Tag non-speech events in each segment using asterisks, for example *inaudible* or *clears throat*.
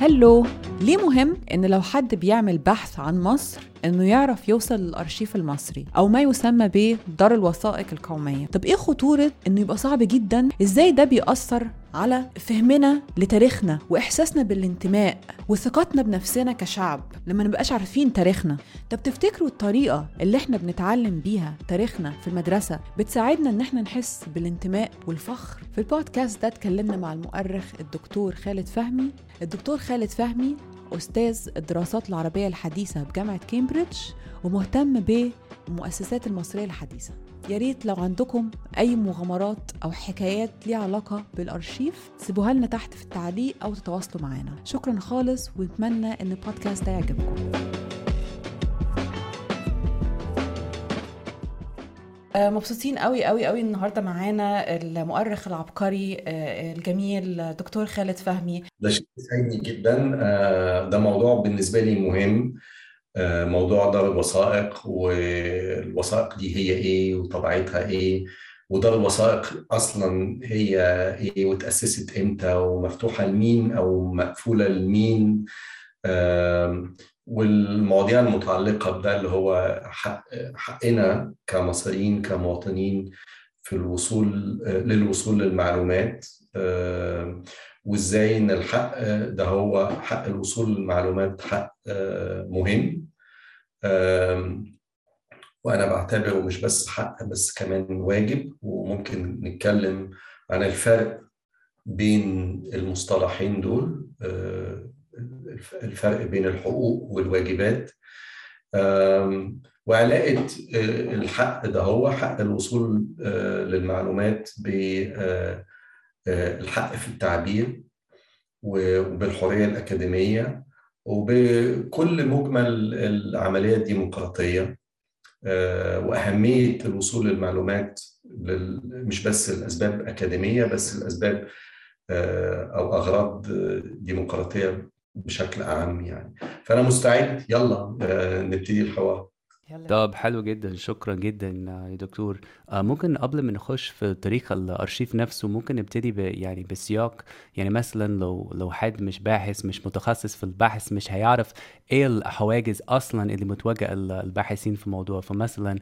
هلو. ليه مهم إن لو حد بيعمل بحث عن مصر إنه يعرف يوصل للأرشيف المصري أو ما يسمى بدار الوثائق القومية. طب إيه خطورة إنه يبقى صعب جدا؟ إزاي ده بيأثر على فهمنا لتاريخنا وإحساسنا بالانتماء وثقتنا بنفسنا كشعب لما نبقاش عارفين تاريخنا؟ طب تفتكروا الطريقة اللي إحنا بنتعلم بيها تاريخنا في المدرسة بتساعدنا إن إحنا نحس بالانتماء والفخر؟ في البودكاست ده اتكلمنا مع المؤرخ الدكتور خالد فهمي. الدكتور خالد فهمي أستاذ الدراسات العربية الحديثة بجامعة كامبريدج ومهتم بالمؤسسات المصرية الحديثة. يا ريت لو عندكم أي مغامرات أو حكايات ليها علاقة بالأرشيف سيبوها لنا تحت في التعليق أو تتواصلوا معنا شكرا خالص ونتمنى أن البودكاست ده يعجبكم. مبسوطين قوي قوي قوي النهارده معانا المؤرخ العبقري الجميل دكتور خالد فهمي. ده شيء يسعدني جدا. ده موضوع بالنسبة لي مهم. موضوع دار الوثائق والوثائق دي هي إيه وطبيعتها إيه ودار الوثائق أصلا هي إيه وتأسست إمتى ومفتوحة لمين أو مقفولة لمين. والمواضيع المتعلقة بده اللي هو حق حقنا كمصريين كمواطنين في الوصول للوصول للمعلومات وإزاي إن الحق ده هو حق الوصول للمعلومات حق مهم. وأنا بعتبره مش بس حق بس كمان واجب وممكن نتكلم عن الفرق بين المصطلحين دول الفرق بين الحقوق والواجبات. وعلاقة الحق ده هو حق الوصول للمعلومات بالحق في التعبير وبالحرية الأكاديمية وبكل مجمل العملية الديمقراطية. وأهمية الوصول للمعلومات مش بس الأسباب أكاديمية بس الأسباب أو أغراض ديمقراطية. بشكل اعم يعني. فأنا مستعد. يلا نبتدي الحوار. طب حلو جدا. شكرا جدا يا دكتور. ممكن قبل ما نخش في تاريخ الأرشيف نفسه ممكن نبتدي يعني بسياق. يعني مثلا لو لو حد مش باحث مش متخصص في البحث مش هيعرف إيه الحواجز أصلا اللي متواجهه الباحثين في الموضوع فمثلا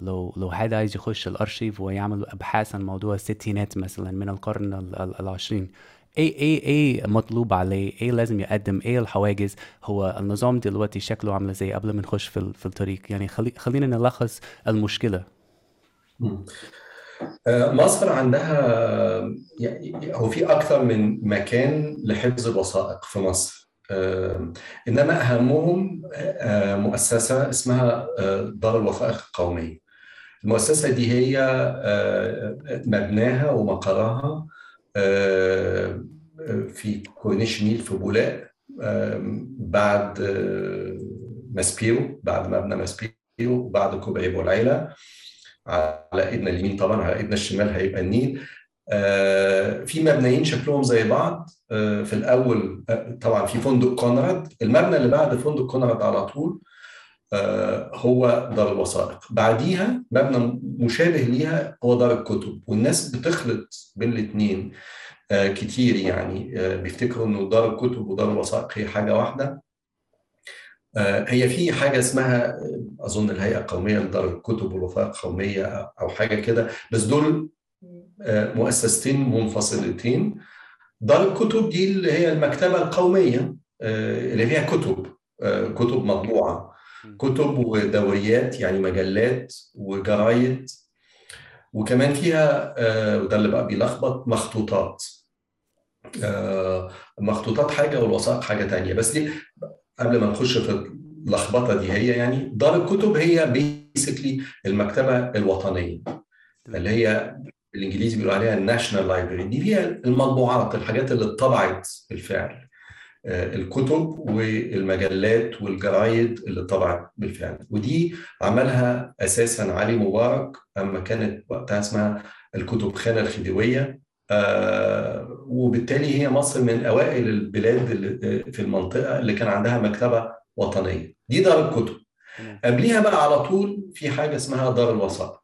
لو لو حد عايز يخش الأرشيف ويعمل أبحاث عن موضوع الستينات مثلا من القرن العشرين. إيه إيه إيه مطلوب عليه؟ إيه لازم يقدم؟ إيه الحواجز؟ هو النظام دلوقتي شكله عامل إزاي قبل ما نخش في, في الطريق. يعني خلي خلينا نلخص المشكلة. مصر عندها يعني هو في أكثر من مكان لحفظ الوثائق في مصر. إنما أهمهم مؤسسة اسمها دار الوثائق القومية. المؤسسة دي هي مبناها ومقرها في كورنيش نيل في بولاق بعد ماسبيرو بعد مبنى ماسبيرو وبعد كوبري ابو العلا على إيدنا اليمين طبعا على إيدنا الشمال هيبقى النيل. في مبنيين شكلهم زي بعض. في الأول طبعا في فندق كونراد. المبنى اللي بعد فندق كونراد على طول هو دار الوثائق. بعديها مبنى مشابه ليها هو دار الكتب. والناس بتخلط بين الاثنين كتير يعني. بيفتكروا إنه دار الكتب ودار الوثائق هي حاجة واحدة. هي في حاجة اسمها أظن الهيئة القومية لدار الكتب والوثائق القوميه أو حاجة كده. بس دول مؤسستين منفصلتين. دار الكتب دي اللي هي المكتبة القومية اللي فيها كتب كتب مطبوعة. كتب ودوريات يعني مجلات وجرايد. وكمان فيها وده اللي بقى بيلخبط مخطوطات. مخطوطات حاجة والوثائق حاجة تانية. بس دي قبل ما نخش في اللخبطة دي هي يعني دار الكتب هي basically المكتبة الوطنية اللي هي بالإنجليزي بيقولوا عليها ال National Library دي فيها المطبوعات الحاجات اللي اتطبعت بالفعل الكتب والمجلات والجرايد اللي طبعت بالفعل. ودي عملها أساسا علي مبارك أما كانت وقتها اسمها الكتب خانه الخديوية. آه وبالتالي هي مصر من أوائل البلاد اللي في المنطقة اللي كان عندها مكتبة وطنية. دي دار الكتب. قبليها بقى على طول في حاجة اسمها دار الوثائق.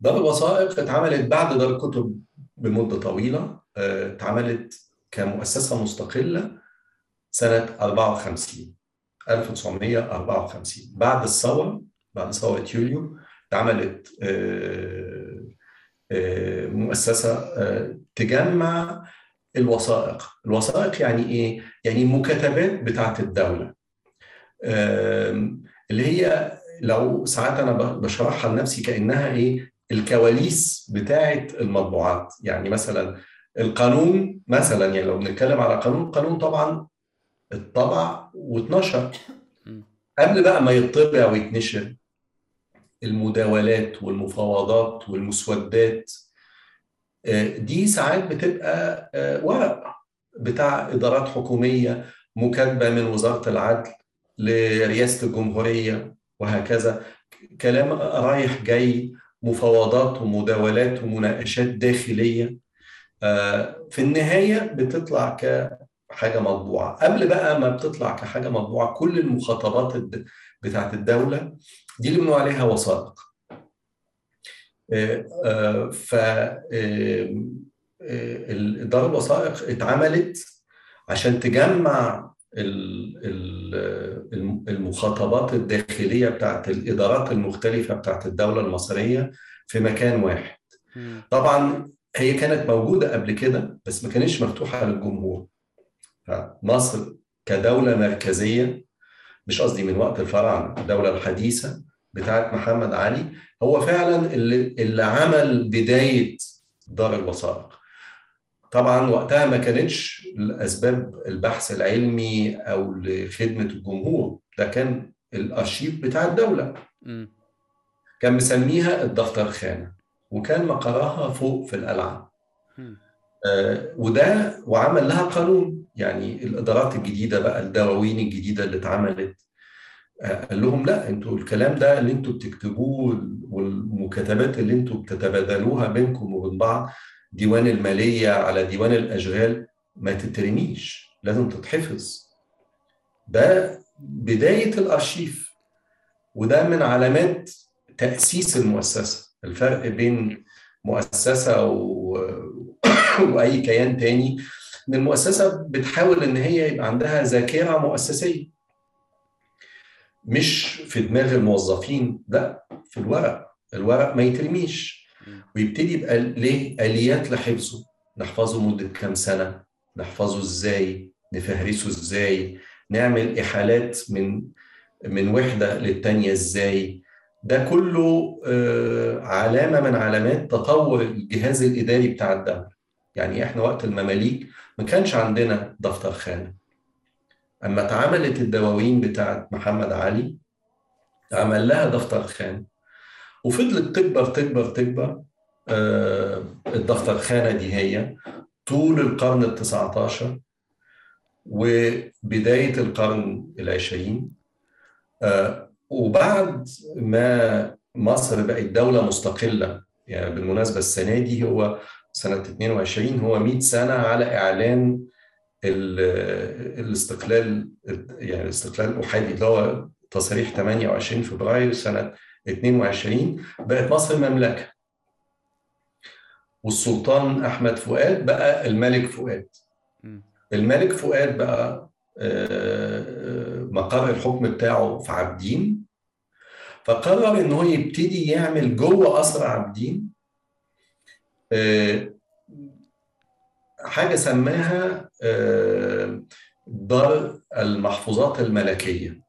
دار الوثائق اتعملت بعد دار الكتب بمدة طويلة اتعملت كمؤسسة مستقلة سنة 54 1954 بعد الثورة بعد ثورة يوليو اتعملت مؤسسة تجمع الوثائق. الوثائق يعني إيه؟ يعني المكاتبات بتاعت الدولة. اللي هي لو ساعات أنا بشرحها لنفسي كأنها إيه؟ الكواليس بتاعت المطبوعات. يعني مثلا القانون مثلا يعني لو بنتكلم على قانون قانون طبعا اتطبع واتنشر. قبل بقى ما يطبع ويتنشر المداولات والمفاوضات والمسودات دي ساعات بتبقى ورق بتاع إدارات حكومية مكاتبة من وزارة العدل لرئاسة الجمهورية وهكذا. كلام رايح جاي مفاوضات ومداولات ومناقشات داخلية. في النهاية بتطلع كحاجة مطبوعة. قبل بقى ما بتطلع كحاجة مطبوعة كل المخاطبات بتاعت الدولة دي اللي بنقول عليها وثائق. ف دار الوثائق اتعملت عشان تجمع المخاطبات الداخلية بتاعت الإدارات المختلفة بتاعت الدولة المصرية في مكان واحد. طبعا هي كانت موجودة قبل كده بس ما كانتش مفتوحة للجمهور. مصر كدولة مركزية مش قصدي من وقت الفراعنة الدولة الحديثة بتاعت محمد علي هو فعلا اللي, اللي عمل بداية دار الوثائق. طبعا وقتها ما كانتش لأسباب البحث العلمي أو لخدمة الجمهور ده كان الأرشيف بتاع الدولة. كان مسميها الدفتر خانه وكان مقرها فوق في القلعة. آه وده وعمل لها قانون. يعني الإدارات الجديدة بقى الدواوين الجديدة اللي اتعملت آه قال لهم لا أنتوا الكلام ده اللي أنتوا بتكتبوه والمكاتبات اللي أنتوا بتتبادلوها بينكم وبين بعض ديوان المالية على ديوان الأشغال ما تترميش لازم تتحفظ. ده بداية الأرشيف. وده من علامات تأسيس المؤسسة. الفرق بين مؤسسة و... *coughs* وأي كيان تاني إن المؤسسة بتحاول إن هي يبقى عندها ذاكرة مؤسسية. مش في دماغ الموظفين لا في الورق. الورق ما يترميش. ويبتدي يبقى ليه آليات لحفظه. نحفظه مدة كام سنة؟ نحفظه إزاي؟ نفهرسه إزاي؟ نعمل إحالات من من وحدة للتانية إزاي؟ ده كله علامة من علامات تطور الجهاز الإداري بتاع الدولة. يعني إحنا وقت المماليك ما كانش عندنا دفتر خانة. أما اتعملت الدواوين بتاعت محمد علي عمل لها دفتر خانة. وفضلت تكبر تكبر تكبر آه الدفتر خانة دي هي طول القرن التسعة عشر وبداية القرن العشرين. آه وبعد ما مصر بقت دولة مستقلة يعني بالمناسبة السنة دي هو سنة 22 هو 100 سنة على إعلان الاستقلال يعني الاستقلال الأحادي اللي هو تصريح 28 فبراير سنة 22 بقت مصر مملكة. والسلطان أحمد فؤاد بقى الملك فؤاد. الملك فؤاد بقى مقر الحكم بتاعه في عابدين. فقرر إن هو يبتدي يعمل جوه قصر عابدين حاجة سماها دار المحفوظات الملكية.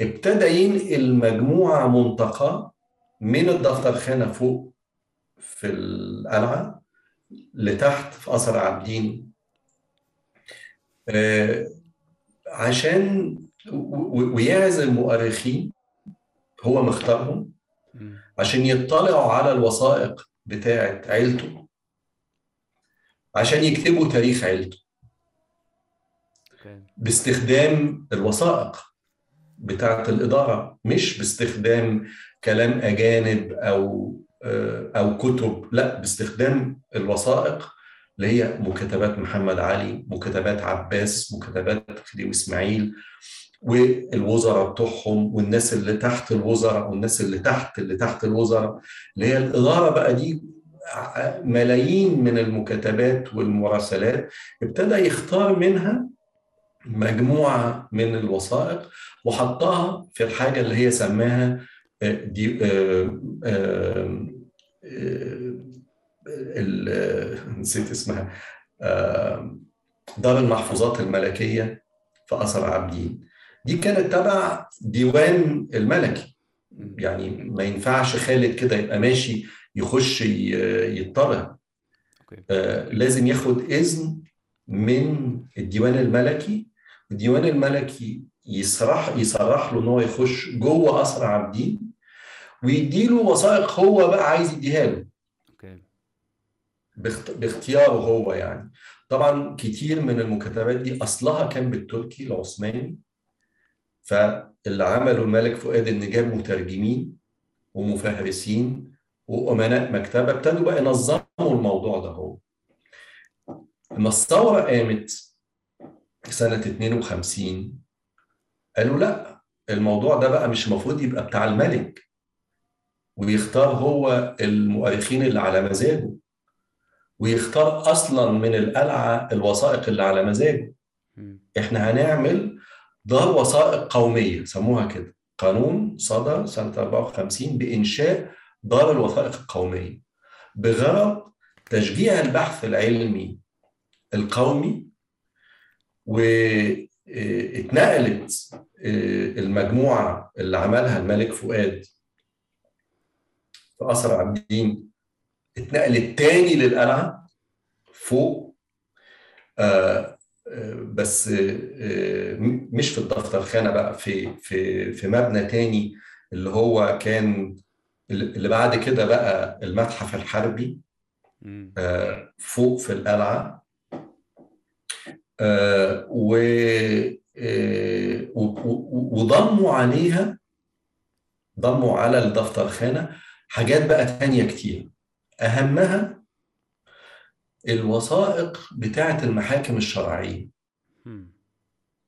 ابتدى ينقل مجموعة منتقاه من الدفتر خانة فوق في القلعة لتحت في قصر عابدين. عشان ويعزم مؤرخين هو مختارهم عشان يطلعوا على الوثائق بتاعه عيلته. عشان يكتبوا تاريخ عيلته. باستخدام الوثائق بتاعه الإدارة مش باستخدام كلام أجانب أو أو كتب لا باستخدام الوثائق اللي هي مكتبات محمد علي مكتبات عباس مكتبات خديوي إسماعيل. والوزراء بتوعهم والناس اللي تحت الوزراء والناس اللي تحت اللي تحت الوزراء اللي هي الإدارة بقى دي ملايين من المكاتبات والمراسلات ابتدى يختار منها مجموعة من الوثائق وحطها في الحاجة اللي هي سماها دي نسيت اسمها دار المحفوظات الملكية في أثر عابدين. دي كانت تبع ديوان الملكي. يعني ما ينفعش خالد كده يبقى ماشي يخش يطلع آه لازم ياخد إذن من الديوان الملكي الديوان الملكي يصرح يصرح له إن هو يخش جوه قصر عابدين ويديله وثائق هو بقى عايز يديها له. باختياره هو يعني. طبعا كتير من المكاتبات دي أصلها كان بالتركي العثماني. فاللي عمله الملك فؤاد إن جاب مترجمين ومفهرسين وأمناء مكتبة ابتدوا بقى ينظموا الموضوع ده هو. لما الثوره قامت سنة 52 قالوا لا الموضوع ده بقى مش المفروض يبقى بتاع الملك. ويختار هو المؤرخين اللي على مزاجه. ويختار أصلا من القلعة الوثائق اللي على مزاجه. إحنا هنعمل دار وثائق قومية سموها كده. قانون صدر سنة 54 بإنشاء دار الوثائق القومية. بغرض تشجيع البحث العلمي القومي واتنقلت المجموعة اللي عملها الملك فؤاد في قصر عابدين اتنقلت تاني للقلعة فوق آه بس آه مش في الدفتر خانة بقى في في في مبنى تاني اللي هو كان اللي بعد كده بقى المتحف الحربي آه فوق في القلعة. و وضموا عليها ضموا على الدفتر خانة حاجات بقى تانية كتير. أهمها الوثائق بتاعة المحاكم الشرعية.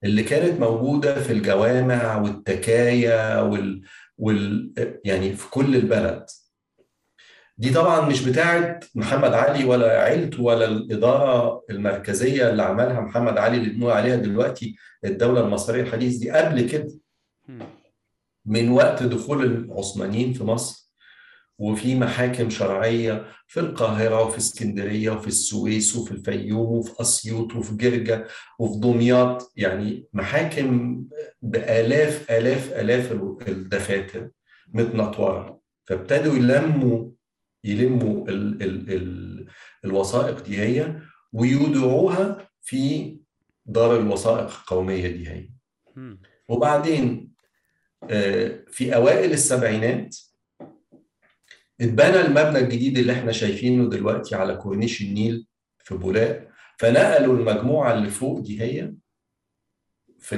اللي كانت موجودة في الجوامع والتكايا وال... وال... يعني في كل البلد. دي طبعا مش بتاعة محمد علي ولا عيلته ولا الإدارة المركزية اللي عملها محمد علي اللي بنقول عليها دلوقتي الدولة المصرية الحديث دي قبل كده. من وقت دخول العثمانيين في مصر وفي محاكم شرعية في القاهرة وفي اسكندرية وفي السويس وفي الفيوم وفي أسيوط وفي جرجة وفي دمياط. يعني محاكم بآلاف آلاف آلاف الدفاتر متنطورة. فابتدوا يلموا يلموا ال ال ال الوثائق دي هي ويودعوها في دار الوثائق القومية دي هي. وبعدين في أوائل السبعينات اتبنى المبنى الجديد اللي إحنا شايفينه دلوقتي على كورنيش النيل في بولاق فنقلوا المجموعة اللي فوق دي هي في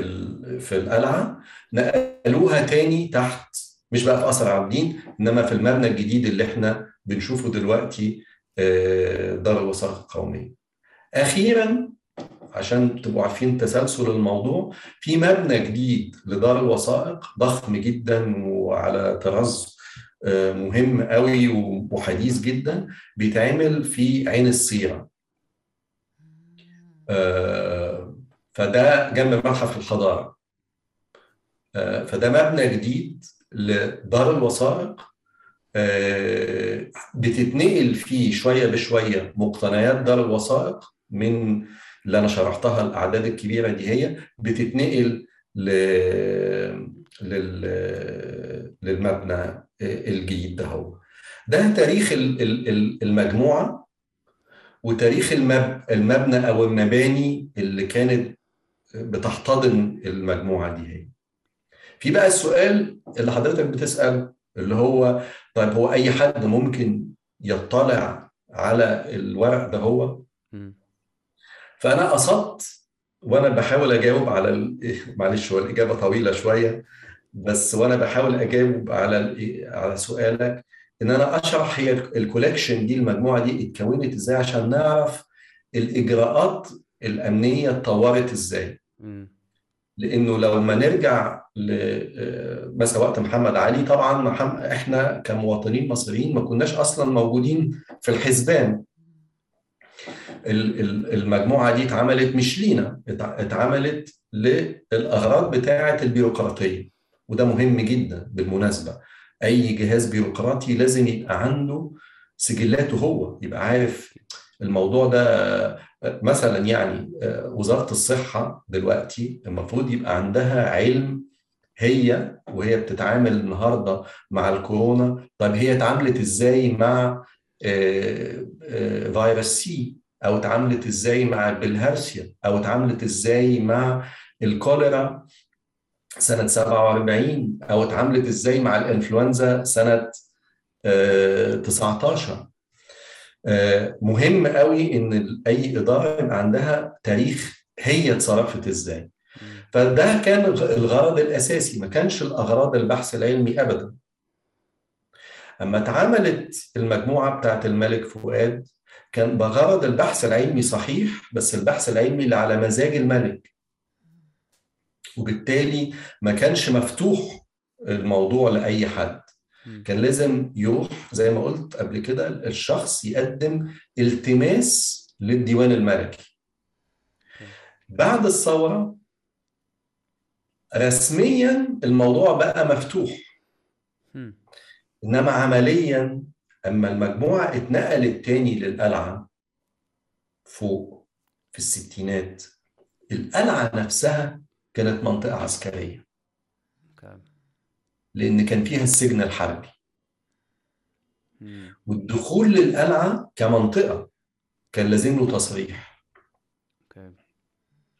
في القلعة نقلوها تاني تحت مش بقى في قصر عابدين إنما في المبنى الجديد اللي إحنا بنشوفه دلوقتي دار الوثائق القومية. أخيرا عشان تبقوا عارفين تسلسل الموضوع في مبنى جديد لدار الوثائق ضخم جدا وعلى طراز مهم قوي وحديث جدا بيتعمل في عين السيرة. فده جنب متحف الحضارة. فده مبنى جديد لدار الوثائق. بتتنقل فيه شوية بشوية مقتنيات دار الوثائق من اللي أنا شرحتها الأعداد الكبيرة دي هي بتتنقل ل... لل... للمبنى الجديد ده هو. ده تاريخ المجموعة وتاريخ المبنى أو المباني اللي كانت بتحتضن المجموعة دي هي. في بقى السؤال اللي حضرتك بتسأل اللي هو طيب هو أي حد ممكن يطلع على الورق ده هو؟ فأنا قصدت وأنا بحاول أجاوب على معلش هو الإجابة طويلة شوية. بس وأنا بحاول أجاوب على على سؤالك إن أنا أشرح هي ال collection دي المجموعة دي اتكونت إزاي عشان نعرف الإجراءات الأمنية اتطورت إزاي. لأنه لو ما نرجع ل مثلا وقت محمد علي طبعا محمد إحنا كمواطنين مصريين ما كناش أصلا موجودين في الحسبان. المجموعة دي اتعملت مش لينا اتعملت للأغراض بتاعة البيروقراطية. وده مهم جدا بالمناسبة. أي جهاز بيروقراطي لازم يبقى عنده سجلاته هو يبقى عارف الموضوع ده. مثلا يعني وزارة الصحة دلوقتي المفروض يبقى عندها علم هي وهي بتتعامل النهارده مع الكورونا. طب هي اتعاملت إزاي مع فيروس سي؟ أو اتعاملت إزاي مع البلهارسيا أو اتعاملت إزاي مع الكوليرا؟ سنة 47 أو اتعاملت إزاي مع الإنفلونزا سنة 19 مهم قوي إن أي إدارة يبقى عندها تاريخ هي اتصرفت إزاي. فده كان الغرض الأساسي ما كانش الأغراض البحث العلمي أبدا. أما اتعملت المجموعة بتاعت الملك فؤاد كان بغرض البحث العلمي صحيح بس البحث العلمي اللي على مزاج الملك. وبالتالي ما كانش مفتوح الموضوع لأي حد. كان لازم يروح زي ما قلت قبل كده الشخص يقدم التماس للديوان الملكي. بعد الثورة رسميا الموضوع بقى مفتوح. إنما عمليا أما المجموعة اتنقلت تاني للقلعة فوق في الستينات. القلعة نفسها كانت منطقة عسكرية. لأن كان فيها السجن الحربي. والدخول للقلعة كمنطقة كان لازم له تصريح.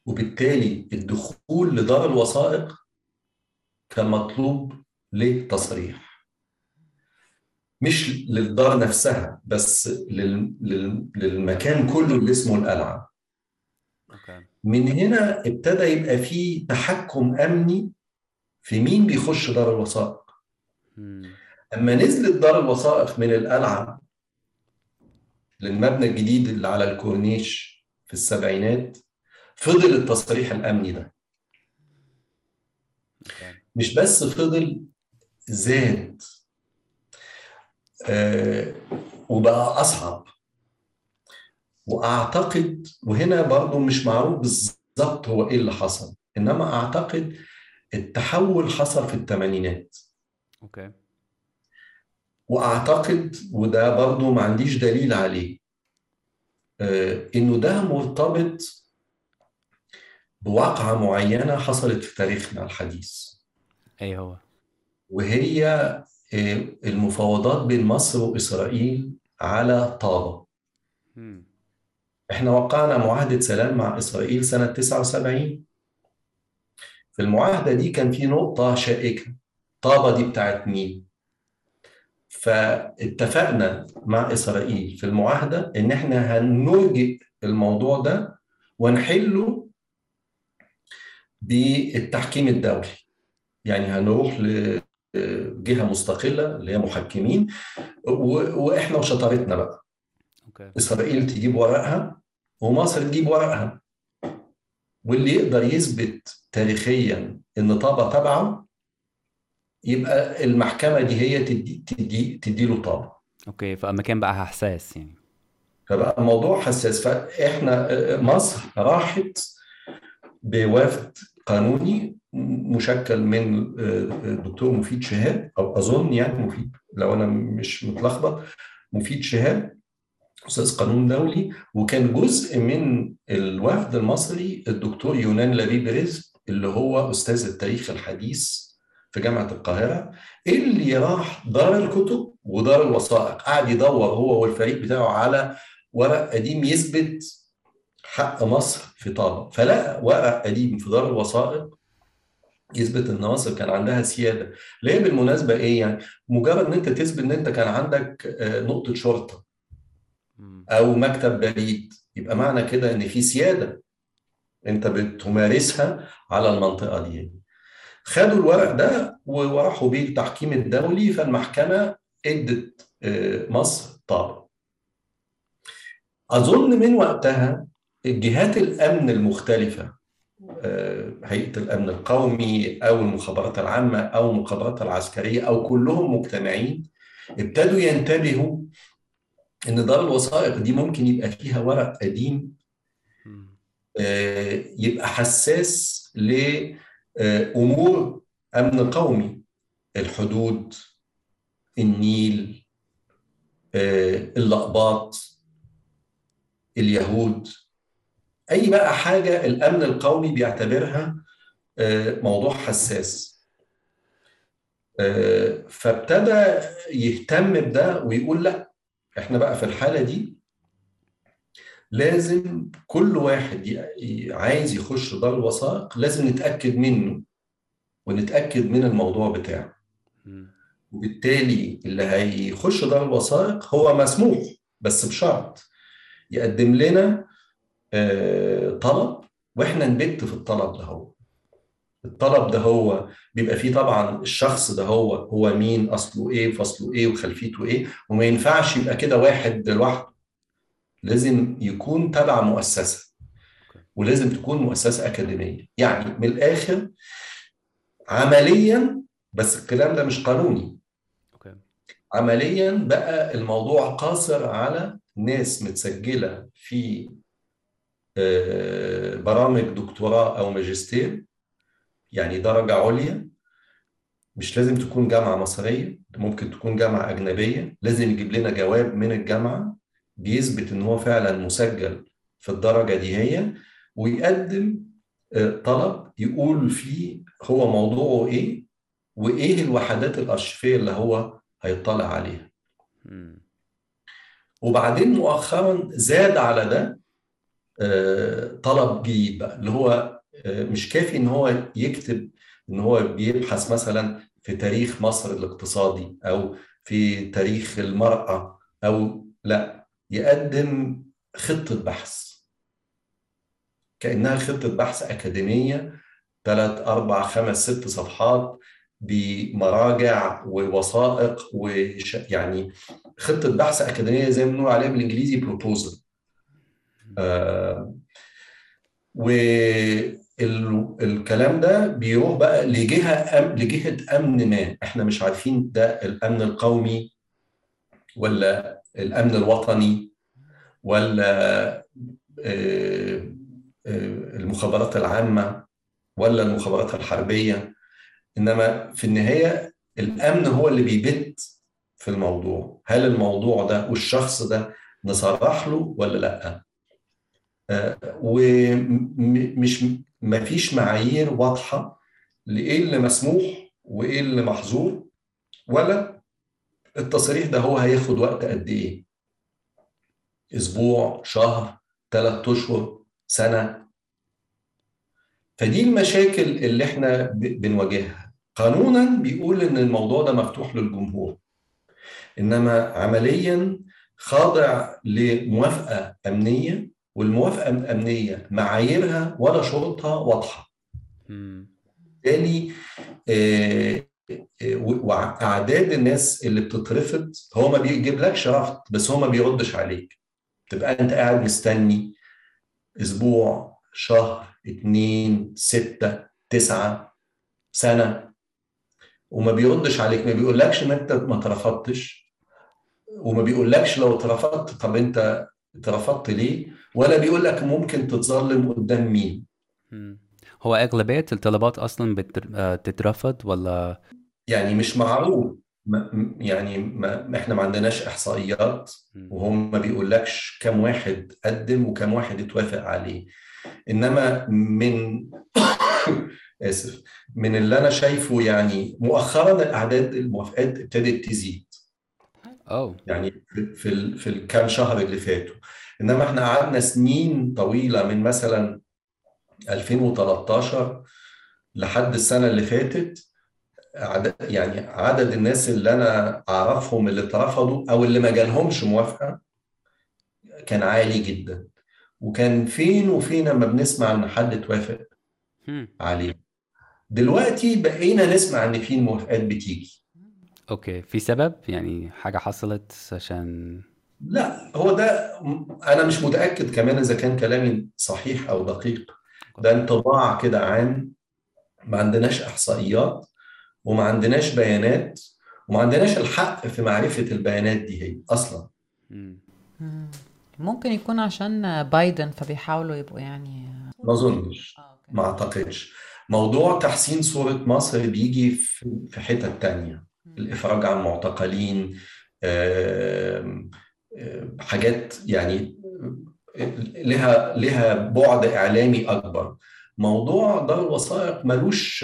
وبالتالي الدخول لدار الوثائق كان مطلوب لتصريح. مش للدار نفسها بس للمكان كله اللي اسمه القلعة. من هنا ابتدى يبقى في تحكم أمني في مين بيخش دار الوثائق. أما نزلت دار الوثائق من القلعه للمبنى الجديد اللي على الكورنيش في السبعينات فضل التصريح الأمني ده. مش بس فضل زاد آه وبقى أصعب. وأعتقد وهنا برضو مش معروف بالظبط هو إيه اللي حصل إنما أعتقد التحول حصل في الثمانينات أوكي. وأعتقد وده برضو ما عنديش دليل عليه آه إنه ده مرتبط بواقعة معينة حصلت في تاريخنا الحديث. إيه هو؟ وهي آه المفاوضات بين مصر وإسرائيل على طابة. مم. إحنا وقعنا معاهدة سلام مع إسرائيل سنة 79 في المعاهدة دي كان في نقطة شائكة. طابة دي بتاعت مين؟ فاتفقنا مع إسرائيل في المعاهدة إن إحنا هنرجئ الموضوع ده ونحله بالتحكيم الدولي. يعني هنروح لجهة مستقلة اللي هي محكمين وإحنا وشطارتنا بقى. أوكي. إسرائيل تجيب ورقها ومصر تجيب ورقها. واللي يقدر يثبت تاريخيا إن طابة تبعه يبقى المحكمة دي هي تدي تدي تدي له طابة. أوكي فالمكان بقى حساس يعني. فبقى الموضوع حساس. فإحنا مصر راحت بوفد قانوني مشكل من الدكتور مفيد شهاب أو أظن يعني مفيد لو أنا مش متلخبط مفيد شهاب أستاذ قانون دولي وكان جزء من الوفد المصري الدكتور يونان لبيب رزق اللي هو أستاذ التاريخ الحديث في جامعة القاهرة اللي راح دار الكتب ودار الوثائق. قعد يدور هو والفريق بتاعه على ورق قديم يثبت حق مصر في طابه فلقى ورق قديم في دار الوثائق يثبت إن مصر كان عندها سيادة. اللي هي بالمناسبة إيه يعني؟ مجرد إن أنت تثبت إن أنت كان عندك نقطة شرطة. أو مكتب بريد يبقى معنى كده إن في سيادة أنت بتمارسها على المنطقة دي. خدوا الورق ده وراحوا بيه التحكيم الدولي فالمحكمة إدت مصر طابه أظن من وقتها الجهات الأمن المختلفة هيئة الأمن القومي أو المخابرات العامة أو المخابرات العسكرية أو كلهم مجتمعين ابتدوا ينتبهوا إن دار الوثائق دي ممكن يبقى فيها ورق قديم يبقى حساس لأمور أمن قومي. الحدود النيل اللقباط اليهود. أي بقى حاجة الأمن القومي بيعتبرها موضوع حساس. فابتدى يهتم بده ويقول لأ إحنا بقى في الحالة دي لازم كل واحد عايز يخش دار الوثائق لازم نتأكد منه ونتأكد من الموضوع بتاعه. وبالتالي اللي هيخش دار الوثائق هو مسموح بس بشرط يقدم لنا طلب وإحنا نبت في الطلب ده هو. الطلب ده هو بيبقى فيه طبعا الشخص ده هو هو مين أصله إيه فصله إيه وخلفيته إيه وما ينفعش يبقى كده واحد لوحده. لازم يكون تبع مؤسسة ولازم تكون مؤسسة أكاديمية. يعني من الآخر عمليا بس الكلام ده مش قانوني. عمليا بقى الموضوع قاصر على ناس متسجلة في برامج دكتوراه أو ماجستير يعني درجة عليا مش لازم تكون جامعة مصرية ممكن تكون جامعة أجنبية لازم يجيب لنا جواب من الجامعة بيثبت إن هو فعلا مسجل في الدرجة دي هي ويقدم طلب يقول فيه هو موضوعه إيه وإيه الوحدات الارشيفيه اللي هو هيطلع عليها. وبعدين مؤخرا زاد على ده طلب جديد بقى اللي هو مش كافي إن هو يكتب إن هو بيبحث مثلا في تاريخ مصر الاقتصادي أو في تاريخ المرأة أو لا يقدم خطة بحث. كأنها خطة بحث أكاديمية ثلاث أربع خمس ست صفحات بمراجع ووثائق وش يعني خطة بحث أكاديمية زي ما بنقول عليها بالإنجليزي بروبوزل آه والكلام ده بيروح بقى لجهة أم لجهة أمن ما. إحنا مش عارفين ده الأمن القومي ولا الأمن الوطني ولا آه المخابرات العامة ولا المخابرات الحربية. إنما في النهاية الأمن هو اللي بيبت في الموضوع. هل الموضوع ده والشخص ده نصرح له ولا لأ؟ ومش ما فيش معايير واضحة لإيه اللي مسموح وإيه اللي محظور ولا التصريح ده هو هياخد وقت قد إيه؟ أسبوع شهر ثلاث أشهر سنة؟ فدي المشاكل اللي إحنا بنواجهها. قانونا بيقول إن الموضوع ده مفتوح للجمهور. إنما عمليا خاضع لموافقة أمنية والموافقة الأمنية معاييرها ولا شروطها واضحة. بالتالي وأعداد الناس اللي بتترفض هو ما بيجيبلكش رفض بس هو ما بيردش عليك. تبقى أنت قاعد مستني أسبوع شهر اتنين ستة تسعة سنة وما بيردش عليك. ما بيقولكش إن أنت ما اترفضتش وما بيقولكش لو اترفضت طب أنت اترفضت ليه؟ ولا بيقول لك ممكن تتظلم قدام مين؟ هو أغلبية الطلبات أصلا بتترفض ولا؟ يعني مش معروف ما يعني ما إحنا ما عندناش إحصائيات وهم ما بيقولكش كم واحد قدم وكم واحد اتوافق عليه. إنما من *coughs* آسف من اللي أنا شايفه يعني مؤخرا اعداد الموافقات ابتدت تزيد. أوه. يعني في ال في الكام شهر اللي فاتوا. إنما إحنا قعدنا سنين طويلة من مثلا 2013 لحد السنة اللي فاتت يعني عدد الناس اللي أنا أعرفهم اللي اترفضوا أو اللي ما جالهمش موافقة كان عالي جدا. وكان فين وفين لما بنسمع إن حد اتوافق عليه. دلوقتي بقينا نسمع إن في موافقات بتيجي. أوكي في سبب؟ يعني حاجة حصلت عشان لا هو ده أنا مش متأكد كمان إذا كان كلامي صحيح أو دقيق. ده انطباع كده عام. ما عندناش إحصائيات وما عندناش بيانات وما عندناش الحق في معرفة البيانات دي هي أصلا. مم. مم. ممكن يكون عشان بايدن فبيحاولوا يبقوا يعني ما أظنش. آه، أوكي. ما أعتقدش. موضوع تحسين صورة مصر بيجي في في حتت تانية. الإفراج عن معتقلين حاجات يعني لها لها بعد إعلامي أكبر. موضوع دار الوثائق ملوش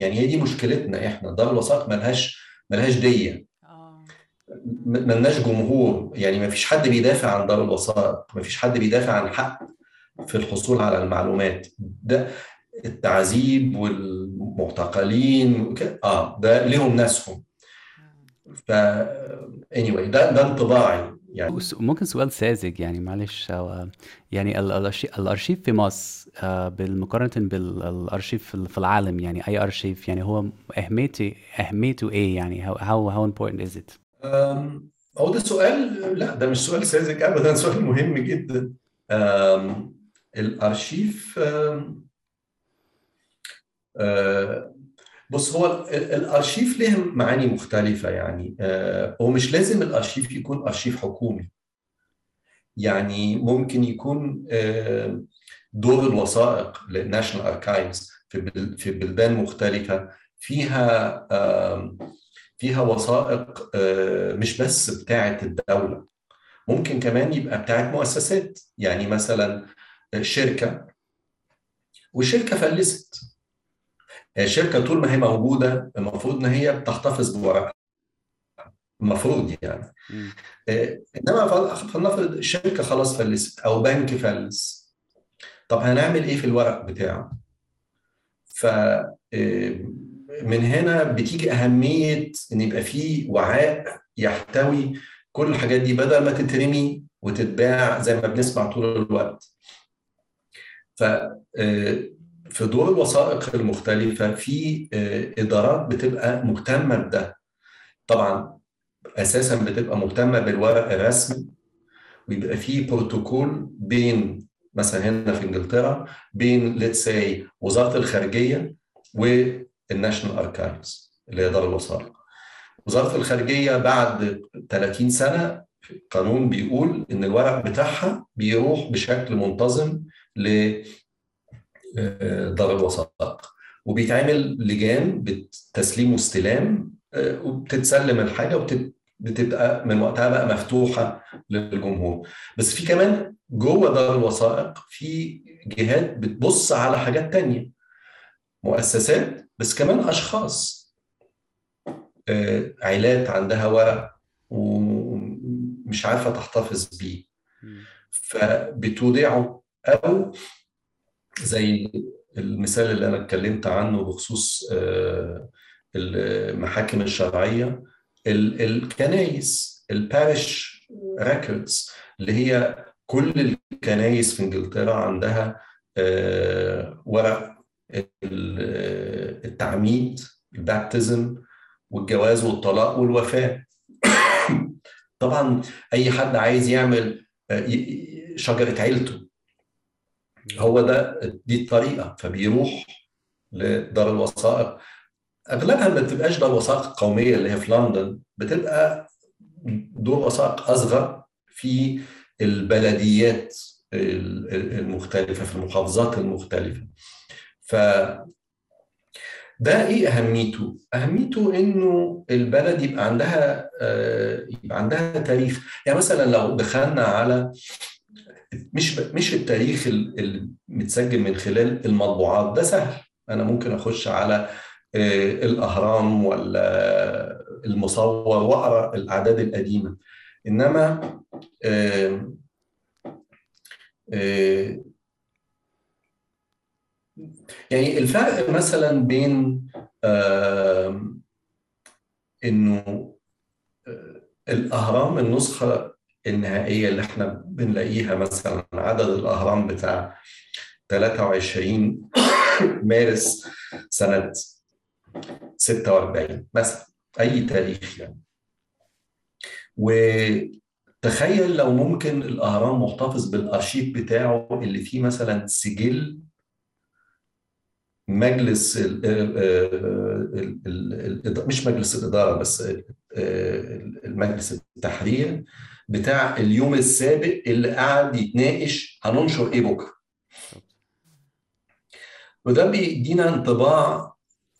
يعني هي دي مشكلتنا إحنا. دار الوثائق ملهاش ملهاش دية. آه. ملناش جمهور. يعني ما فيش حد بيدافع عن دار الوثائق. ما فيش حد بيدافع عن حق في الحصول على المعلومات. ده التعذيب والمعتقلين وكده آه ده ليهم ناسهم. ف anyway ده ده انطباعي يعني. ممكن سؤال ساذج يعني معلش يعني ال- الأرشي- الأرشيف في مصر آه، بالمقارنة بالأرشيف في في العالم يعني أي أرشيف؟ يعني هو أهميته أهميته إيه يعني؟ how how, how important is it؟ هو ده سؤال لا ده مش سؤال ساذج ابدا *laughs* سؤال مهم جدا. أم، الأرشيف أم، أه، بص هو ال- الأرشيف له معاني مختلفة يعني أه، هو مش لازم الأرشيف يكون أرشيف حكومي. يعني ممكن يكون أه، دور الوثائق للناشونال اركايفز في بل- في بلدان مختلفة فيها فيها وثائق آه، مش بس بتاعة الدولة. ممكن كمان يبقى بتاعة مؤسسات. يعني مثلا شركة. وشركة فلست. الشركة طول ما هي موجودة المفروض إن هي بتحتفظ بورقها المفروض يعني. آه، إنما فل- فلنفرض الشركة خلاص فلست أو بنك فلس طب هنعمل إيه في الورق بتاعه؟ ف آه، من هنا بتيجي أهمية إن يبقى فيه وعاء يحتوي كل الحاجات دي بدل ما تترمي وتتباع زي ما بنسمع طول الوقت. ف آه، في دور الوثائق المختلفة في آه، إدارات بتبقى مهتمة بده. طبعا أساسا بتبقى مهتمة بالورق الرسمي ويبقى فيه بروتوكول بين مثلا هنا في إنجلترا بين let's say وزارة الخارجية وال National Archives اللي هي دار الوثائق. وزارة الخارجية بعد 30 سنة قانون بيقول إن الورق بتاعها بيروح بشكل منتظم دار الوثائق وبيتعمل لجان بتسليم واستلام آه، وبتتسلم الحاجة وبتبقى من وقتها بقى مفتوحة للجمهور. بس في كمان جوه دار الوثائق في جهات بتبص على حاجات تانية. مؤسسات بس كمان أشخاص. آه، عائلات عندها ورق ومش عارفة تحتفظ بيه. فبتودعه أو زي المثال اللي أنا اتكلمت عنه بخصوص آه، المحاكم الشرعية ال- الكنايس ال parish records اللي هي كل الكنايس في إنجلترا عندها آه، ورق ال- التعميد البابتزم والجواز والطلاق والوفاة. *coughs* طبعا أي حد عايز يعمل آه، شجرة عيلته. هو ده دي الطريقة فبيروح لدار الوثائق. أغلبها ما بتبقاش دار وثائق قومية اللي هي في لندن بتبقى دور وثائق أصغر في البلديات ال- ال- المختلفة في المحافظات المختلفة. ف ده إيه أهميته؟ أهميته إنه البلد يبقى عندها آه، يبقى عندها تاريخ، يعني مثلا لو دخلنا على مش مش التاريخ ال- المتسجل من خلال المطبوعات. ده سهل، أنا ممكن أخش على آه، الأهرام ولا المصور وأقرأ الأعداد القديمة، إنما آه، آه، يعني الفرق مثلا بين إنه الأهرام النسخة النهائية اللي إحنا بنلاقيها مثلا عدد الأهرام بتاع 23 مارس سنة 46 مثلا أي تاريخ يعني. وتخيل لو ممكن الأهرام محتفظ بالأرشيف بتاعه اللي فيه مثلا سجل مجلس ال ال ال مش مجلس الإدارة بس المجلس التحرير بتاع اليوم السابق اللي قاعد يتناقش هننشر إيه بكرة. وده بيدينا انطباع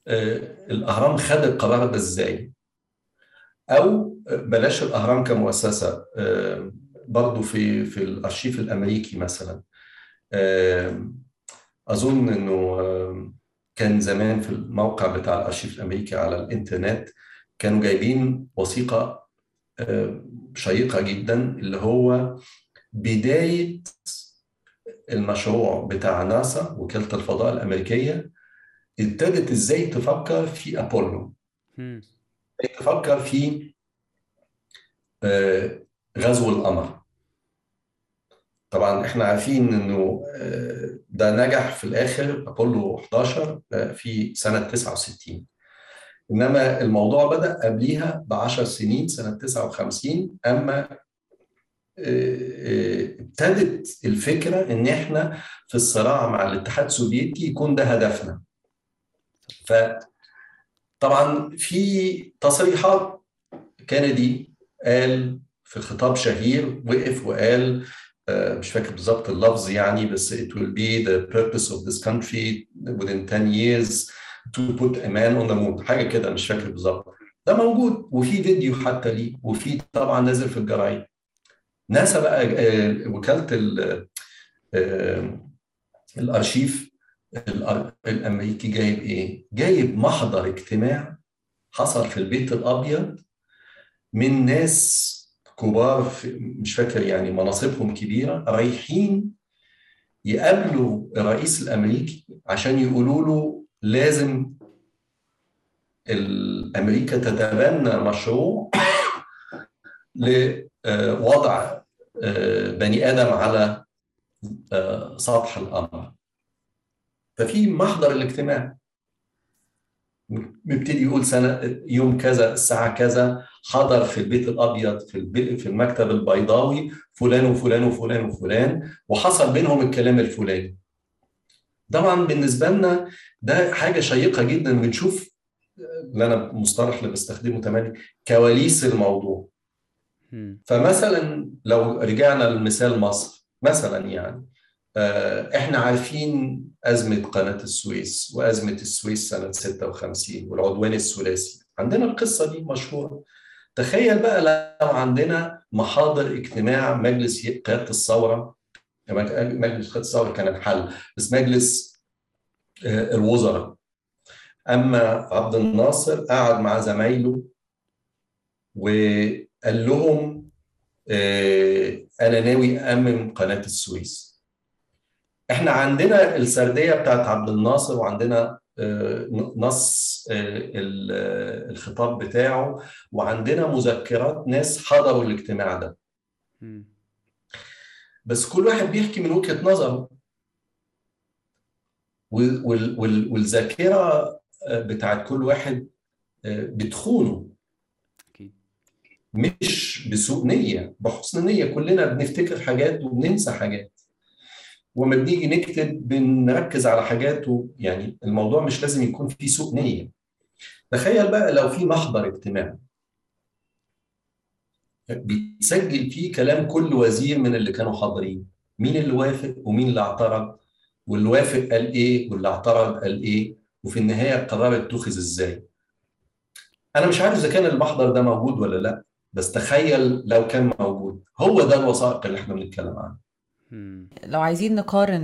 الأهرام خد القرار ده إزاي؟ أو بلاش الأهرام كمؤسسة برضو في في الأرشيف الأمريكي مثلا. أظن إنه كان زمان في الموقع بتاع الأرشيف الأمريكي على الإنترنت كانوا جايبين وثيقة شيقة جدا اللي هو بداية المشروع بتاع ناسا وكالة الفضاء الأمريكية ابتدت إزاي تفكر في أبولو. تفكر في غزو القمر. طبعا إحنا عارفين إنه ده نجح في الآخر أبولو 11 في سنة 69 إنما الموضوع بدأ قبليها ب 10 سنين سنة 59 أما ابتدت الفكرة إن إحنا في الصراع مع الاتحاد السوفيتي يكون ده هدفنا. ف طبعا في تصريحات كندي قال في خطاب شهير وقف وقال مش فاكر بالظبط اللفظ يعني بس it will be the purpose of this country within 10 years. To put a man on the moon. حاجة كده مش فاكر بالظبط. ده موجود وفي فيديو حتى ليه وفي طبعا نازل في الجرايد. ناسا بقى وكالة الأرشيف الأمريكي جايب إيه؟ جايب محضر اجتماع حصل في البيت الأبيض من ناس كبار مش فاكر يعني مناصبهم كبيرة رايحين يقابلوا الرئيس الأمريكي عشان يقولوا له لازم أمريكا تتبنى مشروع *coughs* لوضع بني آدم على سطح القمر ففي محضر الاجتماع. بيبتدي يقول سنة يوم كذا الساعة كذا حضر في البيت الأبيض في في المكتب البيضاوي فلان وفلان وفلان وفلان وحصل بينهم الكلام الفلاني. طبعا بالنسبة لنا ده حاجة شيقة جدا بنشوف اللي أنا مصطلح اللي بستخدمه تمام كواليس الموضوع. فمثلا لو رجعنا لمثال مصر مثلا يعني إحنا عارفين أزمة قناة السويس وأزمة السويس سنة 56 والعدوان الثلاثي. عندنا القصة دي مشهورة. تخيل بقى لو عندنا محاضر اجتماع مجلس قيادة الثورة مجلس قياده الثوره كان الحل بس مجلس الوزراء. أما عبد الناصر قعد مع زمايله وقال لهم أنا ناوي امم قناة السويس. إحنا عندنا السردية بتاعت عبد الناصر وعندنا نص الخطاب بتاعه وعندنا مذكرات ناس حضروا الاجتماع ده. بس كل واحد بيحكي من وجهة نظره. والذاكرة بتاعت كل واحد بتخونه. مش بسوء نية بحسن نية. كلنا بنفتكر حاجات وبننسى حاجات. وما بنيجي نكتب بنركز على حاجات يعني الموضوع مش لازم يكون فيه سوء نية. تخيل بقى لو في محضر اجتماع. بيتسجل فيه كلام كل وزير من اللي كانوا حاضرين. مين اللي وافق ومين اللي اعترض؟ واللي وافق قال إيه؟ واللي اعترض قال إيه؟ وفي النهاية القرار اتخذ إزاي؟ أنا مش عارف إذا كان المحضر ده موجود ولا لأ بس تخيل لو كان موجود. هو ده الوثائق اللي إحنا بنتكلم عنها لو عايزين نقارن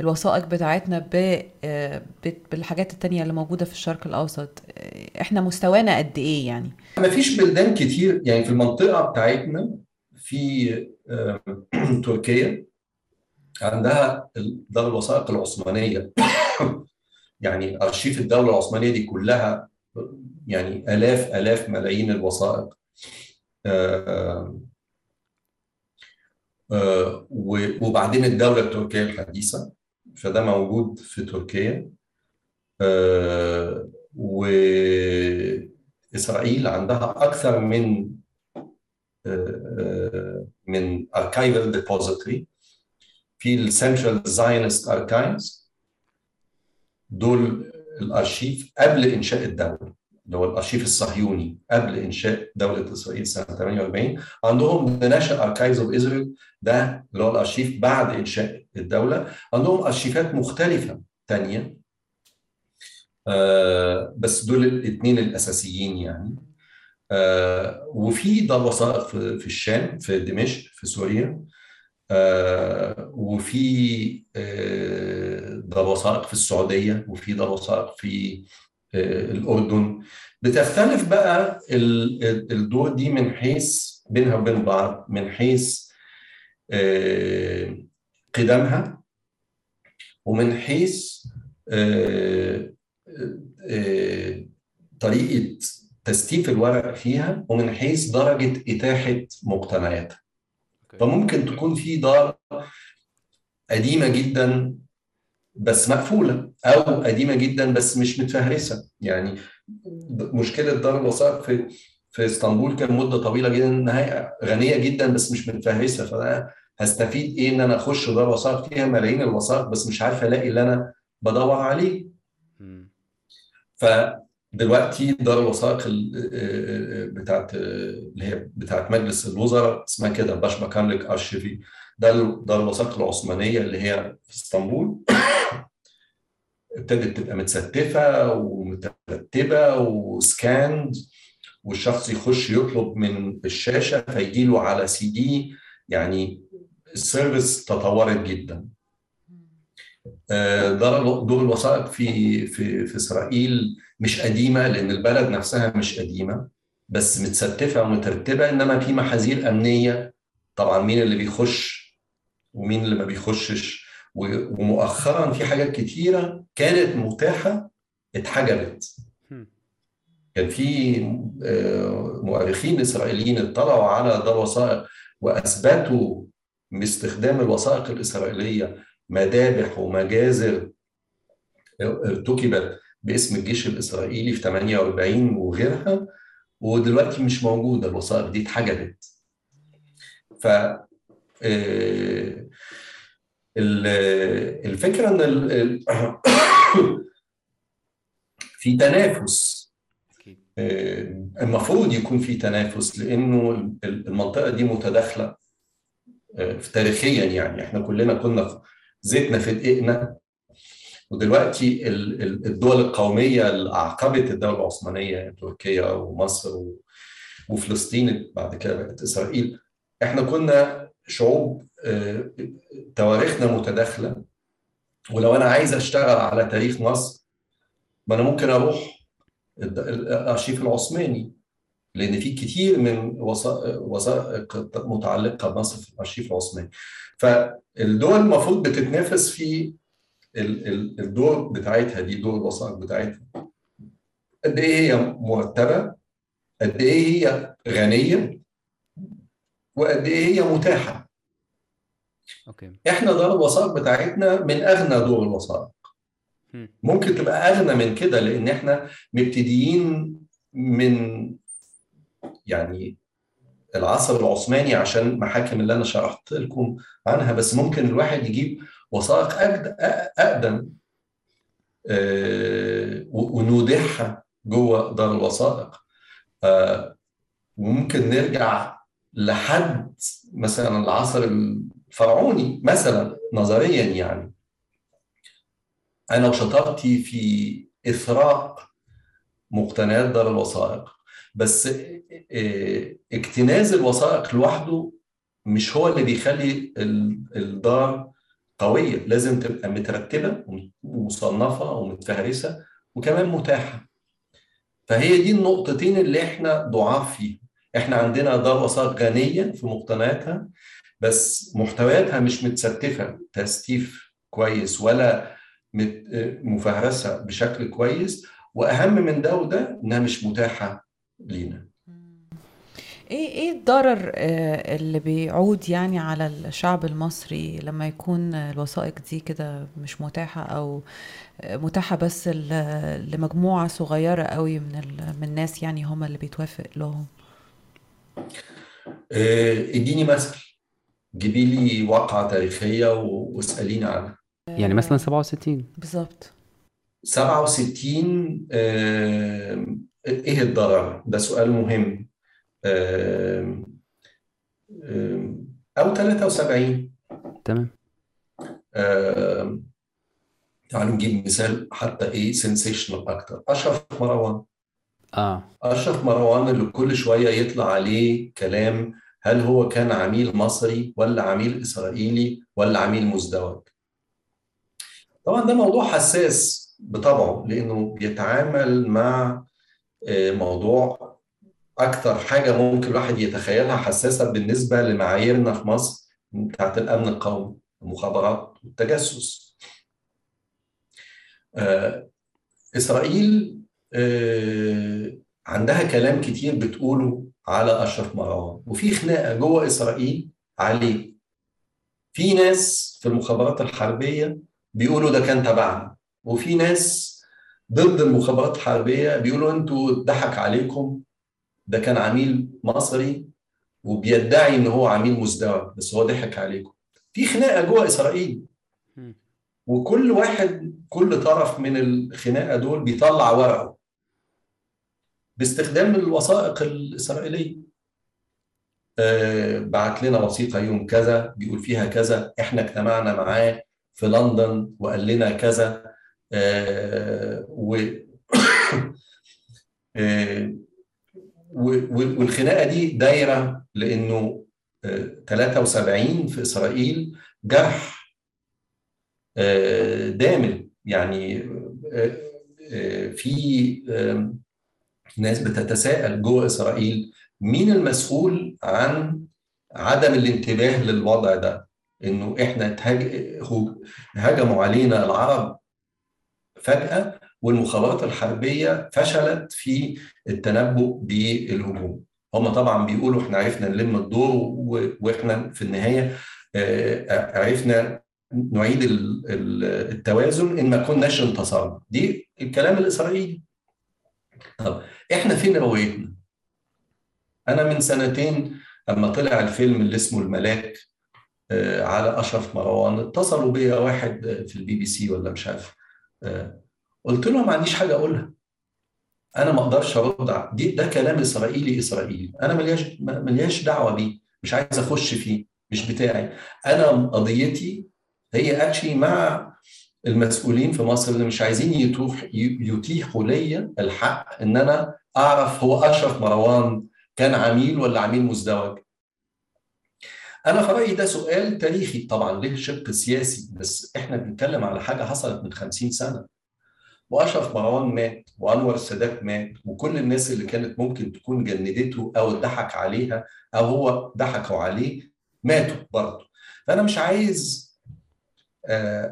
الوثائق بتاعتنا بالحاجات التانية اللي موجودة في الشرق الأوسط إحنا مستوانا قد إيه يعني؟ ما فيش بلدان كتير يعني في المنطقة بتاعتنا في *clears throat* تركيا عندها دار الوثائق العثمانية. *coughs* يعني أرشيف الدولة العثمانية دي كلها يعني آلاف آلاف ملايين الوثائق. وبعدين الدولة التركية الحديثة فده موجود في تركيا. وإسرائيل عندها أكثر من من archival depository في ال Central Zionist Archives دول الأرشيف قبل إنشاء الدولة. اللي هو الأرشيف الصهيوني قبل إنشاء دولة إسرائيل سنة 48 عندهم The National Archives of Israel ده اللي هو الأرشيف بعد إنشاء الدولة عندهم أرشيفات مختلفة ثانية آه بس دول الاثنين الأساسيين يعني. آه وفي دار وثائق في, في الشام في دمشق في سوريا. آه وفي آه دار وثائق في السعودية وفي دار وثائق في آه الأردن. بتختلف بقى الدور دي من حيث بينها وبين بعض من حيث قدمها ومن حيث طريقة تستيف الورق فيها ومن حيث درجة إتاحة مقتنياتها. فممكن تكون في دار قديمة جدا بس مقفولة أو قديمة جدا بس مش متفهرسة. يعني مشكلة دار الوثائق في في إسطنبول كان مدة طويلة جدا انها غنية جدا بس مش متفهرسة. فأنا هستفيد إيه إن أنا أخش دار وثائق فيها؟ ملايين الوثائق بس مش عارف ألاقي اللي أنا بدور عليه. فدلوقتي دار الوثائق بتاعت اللي هي بتاعت مجلس الوزراء اسمها كده Başbakanlık Arşivi. ده دار الوثائق العثمانية اللي هي في إسطنبول. ابتدت تبقى متستفة ومترتبة و scanned والشخص يخش يطلب من الشاشة فيجي له على سي دي يعني السيرفيس تطورت جدا. دار دور الوثائق في في في إسرائيل مش قديمة لأن البلد نفسها مش قديمة بس متستفة ومترتبة إنما في محاذير أمنية. طبعا مين اللي بيخش ومين اللي ما بيخشش؟ ومؤخرا في حاجات كتيرة كانت متاحة اتحجبت. كان في مؤرخين إسرائيليين اطلعوا على دار وثائق وأثبتوا باستخدام الوثائق الإسرائيلية مذابح ومجازر ارتكبت باسم الجيش الإسرائيلي في 48 وغيرها ودلوقتي مش موجودة. الوثائق دي اتحجبت. ف الفكرة إن *coughs* في تنافس. المفروض يكون في تنافس لأنه المنطقة دي متداخلة تاريخيا يعني. إحنا كلنا كنا زيتنا في دقيقنا. ودلوقتي الدول القومية اللي أعقبت الدولة العثمانية تركيا ومصر وفلسطين بعد كده بقت إسرائيل. إحنا كنا شعوب تواريخنا متداخلة. ولو أنا عايز أشتغل على تاريخ مصر ما أنا ممكن أروح الأرشيف العثماني لأن في كتير من وثائق متعلقة بمصر في الأرشيف العثماني. فالدول المفروض بتتنافس في الدور بتاعتها دي دور الوثائق بتاعتها. قد إيه هي مرتبة؟ قد إيه هي غنية؟ وقد إيه هي متاحة. أوكي. إحنا دار الوثائق بتاعتنا من أغنى دور الوثائق. ممكن تبقى أغنى من كده لأن إحنا مبتدئين من يعني العصر العثماني عشان محاكم اللي أنا شرحت لكم عنها بس ممكن الواحد يجيب وثائق أقدم ونودعها جوه دار الوثائق. وممكن نرجع لحد مثلا العصر الفرعوني مثلا نظريا يعني. أنا وشطارتي في اثراء مقتنيات دار الوثائق بس اكتناز الوثائق لوحده مش هو اللي بيخلي الدار قوية. لازم تبقى مترتبة ومصنفة ومتفهرسة وكمان متاحة. فهي دي النقطتين اللي إحنا ضعاف فيها إحنا عندنا وثائق غنية في مقتنياتها بس محتوياتها مش متستفة تستيف كويس ولا مفهرسة بشكل كويس وأهم من ده وده إنها مش متاحة لينا. إيه إيه الضرر اللي بيعود يعني على الشعب المصري لما يكون الوثائق دي كده مش متاحة أو متاحة بس لمجموعة صغيرة قوي من من الناس يعني هم اللي بيتوافق لهم؟ اديني مثل. جيبي لي واقعة تاريخية واسأليني عنها. يعني مثلا 67 بالظبط 67 إيه الضرر؟ ده سؤال مهم. أو 73 تمام. تعالوا نجيب مثال حتى إيه سنسيشنال أكتر. أشرف مروان. آه. أشرف مروان اللي كل شوية يطلع عليه كلام هل هو كان عميل مصري ولا عميل إسرائيلي ولا عميل مزدوج؟ طبعا ده موضوع حساس بطبعه لأنه بيتعامل مع موضوع أكتر حاجة ممكن الواحد يتخيلها حساسة بالنسبة لمعاييرنا في مصر بتاعت الأمن القومي المخابرات والتجسس. إسرائيل عندها كلام كتير بتقوله على أشرف مروان وفي خناقة جوه إسرائيل عليه. في ناس في المخابرات الحربية بيقولوا ده كان تبعنا وفي ناس ضد المخابرات الحربية بيقولوا أنتوا اتضحك عليكم ده كان عميل مصري وبيدعي إن هو عميل مزدوج بس هو ضحك عليكم. في خناقة جوه إسرائيل. وكل واحد كل طرف من الخناقة دول بيطلع ورقه. باستخدام الوثائق الإسرائيلية. آه بعت لنا وثيقة يوم كذا بيقول فيها كذا إحنا اجتمعنا معاه في لندن وقال لنا كذا. آه و *coughs* آه والخناقة دي دايرة لأنه 73 في إسرائيل جرح دامل يعني في ناس بتتساءل جوه إسرائيل مين المسؤول عن عدم الانتباه للوضع ده؟ إنه إحنا هجموا علينا العرب فجأة والمخابرات الحربية فشلت في التنبؤ بالهجوم. هم طبعا بيقولوا إحنا عرفنا نلم الدور وإحنا في النهاية عرفنا نعيد التوازن إن ما كناش انتصرنا. دي الكلام الإسرائيلي. طب إحنا فين روايتنا أنا من سنتين أما طلع الفيلم اللي اسمه الملاك على أشرف مروان اتصلوا بيا واحد في البي بي سي ولا مش عارف قلت له ما عنديش حاجة أقولها. أنا ما أقدرش أرد دي ده كلام إسرائيلي إسرائيلي. أنا ملياش ملياش دعوة بيه مش عايز أخش فيه مش بتاعي. أنا قضيتي هي actually مع المسؤولين في مصر اللي مش عايزين يتوح يتيحوا لي الحق إن أنا أعرف هو أشرف مروان كان عميل ولا عميل مزدوج؟ أنا في رأيي ده سؤال تاريخي طبعا ليه شق سياسي؟ بس إحنا بنتكلم على حاجة حصلت من 50 سنة. وأشرف مروان مات وأنور السادات مات وكل الناس اللي كانت ممكن تكون جندته أو ضحك عليها أو هو ضحكوا عليه ماتوا برضه. فأنا مش عايز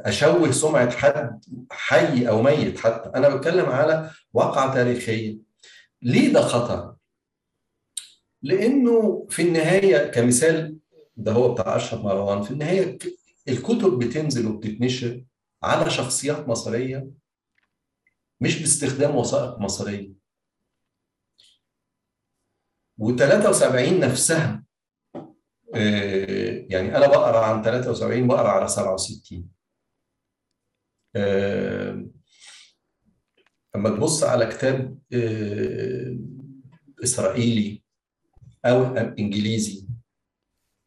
أشوه سمعة حد حي أو ميت حتى. أنا بتكلم على واقعة تاريخية. ليه ده خطر لأنه في النهاية كمثال ده هو بتاع اشرف مروان في النهاية الكتب بتنزل وبتتنشر على شخصيات مصرية مش باستخدام وثائق مصرية. و73 نفسها يعني أنا بقرأ عن 73 بقرأ على 67 لما تبص على كتاب إسرائيلي أو إنجليزي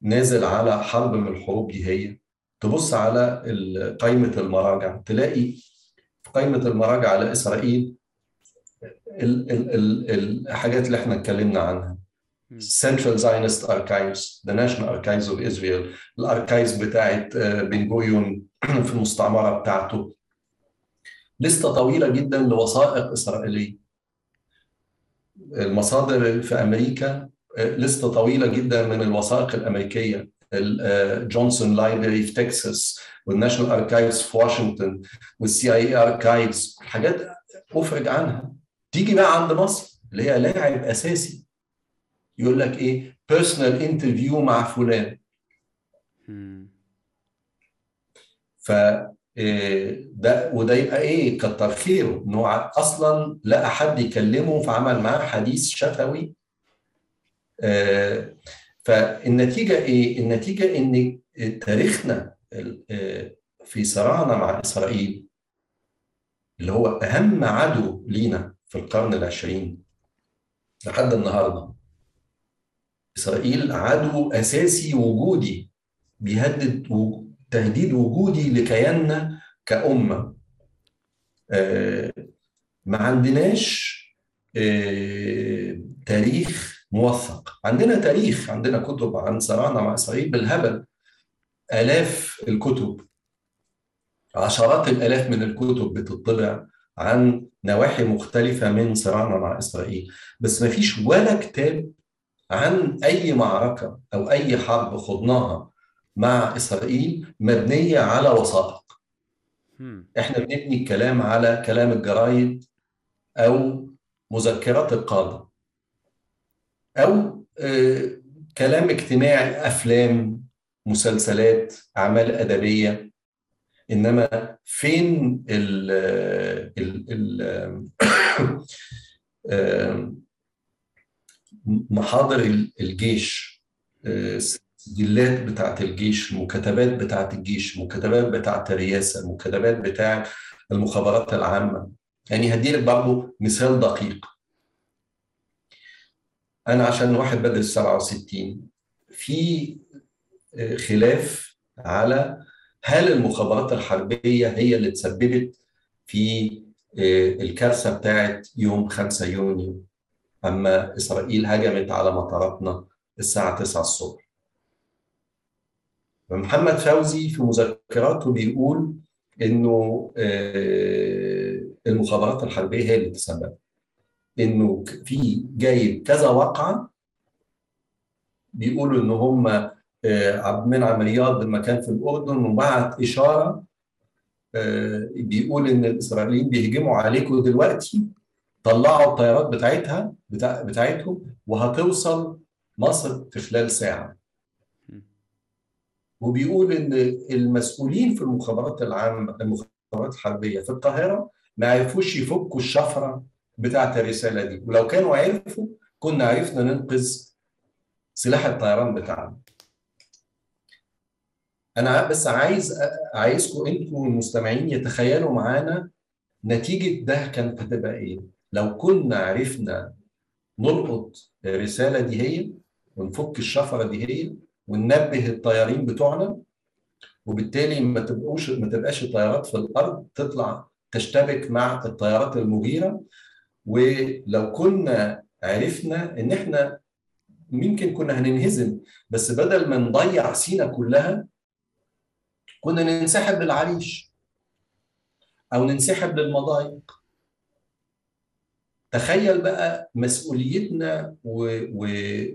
نازل على حرب من الحروب دي هي تبص على قائمة المراجع تلاقي في قائمة المراجع على إسرائيل ال ال ال الحاجات اللي إحنا اتكلمنا عنها. Central Zionist Archives, the National Archives of Israel, الاركايفز بتاعت بن جويون *clears throat* في المستعمرة بتاعته. لستة طويلة جدا لوثائق إسرائيلية. المصادر في أمريكا لستة طويلة جدا من الوثائق الأمريكية Johnson Library في تكساس وال National Archives في واشنطن وال CIA Archives حاجات افرج عنها. تيجي بقى عند مصر اللي هي لاعب أساسي. يقول لك إيه؟ personal interview مع فلان. ف ده وده يبقى إيه؟ كتر خيره. إن هو أصلا لقى حد يكلمه فعمل معاه حديث شفوي. فالنتيجة إيه؟ النتيجة إن تاريخنا في صراعنا مع إسرائيل اللي هو أهم عدو لينا في القرن العشرين لحد النهارده. إسرائيل عدو أساسي وجودي بيهدد تهديد وجودي لكياننا كأمة. آه، ما عندناش آه، تاريخ موثق. عندنا تاريخ عندنا كتب عن صراعنا مع إسرائيل بالهبل. آلاف الكتب عشرات الآلاف من الكتب بتطلع عن نواحي مختلفة من صراعنا مع إسرائيل. بس ما فيش ولا كتاب عن أي معركة أو أي حرب خضناها مع إسرائيل مبنية على وثائق. إحنا بنبني الكلام على كلام الجرايد أو مذكرات القادة أو آه، كلام اجتماعي أفلام مسلسلات أعمال أدبية. إنما فين ال ال ال آه، محاضر الجيش آه، بتاعت الجيش المكتبات بتاعت الجيش المكتبات بتاعت الرئاسة المكتبات بتاعت المخابرات العامة. يعني هديلك برضه مثال دقيق. أنا عشان واحد بدرس 67 في آه، خلاف على هل المخابرات الحربية هي اللي تسببت في آه، الكارثة بتاعت يوم 5 يونيو أما إسرائيل هجمت على مطاراتنا الساعة 9 الصبح. محمد فوزي في مذكراته بيقول إنه آه، المخابرات الحربية هي اللي تسببت. إنه في جايب كذا وقعه بيقولوا ان هم آه، من عمليات بالمكان في الأردن وبعت إشارة آه، بيقول إن الإسرائيليين بيهجموا عليكم دلوقتي طلعوا الطيارات بتاعتها بتاع بتاعتهم وهتوصل مصر في خلال ساعة. وبيقول إن المسؤولين في المخابرات العامة المخابرات الحربية في القاهرة ما عرفوش يفكوا الشفرة بتاعت الرسالة دي. ولو كانوا عرفوا كنا عرفنا ننقذ سلاح الطيران بتاعنا أنا بس عايز عايزكم أنتوا المستمعين يتخيلوا معانا نتيجة ده كانت هتبقى إيه. لو كنا عرفنا نلقط الرسالة دي هي ونفك الشفرة دي هي وننبه الطيارين بتوعنا وبالتالي ما تبقوش ما تبقاش الطيارات في الأرض تطلع تشتبك مع الطيارات المغيرة. ولو كنا عرفنا إن إحنا ممكن كنا هننهزم بس بدل ما نضيع سينا كلها كنا ننسحب للعريش أو ننسحب للمضايق. تخيل بقى مسؤوليتنا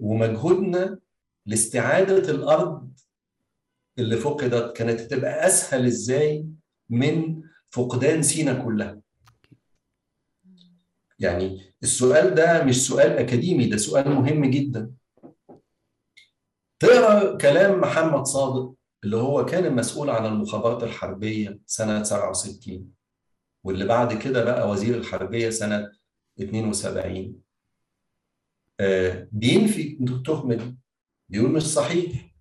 ومجهودنا لاستعادة الأرض اللي فقدت كانت تبقى أسهل إزاي من فقدان سينا كلها. يعني السؤال ده مش سؤال أكاديمي ده سؤال مهم جدا. تقرأ كلام محمد صادق اللي هو كان المسؤول عن المخابرات الحربية سنة 67 واللي بعد كده بقى وزير الحربية سنة 72 آه بينفي التهمه دي بيقول مش صحيح.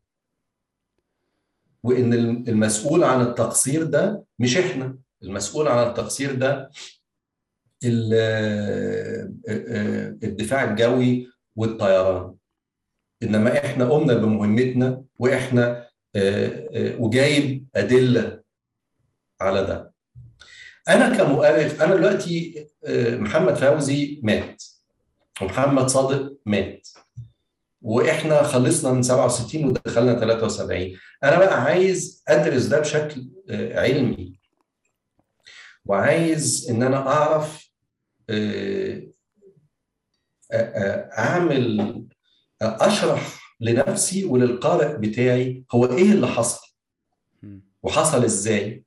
وإن المسؤول عن التقصير ده مش إحنا. المسؤول عن التقصير ده الدفاع الجوي والطيران. إنما إحنا قمنا بمهمتنا وإحنا وجايب أدلة على ده. أنا كمؤرخ أنا دلوقتي محمد فوزي مات ومحمد صادق مات. وإحنا خلصنا من 67 ودخلنا 73 أنا بقى عايز أدرس ده بشكل علمي. وعايز إن أنا أعرف أعمل أشرح لنفسي وللقارئ بتاعي هو إيه اللي حصل. وحصل إزاي.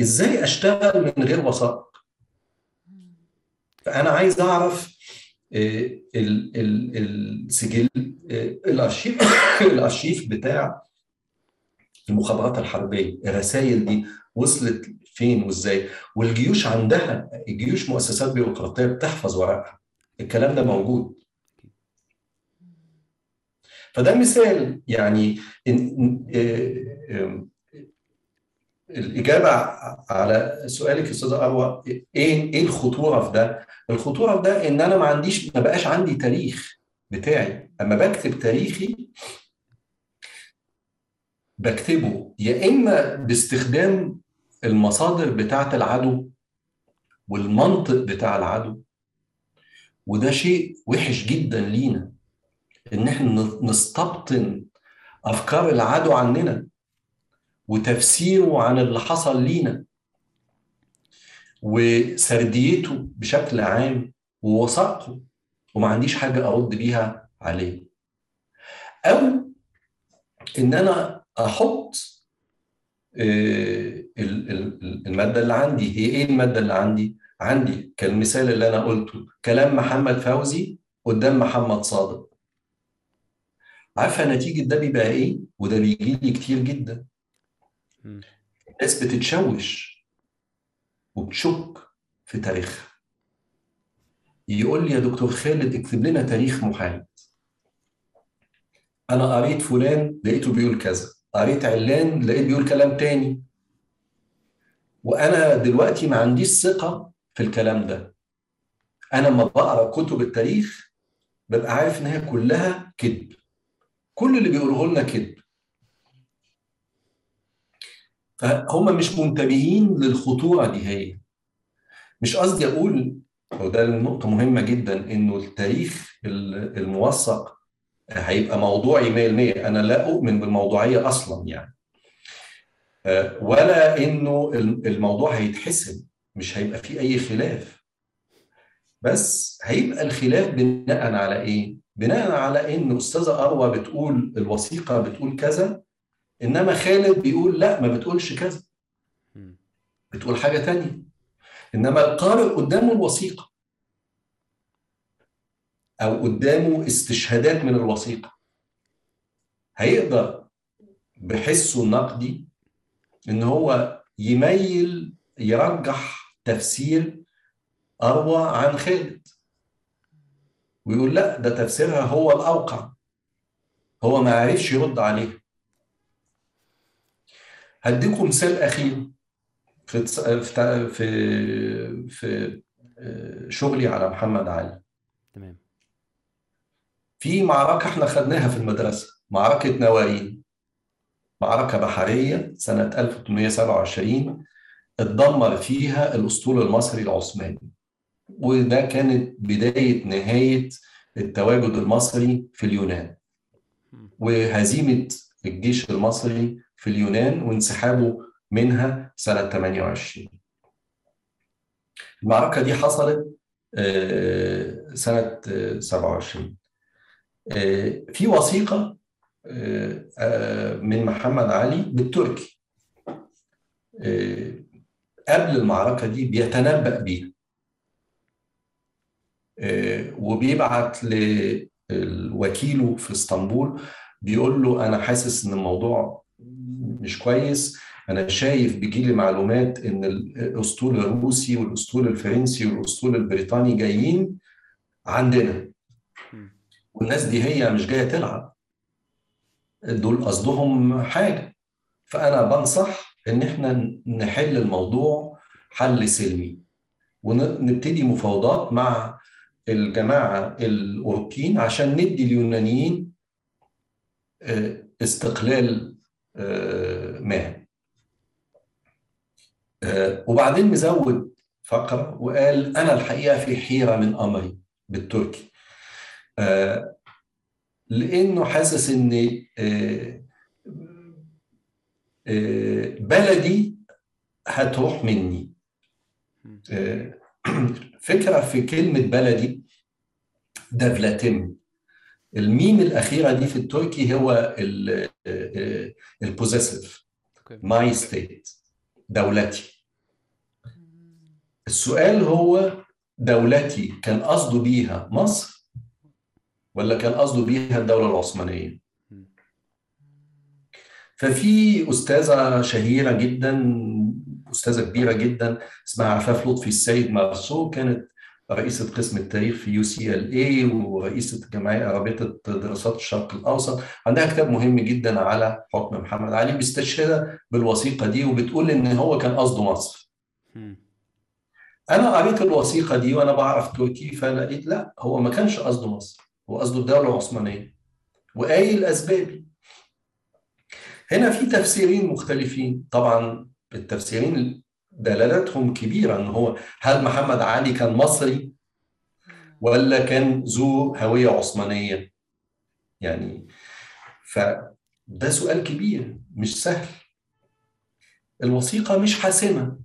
إزاي أشتغل من غير وثائق. فأنا عايز أعرف السجل الارشيف *coughs* الأرشيف بتاع المخابرات الحربية. الرسائل دي وصلت فين وإزاي؟ والجيوش عندها الجيوش مؤسسات بيروقراطية بتحفظ ورقها. الكلام ده موجود. فده مثال يعني إن الإجابة على سؤالك يا أستاذ أروى إيه إيه الخطورة في ده؟ الخطورة في ده إن أنا ما عنديش ما بقاش عندي تاريخ بتاعي أما بكتب تاريخي بكتبه يا إما باستخدام المصادر بتاعة العدو والمنطق بتاع العدو وده شيء وحش جدا لينا إن إحنا نستبطن أفكار العدو عننا وتفسيره عن اللي حصل لينا. وسرديته بشكل عام ووثائقه وما عنديش حاجة أرد بيها عليه. أو إن أنا أحط المادة اللي عندي. هي إيه المادة اللي عندي؟ عندي كالمثال اللي أنا قلته كلام محمد فوزي قدام محمد صادق. عارفة نتيجة ده بيبقى إيه؟ وده بيجي لي كتير جدا. الناس بتتشوش وبتشك في تاريخها. يقول لي يا دكتور خالد اكتب لنا تاريخ محايد. أنا قريت فلان لقيته بيقول كذا. قريت علان لقيت بيقول كلام تاني. وأنا دلوقتي ما عنديش ثقة في الكلام ده. أنا لما بقرأ كتب التاريخ ببقى عارف ان هي كلها كذب. كل اللي بيقوله لنا كذب. فهم مش منتبهين للخطوره دي هي مش قصدي أقول وده النقطه مهمة جدا إنه التاريخ الموثق هيبقى موضوعي 100% أنا لا أؤمن بالموضوعية أصلا يعني. ولا إنه الموضوع هيتحسم مش هيبقى فيه أي خلاف. بس هيبقى الخلاف بناء على إيه؟ بناء على إن أستاذة أروى بتقول الوثيقة بتقول كذا إنما خالد بيقول لا ما بتقولش كذا. بتقول حاجة تانية. إنما القارئ قدامه الوثيقة. أو قدامه استشهادات من الوثيقة. هيقدر بحسه النقدي إن هو يميل يرجح تفسير أروى عن خالد. ويقول لا ده تفسيرها هو الأوقع. هو ما عرفش يرد عليه هديكم مثال أخير في في في شغلي على محمد علي. تمام. في معركة إحنا خدناها في المدرسة معركة نوارين معركة بحرية سنة 1827 اتدمر فيها الأسطول المصري العثماني وده كانت بداية نهاية التواجد المصري في اليونان. وهزيمة الجيش المصري في اليونان وانسحابه منها سنة 28 المعركة دي حصلت سنة 27 في وثيقة من محمد علي بالتركي. قبل المعركة دي بيتنبأ بيها. وبيبعت لوكيله في اسطنبول بيقول له أنا حاسس إن الموضوع مش كويس. أنا شايف بيجيلي معلومات إن الأسطول الروسي والأسطول الفرنسي والأسطول البريطاني جايين عندنا. والناس دي هي مش جاية تلعب. دول قصدهم حاجة. فأنا بنصح إن إحنا نحل الموضوع حل سلمي. ونبتدي مفاوضات مع الجماعة الاوروبيين عشان ندي اليونانيين استقلال ما. وبعدين مزود فقرة وقال أنا الحقيقة في حيرة من أمري بالتركي. لأنه حاسس إن بلدي هتروح مني. *clears throat* فكرة في كلمة بلدي devletim الميم الأخيرة دي في التركي هو ال possessive my state دولتي. السؤال هو دولتي كان قصده بيها مصر ولا كان قصده بيها الدولة العثمانية؟ ففي أستاذة شهيرة جدا أستاذة كبيرة جدا اسمها عفاف لطفي السيد مرسو كانت رئيسة قسم التاريخ في UCLA ورئيسة جمعية رابطة دراسات الشرق الأوسط. عندها كتاب مهم جدا على حكم محمد علي بيستشهدها بالوثيقة دي وبتقول إن هو كان قصده مصر. أنا قريت الوثيقة دي وأنا بعرف تركي فلقيت لا هو ما كانش قصده مصر هو قصده الدولة العثمانية. وقايل أسبابي هنا في تفسيرين مختلفين. طبعا التفسيرين دلالتهم كبيرة إن هو هل محمد علي كان مصري ولا كان ذو هوية عثمانية؟ يعني فده سؤال كبير مش سهل. الوثيقة مش حاسمة.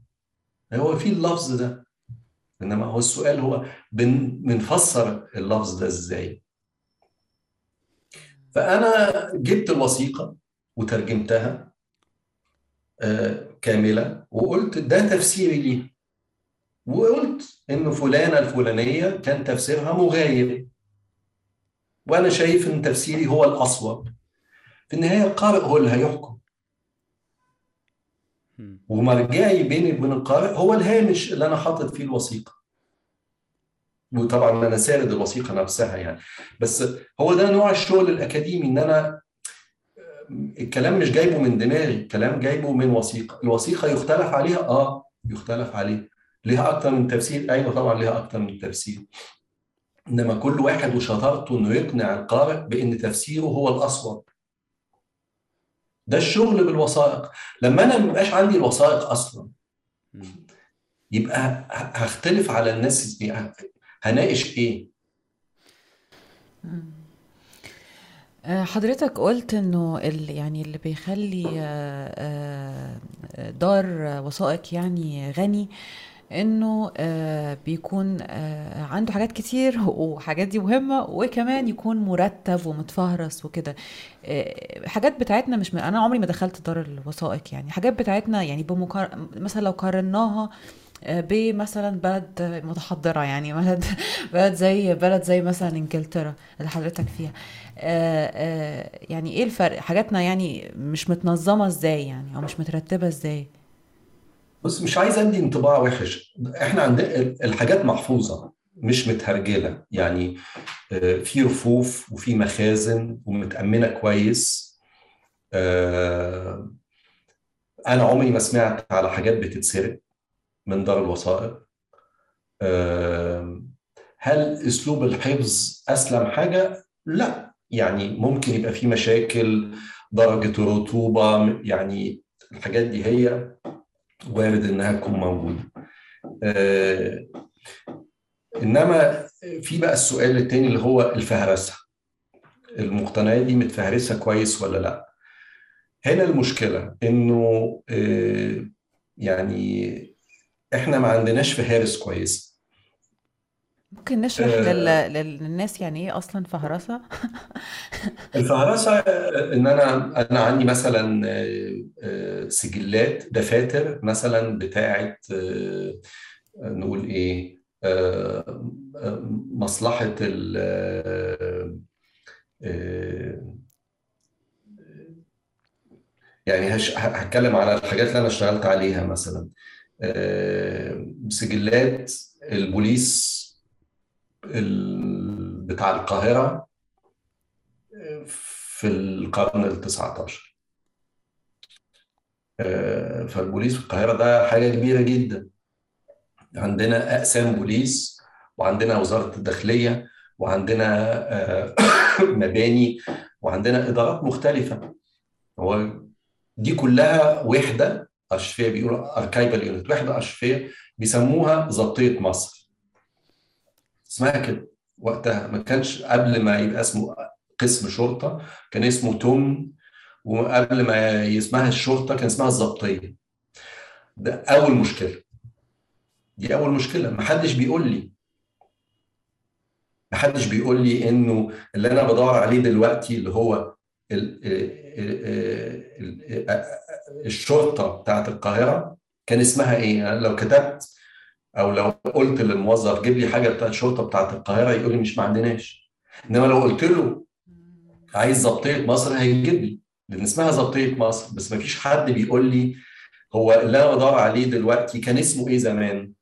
هو في اللفظ ده. إنما هو السؤال هو بنفسر اللفظ ده إزاي؟ فأنا جبت الوثيقة وترجمتها كاملة وقلت ده تفسيري ليها وقلت ان فلانة الفلانية كان تفسيرها مغاير. وأنا شايف إن تفسيري هو الأصوب. في النهاية القارئ هو اللي هيحكم. ومرجعي بيني وبين القارئ هو الهامش اللي أنا حاطط فيه الوثيقة. وطبعا أنا سارد الوثيقة نفسها يعني. بس هو ده نوع الشغل الأكاديمي إن أنا الكلام مش جايبه من دماغي الكلام جايبه من وثيقة. الوثيقة يختلف عليها آه يختلف عليها. ليها أكتر من تفسير. أيوه طبعا ليها أكتر من تفسير. إنما كل واحد وشطارته إنه يقنع القارئ بإن تفسيره هو الأصوب. ده الشغل بالوثائق. لما أنا ما عندي الوثائق أصلا يبقى هختلف على الناس هناقش إيه؟ حضرتك قلت إنه يعني اللي بيخلي دار وثائق يعني غني إنه بيكون عنده حاجات كتير *laughs* وحاجات دي مهمة وكمان يكون مرتب ومتفهرس وكده. حاجات بتاعتنا مش م... أنا عمري ما دخلت دار الوثائق يعني. حاجات بتاعتنا يعني بمقار... مثلا لو قارناها بمثلا بلد متحضرة يعني *laughs* بلد بلد زي بلد زي مثلا إنجلترا اللي حضرتك فيها. يعني إيه الفرق؟ حاجاتنا يعني مش متنظمة إزاي يعني؟ أو مش مترتبة إزاي؟ بص مش عايز أدي انطباع وحش. إحنا عندنا الحاجات محفوظة مش متهرجلة. يعني في رفوف وفي مخازن ومتأمنة كويس. أنا عمري ما سمعت على حاجات بتتسرق من دار الوثائق. هل أسلوب الحفظ أسلم حاجة؟ لا. يعني ممكن يبقى في مشاكل درجة الرطوبة يعني الحاجات دي هي وارد إنها تكون موجودة. إنما في بقى السؤال الثاني اللي هو الفهرسة. المقتنيات دي متفهرسة كويس ولا لأ؟ هنا المشكلة إنه يعني إحنا ما عندناش فهارس كويس. ممكن نشرح آه لل... للناس يعني إيه أصلا فهرسة؟ *laughs* الفهرسة إن أنا أنا عندي مثلا سجلات دفاتر مثلا بتاعه نقول إيه مصلحة ال يعني هتكلم على الحاجات اللي أنا اشتغلت عليها مثلا. سجلات البوليس بتاع القاهرة في القرن ال 19 فالبوليس في القاهرة ده حاجة كبيرة جدا. عندنا أقسام بوليس وعندنا وزارة الداخلية وعندنا *coughs* مباني وعندنا إدارات مختلفة. هو دي كلها وحدة أرشفية بيقولوا أركايفال يونت وحدة أرشفية بيسموها ضبطية مصر. اسمها كده وقتها. ما كانش قبل ما يبقى اسمه قسم شرطة كان اسمه توم وقبل ما اسمها الشرطة كان اسمها الضبطية. ده أول مشكلة. دي أول مشكلة. ما حدش بيقول لي. ما حدش بيقول لي إنه اللي أنا بدور عليه دلوقتي اللي هو الشرطة بتاعت القاهرة كان اسمها إيه؟ يعني لو كتبت أو لو قلت للموظف جيب لي حاجة بتاعت الشرطة بتاعت القاهرة يقول لي مش ما عندناش. إنما لو قلت له عايز ضبطيه مصر هيجيب لي لأن اسمها ضبطيه مصر بس ما فيش حد بيقول لي هو اللي أنا بدور عليه دلوقتي كان اسمه إيه زمان.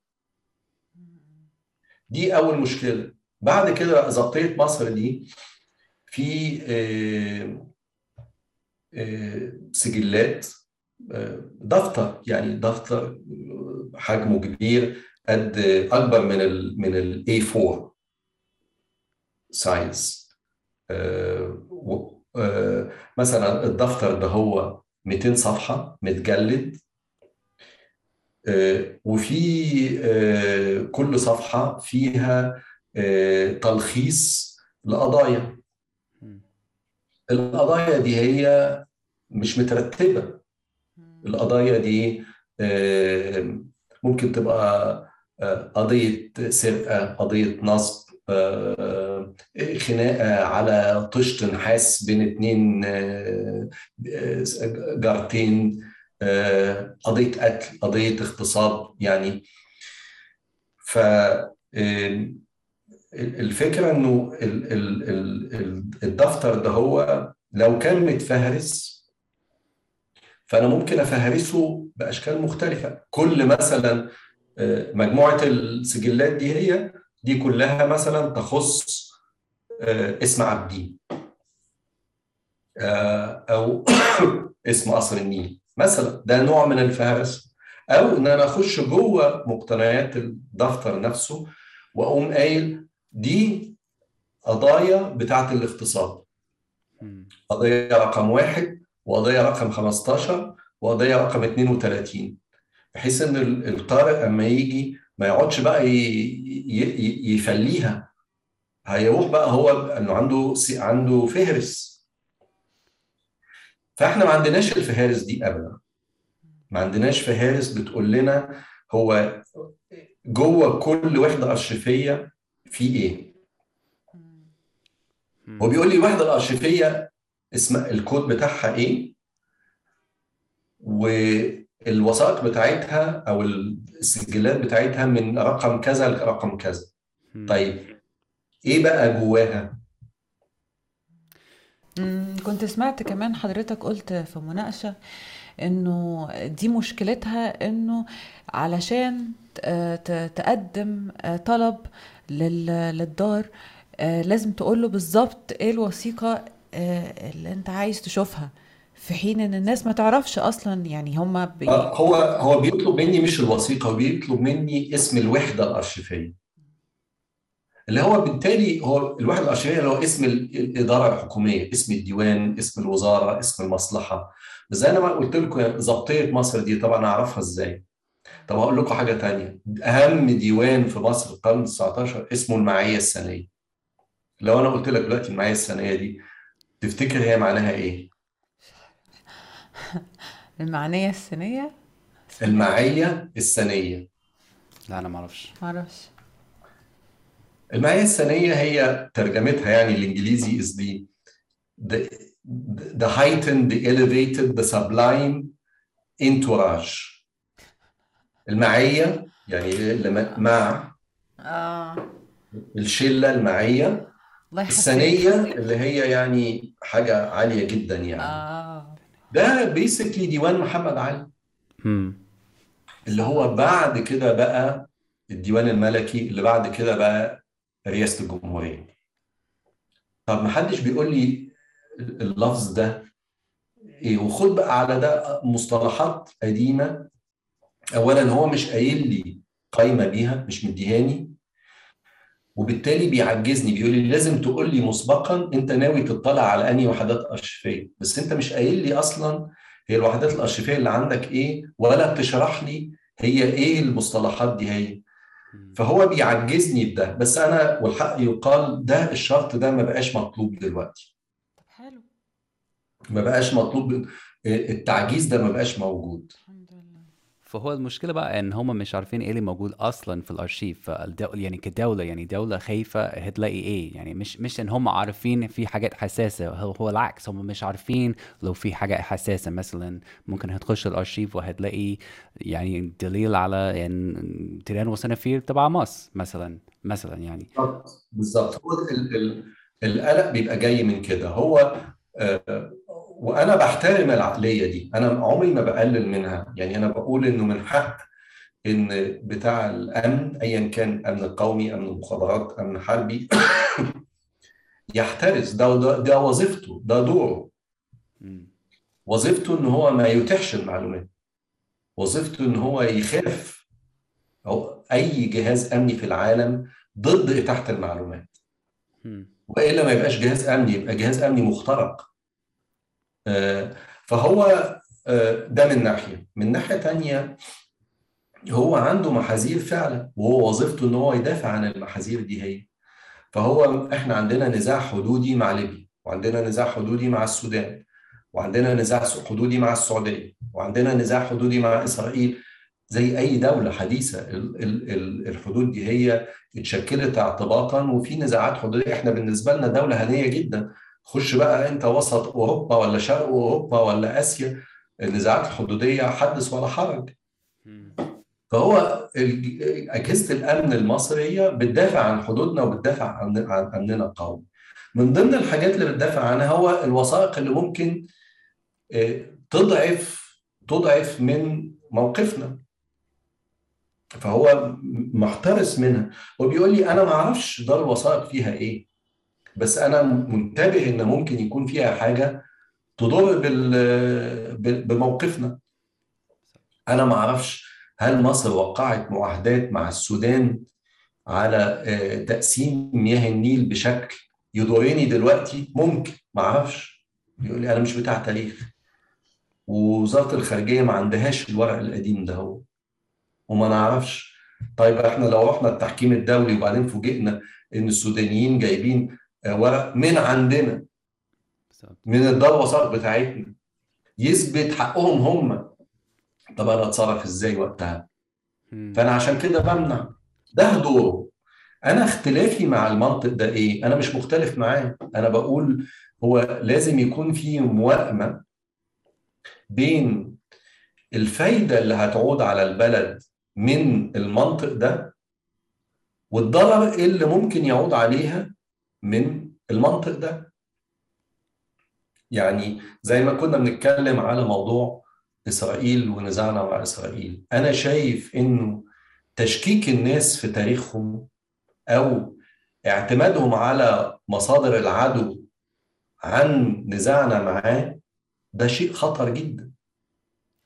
دي أول مشكلة. بعد كده ضبطيه مصر دي في سجلات دفتر يعني دفتر حجمه كبير. قد أكبر من ال من ال A4 size مثلا الدفتر ده هو 200 صفحة متجلد. وفي كل صفحة فيها تلخيص لقضايا. القضايا دي هي مش مترتبة. القضايا دي ممكن تبقى قضية سرقة قضية نصب خناقة على طشت نحاس بين اتنين جارتين قضية قتل قضية اغتصاب يعني. ف الفكرة إنه الدفتر ده هو لو كان متفهرس فأنا ممكن أفهرسه بأشكال مختلفة. كل مثلا مجموعة السجلات دي هي دي كلها مثلا تخص اسم عابدين أو *coughs* اسم قصر النيل مثلا. ده نوع من الفهرس. أو إن أنا أخش جوه مقتنيات الدفتر نفسه وأقوم قايل دي قضايا بتاعة الاغتصاب قضية رقم واحد وقضية رقم 15 وقضية رقم 32 بحيث إن القارئ أما يجي ما يقعدش بقى يفليها هيروح بقى هو إنه عنده عنده فهرس. فإحنا ما عندناش الفهارس دي ابدا. ما عندناش فهارس بتقول لنا هو جوه كل وحدة ارشيفيه في إيه. هو بيقول لي الوحدة الارشيفيه اسم الكود بتاعها إيه؟ والوثائق بتاعتها أو السجلات بتاعتها من رقم كذا لرقم كذا. طيب إيه بقى جواها؟ كنت سمعت كمان حضرتك قلت في مناقشة إنه دي مشكلتها إنه علشان تقدم طلب للدار لازم تقول له بالظبط إيه الوثيقة اللي أنت عايز تشوفها. في حين إن الناس ما تعرفش أصلا يعني هم بي... هو هو بيطلب مني مش الوثيقة هو بيطلب مني اسم الوحدة الأرشيفية. اللي هو بالتالي هو الوحدة الأرشيفية اللي هو اسم الإدارة الحكومية اسم الديوان اسم الوزارة اسم المصلحة. زي أنا ما قلت لكم ضبطية مصر دي طبعا أعرفها إزاي. طب هقول لكم حاجة تانية. أهم ديوان في مصر القرن 19 اسمه المعية السنية. لو أنا قلت لك دلوقتي المعية السنية دي تفتكر هي معناها إيه؟ المعنية السنية؟ المعية السنية. لا أنا ما أعرفش. ما أعرفش. المعية السنية هي ترجمتها يعني الإنجليزي is the the, the heightened the elevated the sublime entourage. المعية يعني مع. آه. الشلة المعية. الله السنية اللي هي يعني حاجة عالية جدا يعني. آه. ده بيسكلي ديوان محمد علي. اللي هو بعد كده بقى الديوان الملكي اللي بعد كده بقى رئاسة الجمهورية. طب ما حدش بيقول لي اللفظ ده. إيه وخد بقى على ده مصطلحات قديمة. اولا هو مش قايل لي قايمة بيها مش مديهاني. وبالتالي بيعجزني بيقول لي لازم تقول لي مسبقا أنت ناوي تطلع على أنهي وحدات ارشيفيه بس أنت مش قايل لي أصلا هي الوحدات الارشيفيه اللي عندك إيه ولا بتشرح لي هي إيه المصطلحات دي هي. فهو بيعجزني بده. بس أنا والحق يقال ده الشرط ده ما بقاش مطلوب دلوقتي. طب حلو. ما بقاش مطلوب التعجيز ده ما بقاش موجود. فهو المشكلة بقى إن هم مش عارفين إيه اللي موجود أصلا في الأرشيف فالدولة يعني كدولة يعني دولة خايفة هتلاقي إيه؟ يعني مش مش إن هم عارفين في حاجات حساسة هو, هو العكس هم مش عارفين لو في حاجة حساسة مثلا ممكن هتخش الأرشيف وهتلاقي يعني دليل على يعني تيران وصنافير تبع مصر مثلا مثلا يعني. بالظبط. هو ال- ال- القلق بيبقى جاي من كده. هو آه، وأنا بحترم العقلية دي. أنا عمري ما بقلل منها. يعني أنا بقول إنه من حق إن بتاع الأمن ايا كان أمن قومي أمن مخابرات أمن حربي *coughs* يحترس. ده, ده ده وظيفته. ده دوره. وظيفته إن هو ما يتيحش المعلومات. وظيفته إن هو يخاف أو أي جهاز أمني في العالم ضد إتاحة المعلومات. وإلا ما يبقاش جهاز أمني يبقى جهاز أمني مخترق. فهو آه، ده من ناحية. من ناحية تانية هو عنده محاذير فعلا وهو وظيفته إن هو يدافع عن المحاذير دي هي. فهو إحنا عندنا نزاع حدودي مع ليبيا وعندنا نزاع حدودي مع السودان وعندنا نزاع حدودي مع السعودية وعندنا نزاع حدودي مع إسرائيل. زي أي دولة حديثة ال- ال- ال- الحدود دي هي اتشكلت اعتباطا وفي نزاعات حدودية. إحنا بالنسبة لنا دولة هنية جدا. خش بقى انت وسط اوروبا ولا شرق اوروبا ولا آسيا النزاعات الحدودية حدث ولا حرج. فهو أجهزة الأمن المصرية بتدافع عن حدودنا وبتدافع عن عن أمننا القومي. من ضمن الحاجات اللي بتدافع عنها هو الوثائق اللي ممكن آه، تضعف تضعف من موقفنا. فهو محترس منها وبيقول لي أنا ما أعرفش دار الوثائق فيها إيه بس أنا منتبه إن ممكن يكون فيها حاجة تضر بموقفنا. أنا ما أعرفش هل مصر وقعت معاهدات مع السودان على آه، تقسيم مياه النيل بشكل يضرني دلوقتي؟ ممكن. ما أعرفش. يقول لي أنا مش بتاع تاريخ. ووزارة الخارجية ما عندهاش الورق القديم ده هو. وما نعرفش طيب إحنا لو رحنا التحكيم الدولي وبعدين فوجئنا إن السودانيين جايبين ورق من عندنا. من الدار الوثائق بتاعتنا. يثبت حقهم هم. طب أنا أتصرف إزاي وقتها. فأنا عشان كده بمنع. ده دوره. أنا اختلافي مع المنطق ده إيه؟ أنا مش مختلف معاه. أنا بقول هو لازم يكون في موائمه بين الفايدة اللي هتعود على البلد من المنطق ده والضرر اللي ممكن يعود عليها من المنطق ده. يعني زي ما كنا بنتكلم على موضوع إسرائيل ونزاعنا مع إسرائيل أنا شايف إنه تشكيك الناس في تاريخهم أو اعتمادهم على مصادر العدو عن نزاعنا معاه ده شيء خطر جدا.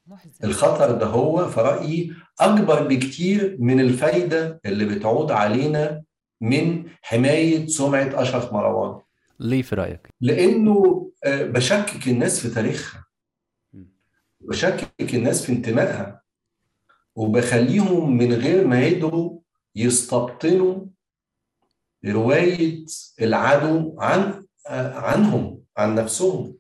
محزن. الخطر ده هو في رأيي أكبر بكتير من الفايدة اللي بتعود علينا من حماية سمعة أشرف مروان. ليه في رأيك؟ لأنه آه، بشكك الناس في تاريخها. بشكك الناس في انتمائها. وبخليهم من غير ما يدروا يستبطنوا رواية العدو عن آه، عنهم عن نفسهم.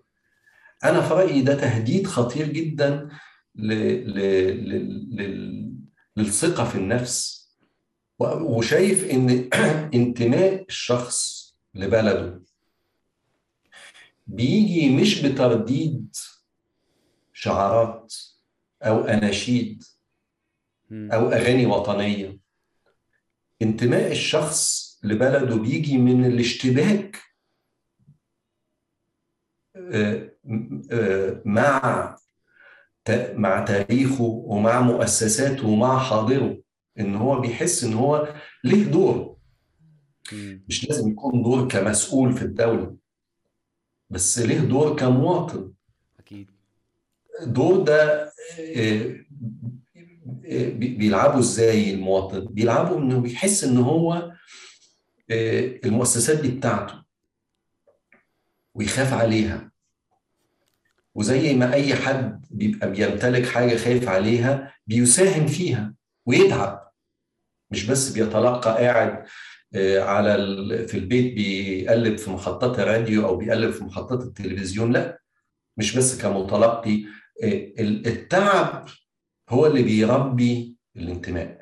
أنا في رأيي ده تهديد خطير جدا ل... ل... ل... ل... للثقة في النفس. وشايف إن *clears throat* انتماء الشخص لبلده بيجي مش بترديد شعارات أو أناشيد مم. أو أغاني وطنية انتماء الشخص لبلده بيجي من الاشتباك آه، آه، مع مع تاريخه ومع مؤسساته ومع حاضره إن هو بيحس إن هو ليه دور. مش لازم يكون دور كمسؤول في الدولة بس ليه دور كمواطن. أكيد. الدور ده آه، آه، بي- بيلعبوا إزاي المواطن؟ بيلعبوا إنه بيحس إن هو آه، المؤسسات دي بتاعته. ويخاف عليها. وزي ما أي حد بيبقى بيمتلك حاجة خايف عليها بيساهم فيها ويتعب مش بس بيتلقى قاعد آه، على في البيت بيقلب في محطات الراديو أو بيقلب في محطات التلفزيون لا مش بس كمتلقي آه، ال- التعب هو اللي بيربي الانتماء.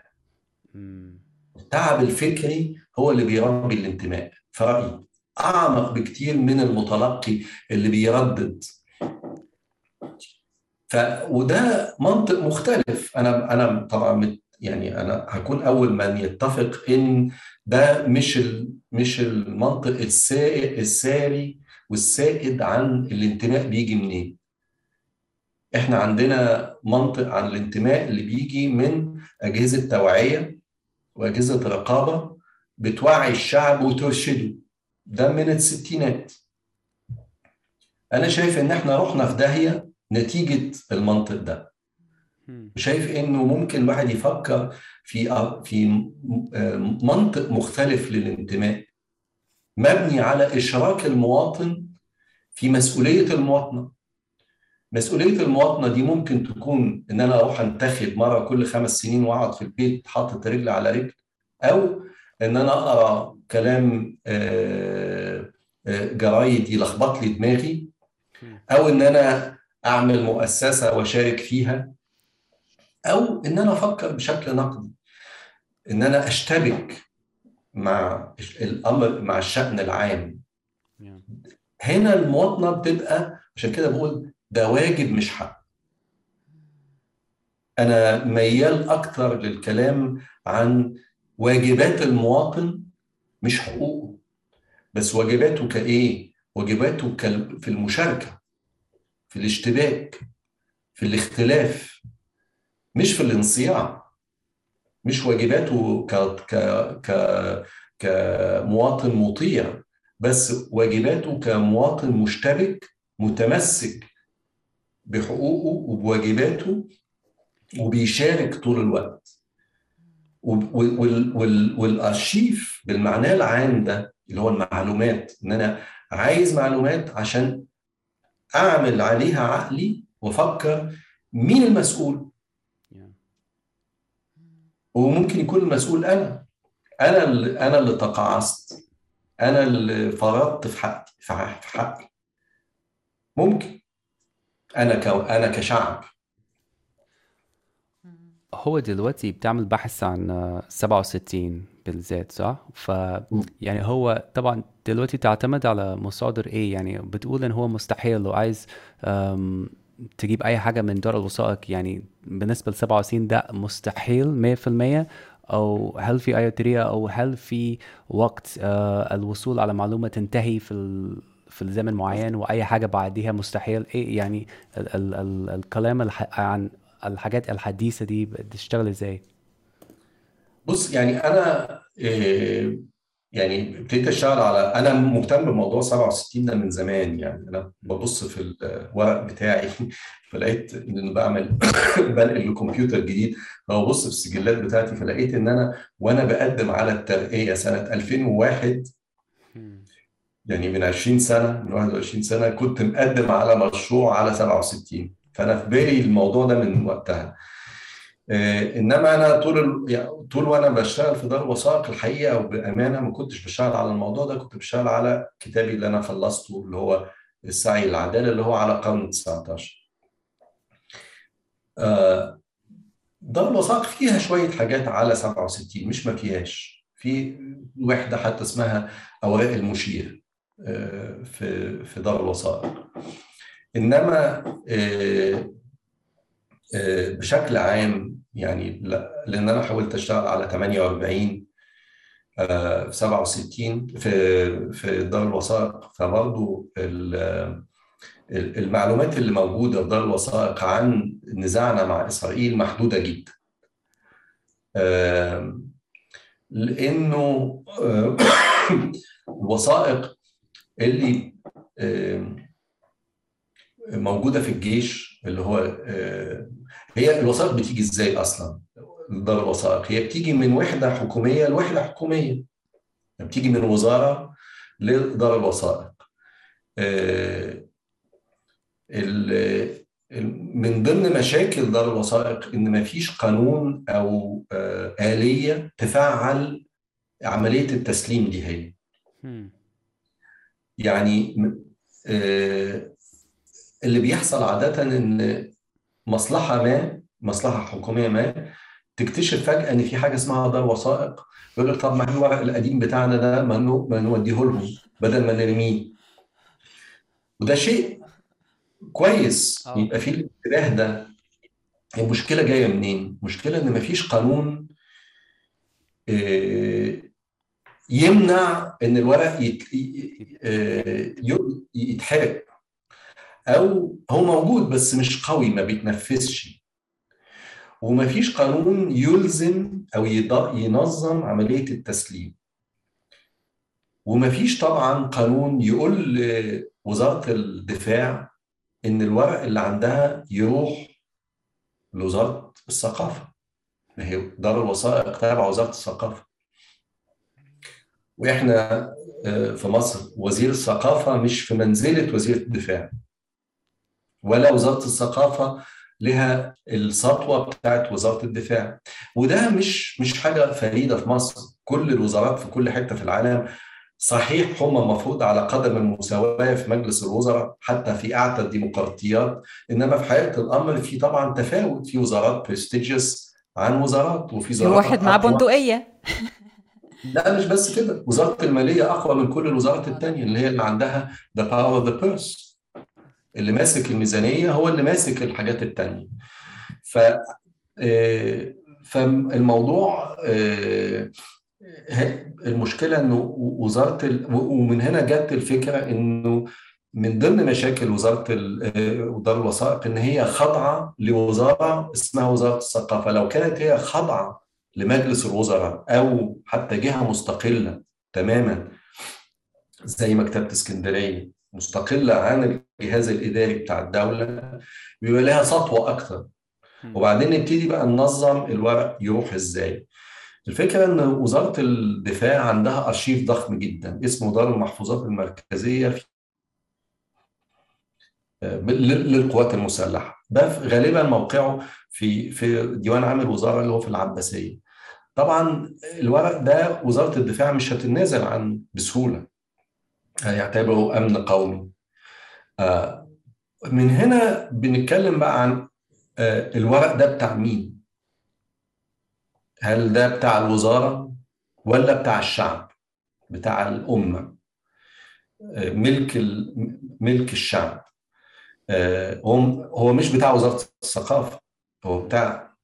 التعب الفكري هو اللي بيربي الانتماء. في رأيي أعمق بكتير من المتلقي اللي بيردد. ف وده منطق مختلف. أنا أنا طبعا يعني أنا هكون أول من يتفق إن ده مش. مش المنطق السائد الساري والسائد عن الانتماء بيجي منين. إحنا عندنا منطق عن الانتماء اللي بيجي من أجهزة توعية وأجهزة رقابة بتوعي الشعب وترشده. ده من الستينات. أنا شايف إن إحنا رحنا في داهية نتيجة المنطق ده. شايف إنه ممكن الواحد يفكر في في منطق مختلف للانتماء. مبني على إشراك المواطن في مسؤولية المواطنة. مسؤولية المواطنة دي ممكن تكون إن أنا أروح أنتخب مرة كل خمس سنين وأقعد في البيت حاطط رجل على رجل أو إن أنا أقرأ كلام جرايد يلخبط لي دماغي أو إن أنا أعمل مؤسسة وأشارك فيها. أو إن أنا أفكر بشكل نقدي إن أنا أشتبك مع الأمر مع الشأن العام. هنا المواطنة بتبقى عشان كده بقول ده واجب مش حق. أنا ميال أكتر للكلام عن واجبات المواطن مش حقوقه. بس واجباته كإيه؟ واجباته في المشاركة في الاشتباك في الاختلاف. مش في الانصياع مش واجباته ك ك ك كمواطن مطيع بس واجباته كمواطن مشتبك متمسك بحقوقه وبواجباته وبيشارك طول الوقت. والأرشيف بالمعنى العام ده اللي هو المعلومات إن أنا عايز معلومات عشان أعمل عليها عقلي وأفكر مين المسؤول؟ وممكن يكون المسؤول أنا. أنا اللي أنا اللي تقاعست. أنا اللي فرطت في حقي في حقي. ممكن. أنا ك... أنا كشعب. هو دلوقتي بتعمل بحث عن 67 بالذات صح؟ ف يعني هو طبعا دلوقتي تعتمد على مصادر إيه؟ يعني بتقول إن هو مستحيل لو عايز تجيب أي حاجة من دار الوثائق يعني بالنسبة ل 67 ده مستحيل 100% أو هل في اي طريقه أو هل في وقت الوصول على معلومة تنتهي في في الزمن معين وأي حاجة بعديها مستحيل إيه يعني ال ال ال الكلام الح عن الحاجات الحديثة دي بتشتغل إزاي؟ بص يعني أنا إيه يعني ابتديت أشتغل على أنا مهتم بموضوع 67 ده من زمان يعني أنا ببص في الورق بتاعي *laughs* فلقيت إن بعمل *coughs* بنقل لكمبيوتر جديد فببص في السجلات بتاعتي فلقيت إن أنا وأنا بقدم على الترقية سنة 2001 يعني من 20 سنة من 21 سنة كنت مقدم على مشروع على 67 فأنا في بالي الموضوع ده من وقتها. إنما أنا طول يعني طول وأنا بشتغل في دار الوثائق الحقيقة وبامانه ما كنتش بشتغل على الموضوع ده كنت بشتغل على كتابي اللي أنا خلصته اللي هو السعي للعداله اللي هو على قرن 19 دار الوثائق فيها شوية حاجات على 67 مش ما فيهاش. في وحدة حتى اسمها أوراق المشير في في دار الوثائق. إنما بشكل عام يعني لأن أنا حاولت أشتغل على 48 في 67 في في دار الوثائق. فبرضه المعلومات اللي موجودة في دار الوثائق عن نزاعنا مع إسرائيل محدودة جدا. لأنه *coughs* الوثائق اللي موجودة في الجيش اللي هو هي الوثائق بتيجي إزاي أصلا؟ دار الوثائق. هي بتيجي من وحدة حكومية لوحدة حكومية. بتيجي من وزارة لدار الوثائق. من ضمن مشاكل دار الوثائق إن ما فيش قانون أو آلية تفعل عملية التسليم دي هي. يعني اللي بيحصل عادة إن مصلحة ما مصلحة حكومية ما تكتشف فجأة إن في حاجة اسمها دار وثائق يقول لك طب ما الورق القديم بتاعنا ده ما نوديه لهم بدل ما نرميه. وده شيء كويس. أوه. يبقى في الانتباه ده. المشكلة جاية منين؟ المشكلة إن مفيش قانون يمنع إن الورق يتحرق. أو هو موجود بس مش قوي ما بيتنفذش. وما فيش قانون يلزم أو ينظم عملية التسليم. وما فيش طبعا قانون يقول لوزارة الدفاع إن الورق اللي عندها يروح لوزارة الثقافة. ما هي دار الوثائق تابع وزارة الثقافة. وإحنا في مصر وزير الثقافة مش في منزلة وزير الدفاع. ولا وزارة الثقافة لها السطوة بتاعت وزارة الدفاع. وده مش مش حاجة فريدة في مصر. كل الوزارات في كل حتة في العالم صحيح هم المفروض على قدم المساواة في مجلس الوزراء حتى في أعتى الديمقراطيات. إنما في حقيقة الأمر في طبعا تفاوت. في وزارات برستيجيوس عن وزارات وفي في واحد معاه بندقية. لا مش بس كده. وزارة المالية أقوى من كل الوزارات التانية اللي هي اللي عندها the power of the purse. اللي ماسك الميزانية هو اللي ماسك الحاجات التانية. ف فالموضوع المشكلة إنه وزارة ال... ومن هنا جت الفكرة إنه من ضمن مشاكل وزارة دار الوثائق إن هي خاضعه لوزارة اسمها وزارة الثقافة. لو كانت هي خاضعه لمجلس الوزراء أو حتى جهة مستقلة تماما زي مكتبة اسكندرية مستقلة عن الجهاز الإداري بتاع الدولة بيبقى لها سطوة أكثر وبعدين نبتدي بقى ننظم الورق يروح إزاي. الفكرة أن وزارة الدفاع عندها أرشيف ضخم جدا اسمه دار المحفوظات المركزية في للقوات المسلحة. ده غالبا موقعه في في ديوان عام الوزارة اللي هو في العباسية. طبعا الورق ده وزارة الدفاع مش هتنازل عن بسهولة. هيعتبره أمن قومي. من هنا بنتكلم بقى عن الورق ده بتاع مين؟ هل ده بتاع الوزارة ولا بتاع الشعب بتاع الأمة؟ ملك ملك الشعب. هو هو مش بتاع وزارة الثقافة هو بتاع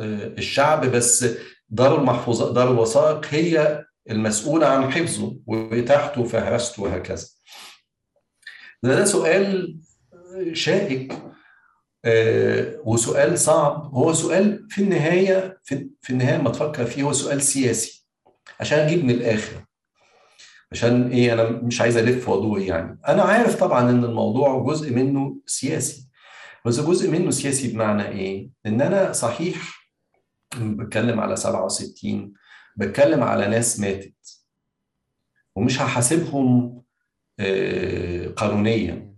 الشعب بس دار المحفوظات دار الوثائق هي المسؤولة عن حفظه وإتاحته وفهرسته وهكذا. ده, ده سؤال شائك وسؤال صعب. هو سؤال في النهاية في, النهاية ما تفكر فيه هو سؤال سياسي عشان أجيب من الآخر. عشان إيه أنا مش عايز ألف وأدور يعني. أنا عارف طبعا إن الموضوع جزء منه سياسي. بس جزء منه سياسي بمعنى إيه؟ إن أنا صحيح بتكلم على 67 بتكلم على ناس ماتت ومش هحاسبهم قانونيا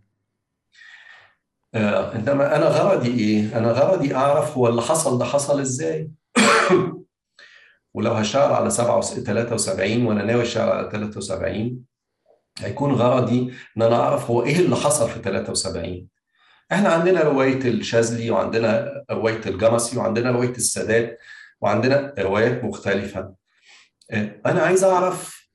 آه، انما أنا غرضي إيه؟ أنا غرضي أعرف هو اللي حصل ده حصل إزاي؟ *coughs* ولو هشتغل على 73 وأنا ناوي أشتغل على 73 هيكون غرضي إن أنا أعرف هو إيه اللي حصل في 73 إحنا عندنا رواية الشاذلي وعندنا رواية الجمسي وعندنا رواية السادات وعندنا روايات مختلفة أنا عايز أعرف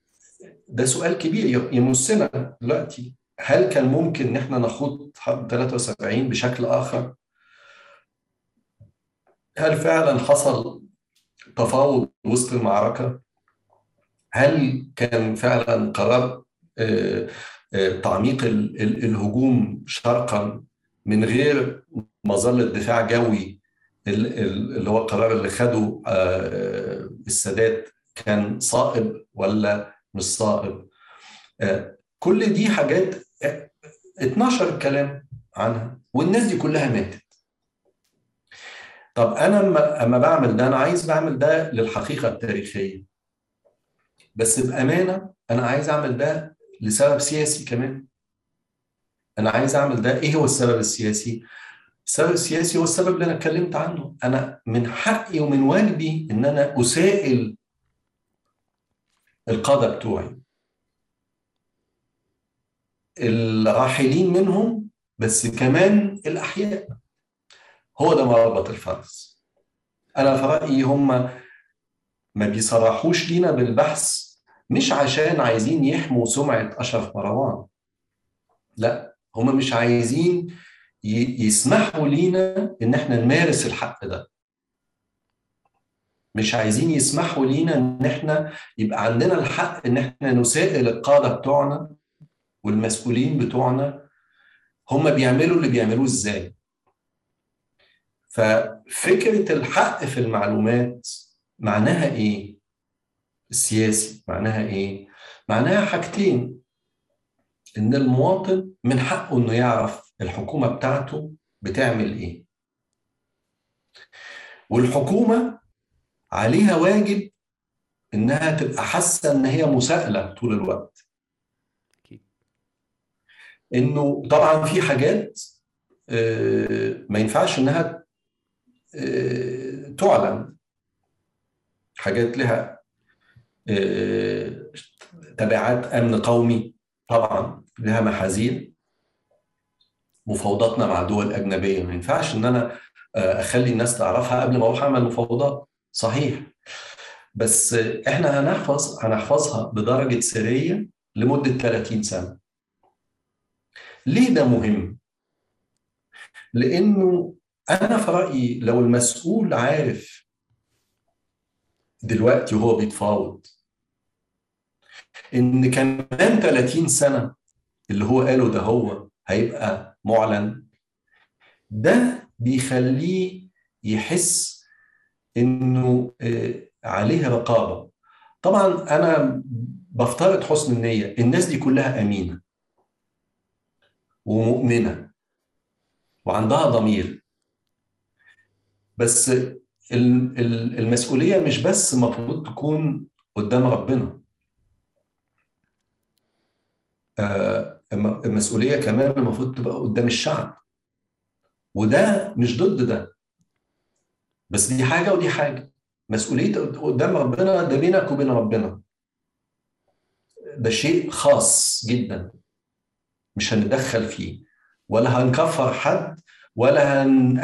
ده سؤال كبير يمسنا دلوقتي هل كان ممكن إن إحنا نخوض حرب 73 بشكل آخر؟ هل فعلا حصل تفاوض وسط المعركة؟ هل كان فعلا قرار تعميق الهجوم شرقا من غير مظلة دفاع جوي اللي هو القرار اللي خده السادات كان صائب ولا مش صائب؟ كل دي حاجات اتنشر الكلام عنها والناس دي كلها ماتت. طب أنا أما بعمل ده أنا عايز بعمل ده للحقيقة التاريخية. بس بأمانة أنا عايز أعمل ده لسبب سياسي كمان. أنا عايز أعمل ده إيه هو السبب السياسي؟ السبب السياسي هو السبب اللي أنا اتكلمت عنه. أنا من حقي ومن واجبي إن أنا اسائل القاده بتوعي. الراحلين منهم بس كمان الأحياء. هو ده مربط الفرس. أنا في رأيي هم ما بيصرحوش لينا بالبحث مش عشان عايزين يحموا سمعة أشرف مروان. لا هم مش عايزين يسمحوا لينا إن إحنا نمارس الحق ده. مش عايزين يسمحوا لينا إن إحنا يبقى عندنا الحق إن إحنا نسائل القادة بتوعنا والمسؤولين بتوعنا. هم بيعملوا اللي بيعملوه إزاي؟ ففكرة الحق في المعلومات معناها إيه؟ السياسي معناها إيه؟ معناها حاجتين. إن المواطن من حقه إنه يعرف الحكومة بتاعته بتعمل إيه. والحكومة عليها واجب إنها تبقى حاسة إن هي مساءلة طول الوقت. إنه طبعا في حاجات آه، ما ينفعش إنها آه، تعلن. حاجات لها آه، تبعات أمن قومي طبعا لها محاذير. مفاوضاتنا مع دول أجنبية. ما ينفعش إن أنا أخلي الناس تعرفها قبل ما أروح أعمل مفاوضات. صحيح. بس إحنا هنحفظ هنحفظها بدرجة سرية لمدة 30 سنة. ليه ده مهم؟ لأنه أنا في رأيي لو المسؤول عارف دلوقتي وهو بيتفاوض إن كمان 30 سنة اللي هو قاله ده هو هيبقى معلن ده بيخليه يحس إنه آه، عليه رقابة. طبعا أنا بفترض حسن النية الناس دي كلها أمينة ومؤمنة وعندها ضمير. بس ال- ال- المسؤولية مش بس المفروض تكون قدام ربنا. آه، الم- المسؤولية كمان المفروض تبقى قدام الشعب. وده مش ضد ده. بس دي حاجة ودي حاجة. مسؤولية قدام ربنا ده بينك وبين ربنا. ده شيء خاص جدا. مش هنتدخل فيه. ولا هنكفر حد ولا هن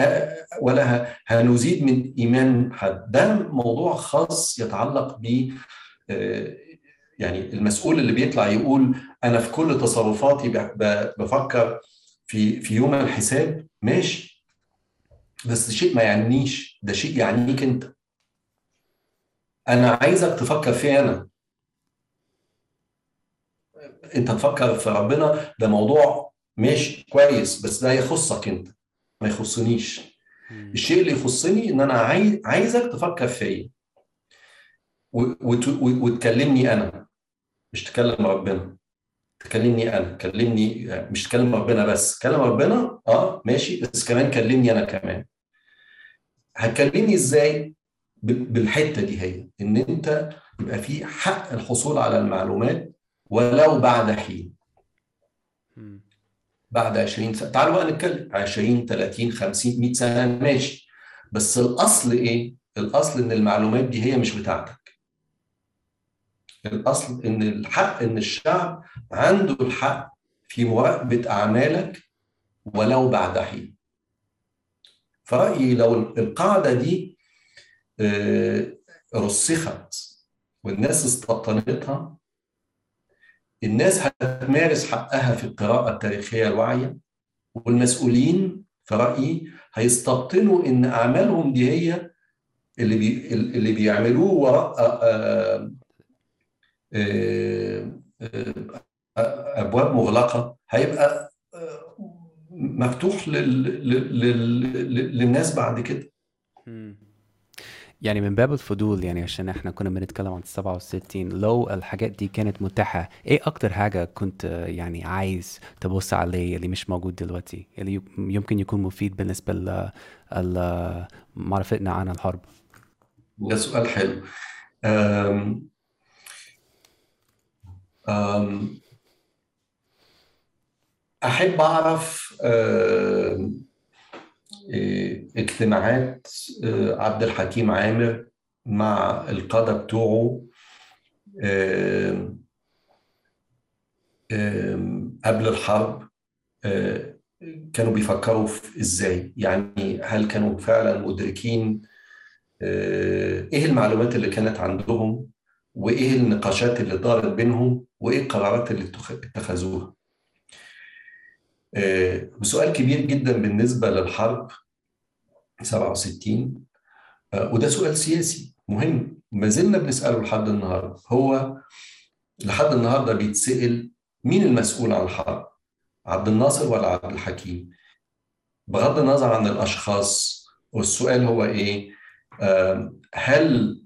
ولا هنزيد من إيمان حد. ده موضوع خاص يتعلق ب آه، يعني المسؤول اللي بيطلع يقول أنا في كل تصرفاتي بفكر في في يوم الحساب. ماشي. بس شيء ما يعنيش ده شيء يعنيك انت. أنا عايزك تفكر في أنا. أنت تفكر في ربنا ده موضوع ماشي كويس بس ده يخصك انت ما يخصنيش. الشيء اللي يخصني إن أنا عايز عايزك تفكر فيا وتكلمني أنا مش تكلم ربنا. تكلمني أنا كلمني مش تكلم ربنا بس كلم ربنا آه ماشي بس كمان كلمني أنا كمان. هتكلمني إزاي بالحتة دي هي؟ إن أنت يبقى في حق الحصول على المعلومات ولو بعد حين. بعد 20 سنه تعالوا بقى نتكلم 20 30 50 100 سنة ماشي. بس الأصل إيه؟ الأصل إن المعلومات دي هي مش بتاعتك. الأصل إن الحق إن الشعب عنده الحق في مراقبة أعمالك ولو بعد حين. فرأيي لو القاعدة دي آه، رسخت والناس استبطنتها الناس هتمارس حقها في القراءة التاريخية الواعية والمسؤولين في رأيي هيستبطنوا إن أعمالهم دي هي اللي بي اللي بيعملوه وراء آه، آه، آه، أبواب مغلقة. هيبقى مفتوح لل... لل... لل... للناس بعد كده. يعني من باب الفضول يعني عشان إحنا كنا بنتكلم عن 67 لو الحاجات دي كانت متاحة إيه أكتر حاجة كنت يعني عايز تبص عليه اللي مش موجود دلوقتي اللي يم- يمكن يكون مفيد بالنسبة ل ل- معرفتنا عن الحرب؟ ده سؤال حلو. أعرف أم... إيه، اجتماعات آه، عبد الحكيم عامر مع القادة بتوعه. آم، قبل الحرب كانوا بيفكروا في إزاي؟ يعني هل كانوا فعلا مدركين إيه المعلومات اللي كانت عندهم؟ وإيه النقاشات اللي دارت بينهم؟ وإيه القرارات اللي اتخ- اتخذوها؟ آه، وسؤال كبير جدا بالنسبة للحرب 67 آه، وده سؤال سياسي مهم. ما زلنا بنسأله لحد النهارده. هو لحد النهارده بيتسأل مين المسؤول عن الحرب؟ عبد الناصر ولا عبد الحكيم؟ بغض النظر عن الأشخاص والسؤال هو إيه؟ هل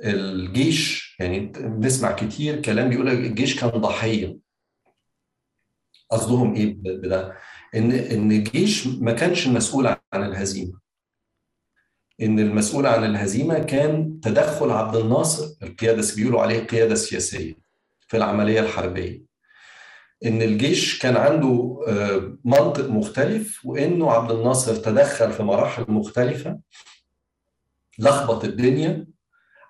الجيش يعني بنسمع كتير كلام بيقول لك الجيش كان ضحية. قصدهم إيه بده؟ ان إن الجيش ما كانش مسؤول عن الهزيمة. إن المسؤول عن الهزيمة كان تدخل عبد الناصر القيادة بيقولوا عليه قيادة سياسية في العملية الحربية. إن الجيش كان عنده آه، منطق مختلف وإنه عبد الناصر تدخل في مراحل مختلفة لخبط الدنيا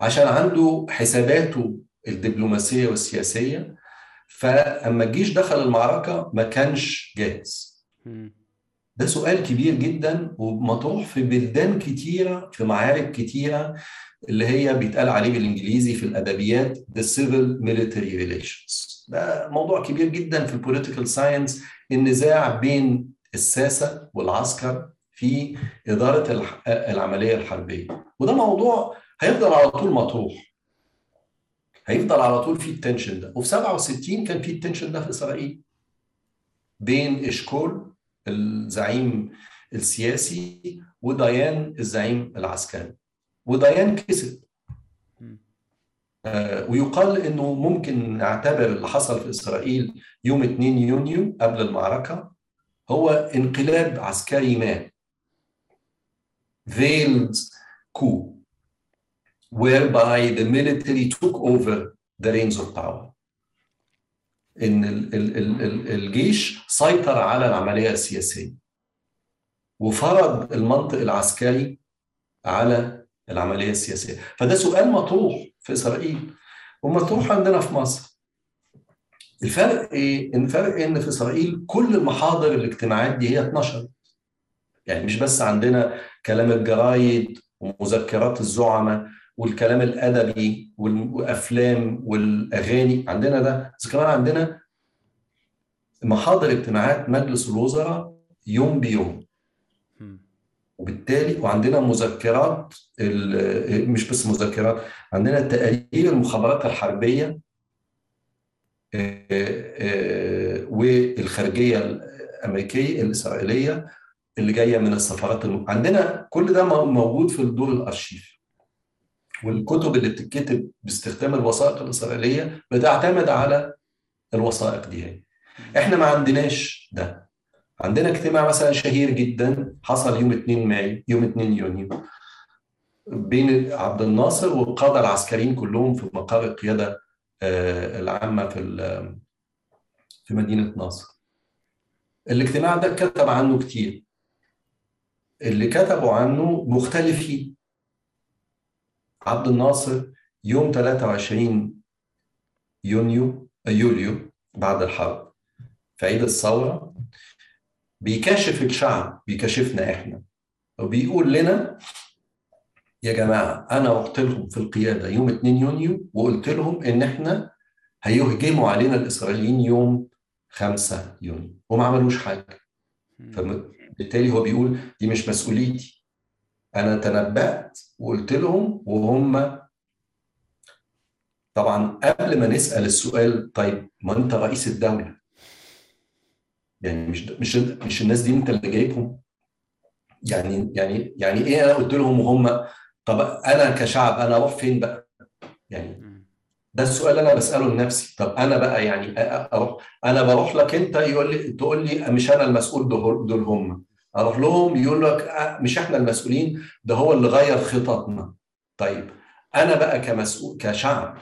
عشان عنده حساباته الدبلوماسية والسياسية فاما الجيش دخل المعركة ما كانش جاهز. ده سؤال كبير جدا ومطروح في بلدان كتيرة في معارك كتيرة اللي هي بيتقال عليه بالإنجليزي في الأدبيات the civil military relations. ده موضوع كبير جدا في ال political science النزاع بين الساسة والعسكر في إدارة العملية الحربية. وده موضوع هيفضل على طول مطروح. هيفضل على طول في ال tension ده. وفي 67 كان في ال tension ده في إسرائيل. بين إشكول الزعيم السياسي وديان الزعيم العسكري. وديان كسب. آه ويقال إنه ممكن نعتبر اللي حصل في إسرائيل يوم 2 يونيو قبل المعركة هو انقلاب عسكري ما. veiled coup whereby the military took over the reins of power. إن الجيش سيطر على العملية السياسية وفرض المنطق العسكري على العملية السياسية. فده سؤال مطروح في إسرائيل ومطروح عندنا في مصر. الفرق إيه؟ الفرق إن في إسرائيل كل المحاضر الاجتماعات دي هي اتنشرت. يعني مش بس عندنا كلام الجرايد ومذكرات الزعماء والكلام الأدبي والأفلام والأغاني. عندنا ده بس كمان عندنا محاضر اجتماعات مجلس الوزراء يوم بيوم. وبالتالي وعندنا مذكرات مش بس مذكرات عندنا تقارير المخابرات الحربية آه، آه، والخارجية الأمريكية الإسرائيلية اللي جاية من السفارات عندنا كل ده موجود في الدور الارشيفي والكتب اللي بتتكتب باستخدام الوثائق الإسرائيلية بتعتمد على الوثائق دي هي. إحنا ما عندناش ده. عندنا اجتماع مثلا شهير جدا حصل يوم 2 مايو يوم 2 يونيو بين عبد الناصر والقادة العسكريين كلهم في مقر القيادة آه، العامة في في مدينة ناصر. الاجتماع ده كتب عنه كتير. اللي كتبوا عنه مختلفين. عبد الناصر يوم 23 يونيو يوليو بعد الحرب في عيد الثورة بيكاشف الشعب بيكاشفنا إحنا وبيقول لنا يا جماعة أنا رحت لهم في القيادة يوم 2 يونيو وقلت لهم إن إحنا هيهجموا علينا الإسرائيليين يوم 5 يونيو وما عملوش حاجة. فبالتالي هو بيقول دي مش مسؤوليتي أنا تنبأت وقلت لهم وهم طبعا قبل ما نسأل السؤال طيب ما أنت رئيس الدولة؟ يعني مش مش مش الناس دي أنت اللي جايبهم؟ يعني يعني يعني إيه أنا قلت لهم وهم؟ طب أنا كشعب أنا أروح فين بقى؟ يعني ده السؤال أنا بسأله لنفسي. طب أنا بقى يعني أروح أنا بروح لك أنت يقول لي تقول لي مش أنا المسؤول دول هم. أروح لهم يقول لك آه، مش إحنا المسؤولين ده هو اللي غير خططنا. طيب أنا بقى كمسؤول كشعب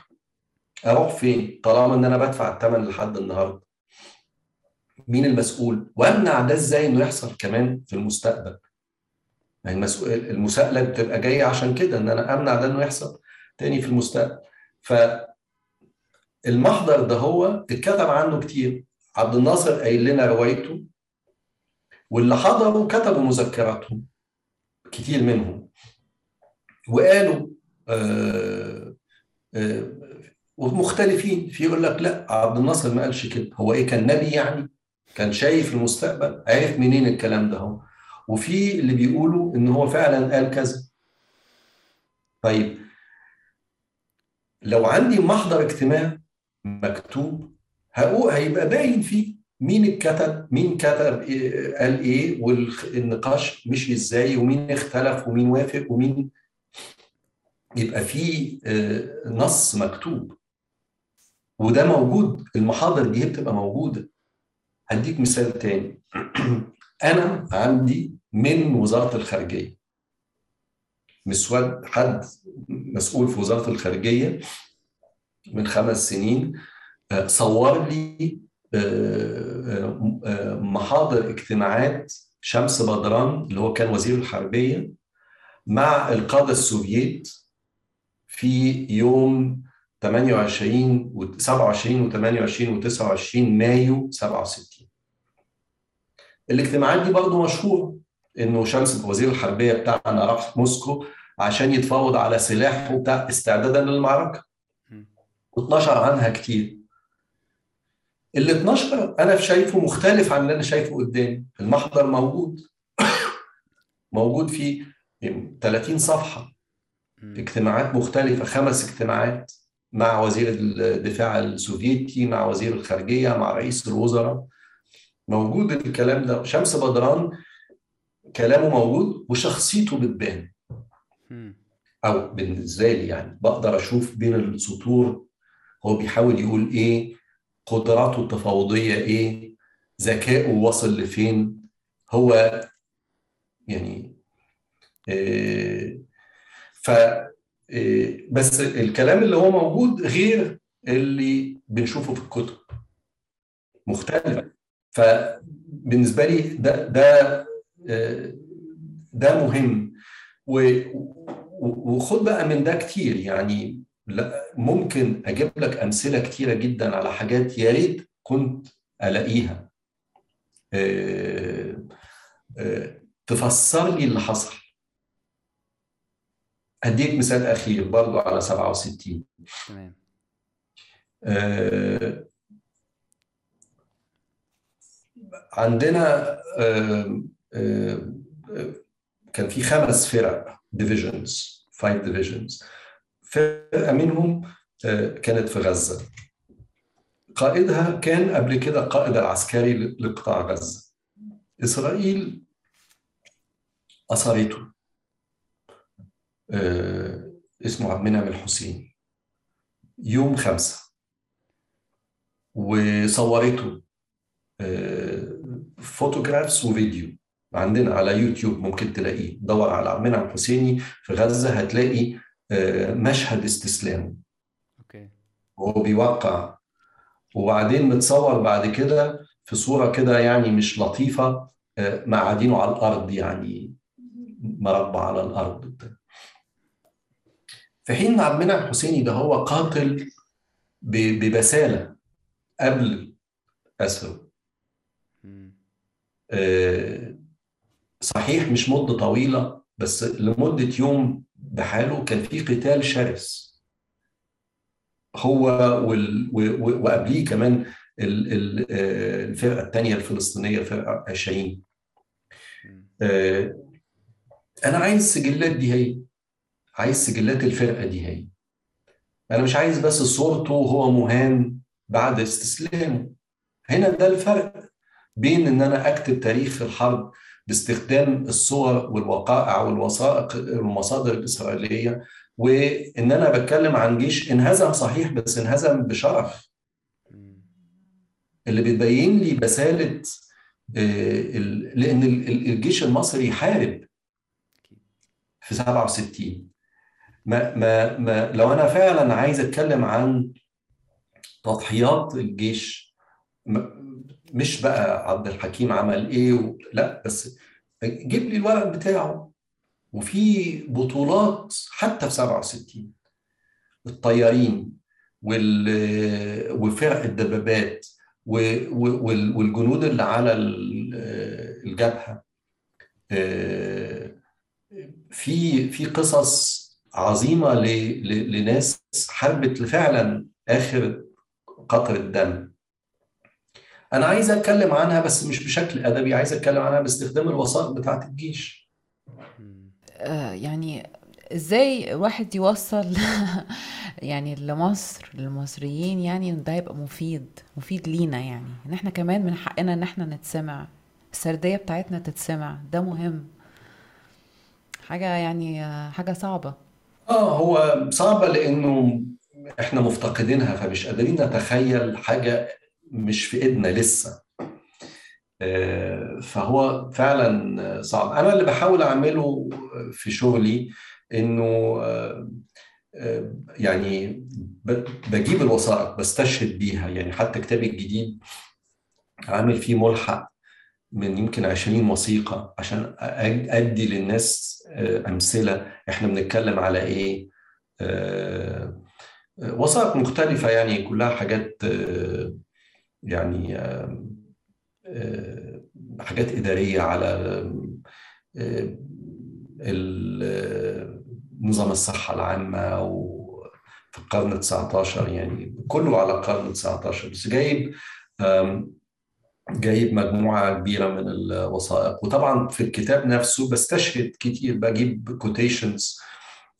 أروح فين؟ طالما إن أنا بدفع الثمن لحد النهارده. مين المسؤول؟ وأمنع ده إزاي إنه يحصل كمان في المستقبل؟ هي المسؤول المساءلة بتبقى جاية عشان كده إن أنا أمنع ده إنه يحصل تاني في المستقبل. ف المحضر ده هو اتكتب عنه كتير. عبد الناصر قايل لنا روايته واللي حضروا كتبوا مذكراتهم كتير منهم. وقالوا آه آه ومختلفين في يقول لك لا عبد الناصر ما قالش كده. هو إيه؟ كان نبي يعني كان شايف المستقبل عارف منين الكلام ده هو وفي اللي بيقولوا إن هو فعلا قال كذا. طيب لو عندي محضر اجتماع مكتوب هيبقى باين فيه. مين اتكتب مين كتب إيه قال إيه والنقاش مشي إزاي ومين اختلف ومين وافق ومين يبقى في آه، نص مكتوب. وده موجود المحاضر دي بتبقى موجودة. هديك مثال تاني. *clears throat* أنا عندي من وزارة الخارجية. مسود حد مسؤول في وزارة الخارجية من خمس سنين آه، صور لي محاضر اجتماعات شمس بدران اللي هو كان وزير الحربية مع القادة السوفييت في يوم 28 و 27 و 28 و 29 مايو 67 الاجتماعات دي برضه مشهورة إنه شمس وزير الحربية بتاعنا راح موسكو عشان يتفاوض على سلاح وبتاع استعدادا للمعركة. و12 عنها كتير. ال 12 أنا شايفه مختلف عن اللي أنا شايفه قدامي. المحضر موجود. موجود فيه 30 صفحة. اجتماعات مختلفة خمس اجتماعات مع وزير الدفاع السوفيتي مع وزير الخارجية مع رئيس الوزراء. موجود الكلام ده. شمس بدران كلامه موجود وشخصيته بتبان. أو بالنسبة لي يعني بقدر أشوف بين السطور هو بيحاول يقول إيه قدراته التفاوضية إيه؟ ذكائه وصل لفين؟ هو يعني إيه ف إيه بس الكلام اللي هو موجود غير اللي بنشوفه في الكتب. مختلف. فبالنسبه لي ده ده ده مهم. وخد بقى من ده كتير. يعني لا ممكن أجيب لك أمثلة كتيرة جدا على حاجات يا ريت كنت ألاقيها. تفسر لي اللي حصل. اديك مثال أخير برضو على 67 تمام. عندنا كان في خمس فرق divisions five divisions فرقة منهم كانت في غزة. قائدها كان قبل كده القائد العسكري لقطاع غزة. إسرائيل أسرته اسمه عبد المنعم الحسين. يوم خمسة. وصورته. photographs وفيديو عندنا على يوتيوب ممكن تلاقيه. دور على عبد المنعم الحسيني في غزة هتلاقي مشهد استسلامه okay. وهو بيوقع. وبعدين متصور بعد كده في صورة كده يعني مش لطيفة مقعدينه على الأرض يعني مربع على الأرض في حين عبد المنعم الحسيني ده هو قاتل ببسالة قبل أسره. صحيح مش مدة طويلة بس لمدة يوم بحاله كان في قتال شرس. هو وال... وقبليه كمان الفرقة الثانية الفلسطينية فرقة 20 أنا عايز السجلات دي هي. عايز سجلات الفرقة دي هي. أنا مش عايز بس صورته وهو مهان بعد استسلامه. هنا ده الفرق بين إن أنا أكتب تاريخ الحرب باستخدام الصور والوقائع والوثائق والمصادر الإسرائيلية وإن أنا بتكلم عن جيش انهزم صحيح بس انهزم بشرف. اللي بتبين لي بسالة لأن الجيش المصري يحارب في 67 ما ما ما لو أنا فعلا عايز أتكلم عن تضحيات الجيش مش بقى عبد الحكيم عمل إيه و... لا بس جيب لي الورق بتاعه. وفي بطولات حتى في 67 الطيارين وال... وفرق الدبابات و... وال... والجنود اللي على الجبهة. في في قصص عظيمة ل... ل... لناس حاربت فعلا آخر قطره دم أنا عايز اتكلم عنها بس مش بشكل ادبي عايز اتكلم عنها باستخدام الوسائط بتاعه الجيش. آه يعني إزاي الواحد يوصل *laughs* يعني لمصر للمصريين يعني إن ده يبقى مفيد مفيد لينا يعني. إن إحنا كمان من حقنا إن إحنا نتسمع السردية بتاعتنا تتسمع ده مهم. حاجة يعني حاجة صعبة. آه هو صعبة لأنه إحنا مفتقدينها فمش قادرين نتخيل حاجة مش في إيدنا لسه. آه، فهو فعلا صعب. أنا اللي بحاول أعمله في شغلي إنه آه، آه، يعني بجيب الوثائق بستشهد بيها. يعني حتى كتابي الجديد عامل فيه ملحق من يمكن 20 وثيقة عشان أدي للناس أمثلة. إحنا بنتكلم على إيه؟ وثائق مختلفة يعني كلها حاجات يعني آه، آه، حاجات إدارية على آه، نظام الصحة العامة وفي القرن 19 يعني كله على القرن 19 بس جايب جايب مجموعة كبيرة من الوثائق. وطبعا في الكتاب نفسه بستشهد كتير بجيب كوتيشنز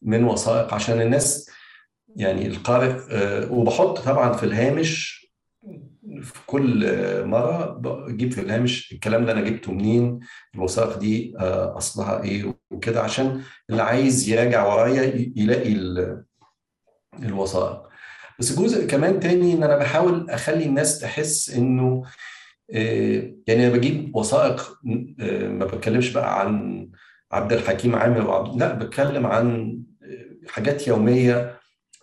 من وثائق عشان الناس يعني القارئ وبحط طبعا في الهامش في كل مرة بجيب في الهامش الكلام اللي أنا جبته منين الوثائق دي آه، أصلها إيه وكده عشان اللي عايز يراجع ورايا يلاقي ال- الوثائق. بس جزء كمان تاني إن أنا بحاول أخلي الناس تحس إنه آه، يعني أنا بجيب وثائق آه، ما بتكلمش بقى عن عبد الحكيم عامر وعبد لا بتكلم عن حاجات يومية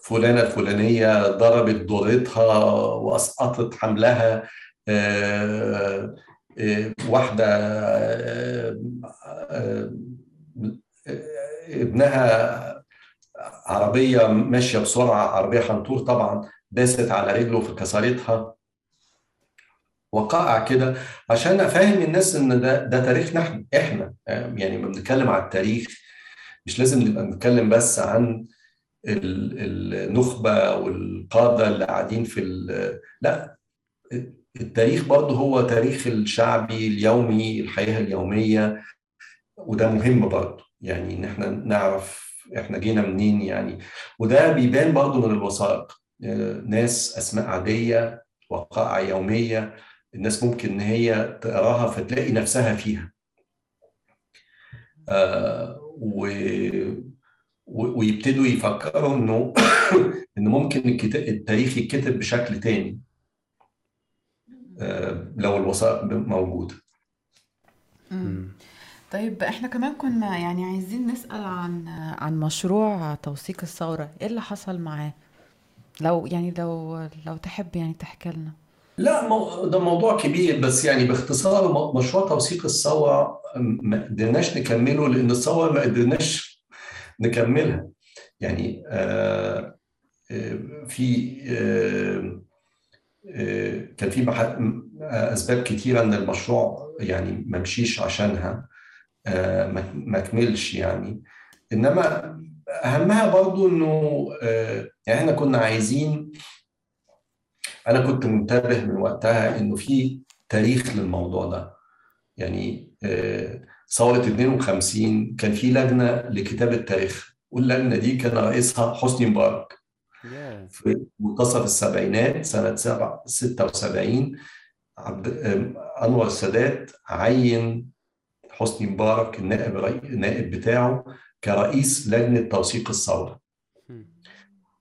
فلانة الفلانية ضربت ضرتها وأسقطت حملها آه، آه، واحدة آه، ابنها عربية ماشية بسرعة عربية حنطور طبعا داست على رجله فكسرتها وقائع كده. عشان أفهم الناس إن ده ده تاريخنا إحنا إحنا. يعني لما بنتكلم على التاريخ مش لازم نبقى بنتكلم بس عن النخبة والقادة اللي قاعدين في لا التاريخ برضه هو تاريخ الشعبي اليومي الحياة اليومية وده مهم برضه. يعني إن إحنا نعرف إحنا جينا منين يعني. وده بيبان برضه من الوثائق. ناس أسماء عادية وقائع يومية الناس ممكن إن هي تقراها فتلاقي نفسها فيها. آه و... و... ويبتدوا يفكروا انه *coughs* إن ممكن الكتاب التاريخ يتكتب بشكل تاني. آه لو الوثائق موجودة. مم. طيب إحنا كمان كنا يعني عايزين نسأل عن عن مشروع توثيق الثورة. إيه اللي حصل معاه؟ لو يعني لو لو تحب يعني تحكي لنا. لا مو... ده موضوع كبير بس يعني باختصار مشروع توثيق الثورة ما قدرناش نكمله لأن الثورة ما قدرناش نكملها. يعني آه آه، في آه كان في أسباب كتيرة إن المشروع يعني ما مشيش عشانها ما كملش يعني. إنما أهمها برضو آه، يعني إحنا كنا عايزين أنا كنت منتبه من وقتها إنه في تاريخ للموضوع ده. يعني ثورة 52 كان في لجنة لكتابة تاريخ واللجنة دي كان رئيسها حسني مبارك. في منتصف السبعينات سنة سبع- 76 عبد آم، أنور السادات عين حسني مبارك النائب النائب بتاعه كرئيس لجنة توثيق الثورة مم.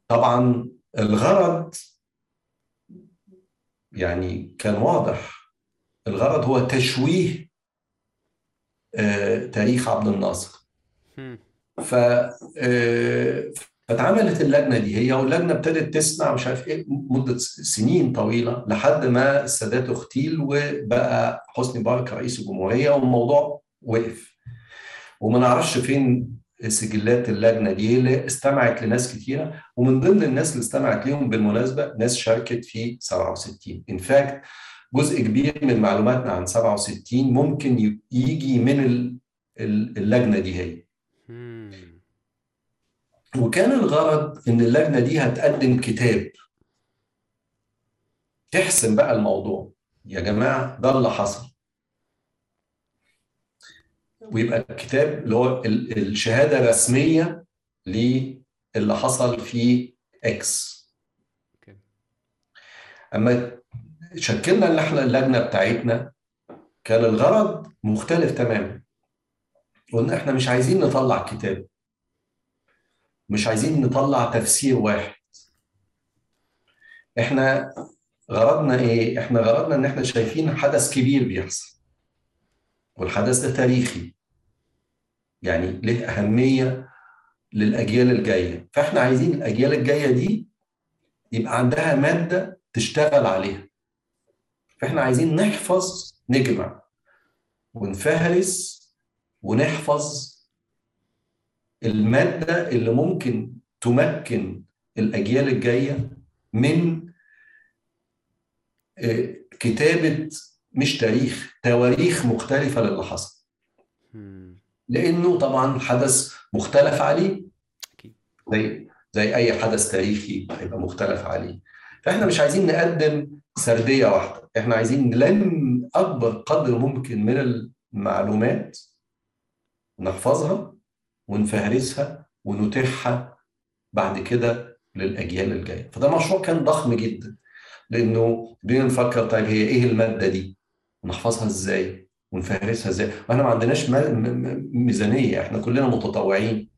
طبعا الغرض يعني كان واضح الغرض هو تشويه تاريخ عبد الناصر. ف آه، فاتعملت اللجنة دي. هي واللجنه ابتدت تسمع مش عارف إيه مدة سنين طويلة لحد ما السادات اغتيل وبقى حسني مبارك رئيس الجمهورية والموضوع وقف. وما نعرفش فين سجلات اللجنة دي اللي استمعت لناس كتيرة. ومن ضمن الناس اللي استمعت ليهم بالمناسبة ناس شاركت في 67 ان فاكت جزء كبير من معلوماتنا عن 67 ممكن يجي من ال- ال- اللجنة دي هي. وكان الغرض إن اللجنة دي هتقدم كتاب. تحسم بقى الموضوع. يا جماعة ده اللي حصل. ويبقى الكتاب اللي هو ال- الشهادة الرسميه للي حصل في إكس أما شكلنا اللي إحنا اللجنة بتاعتنا كان الغرض مختلف تماما. قلنا إحنا مش عايزين نطلع كتاب. مش عايزين نطلع تفسير واحد. إحنا غرضنا إيه؟ إحنا غرضنا ان إحنا شايفين حدث كبير بيحصل. والحدث ده تاريخي. يعني له أهمية للأجيال الجاية. فاحنا عايزين الأجيال الجاية دي يبقى عندها مادة تشتغل عليها. فاحنا عايزين نحفظ نجمع ونفهرس ونحفظ المادة اللي ممكن تمكن الأجيال الجاية من كتابة مش تاريخ تواريخ مختلفة للي حصل. لأنه طبعا حدث مختلف عليه. زي زي أي حدث تاريخي هيبقى مختلف عليه. فاحنا مش عايزين نقدم سردية واحدة. إحنا عايزين نلم أكبر قدر ممكن من المعلومات نحفظها ونفهرسها ونتيحها بعد كده للأجيال الجاية. فده مشروع كان ضخم جدا لأنه بدينا نفكر طيب هي إيه المادة دي؟ ونحفظها إزاي؟ ونفهرسها إزاي؟ وإحنا ما عندناش ميزانية إحنا كلنا متطوعين.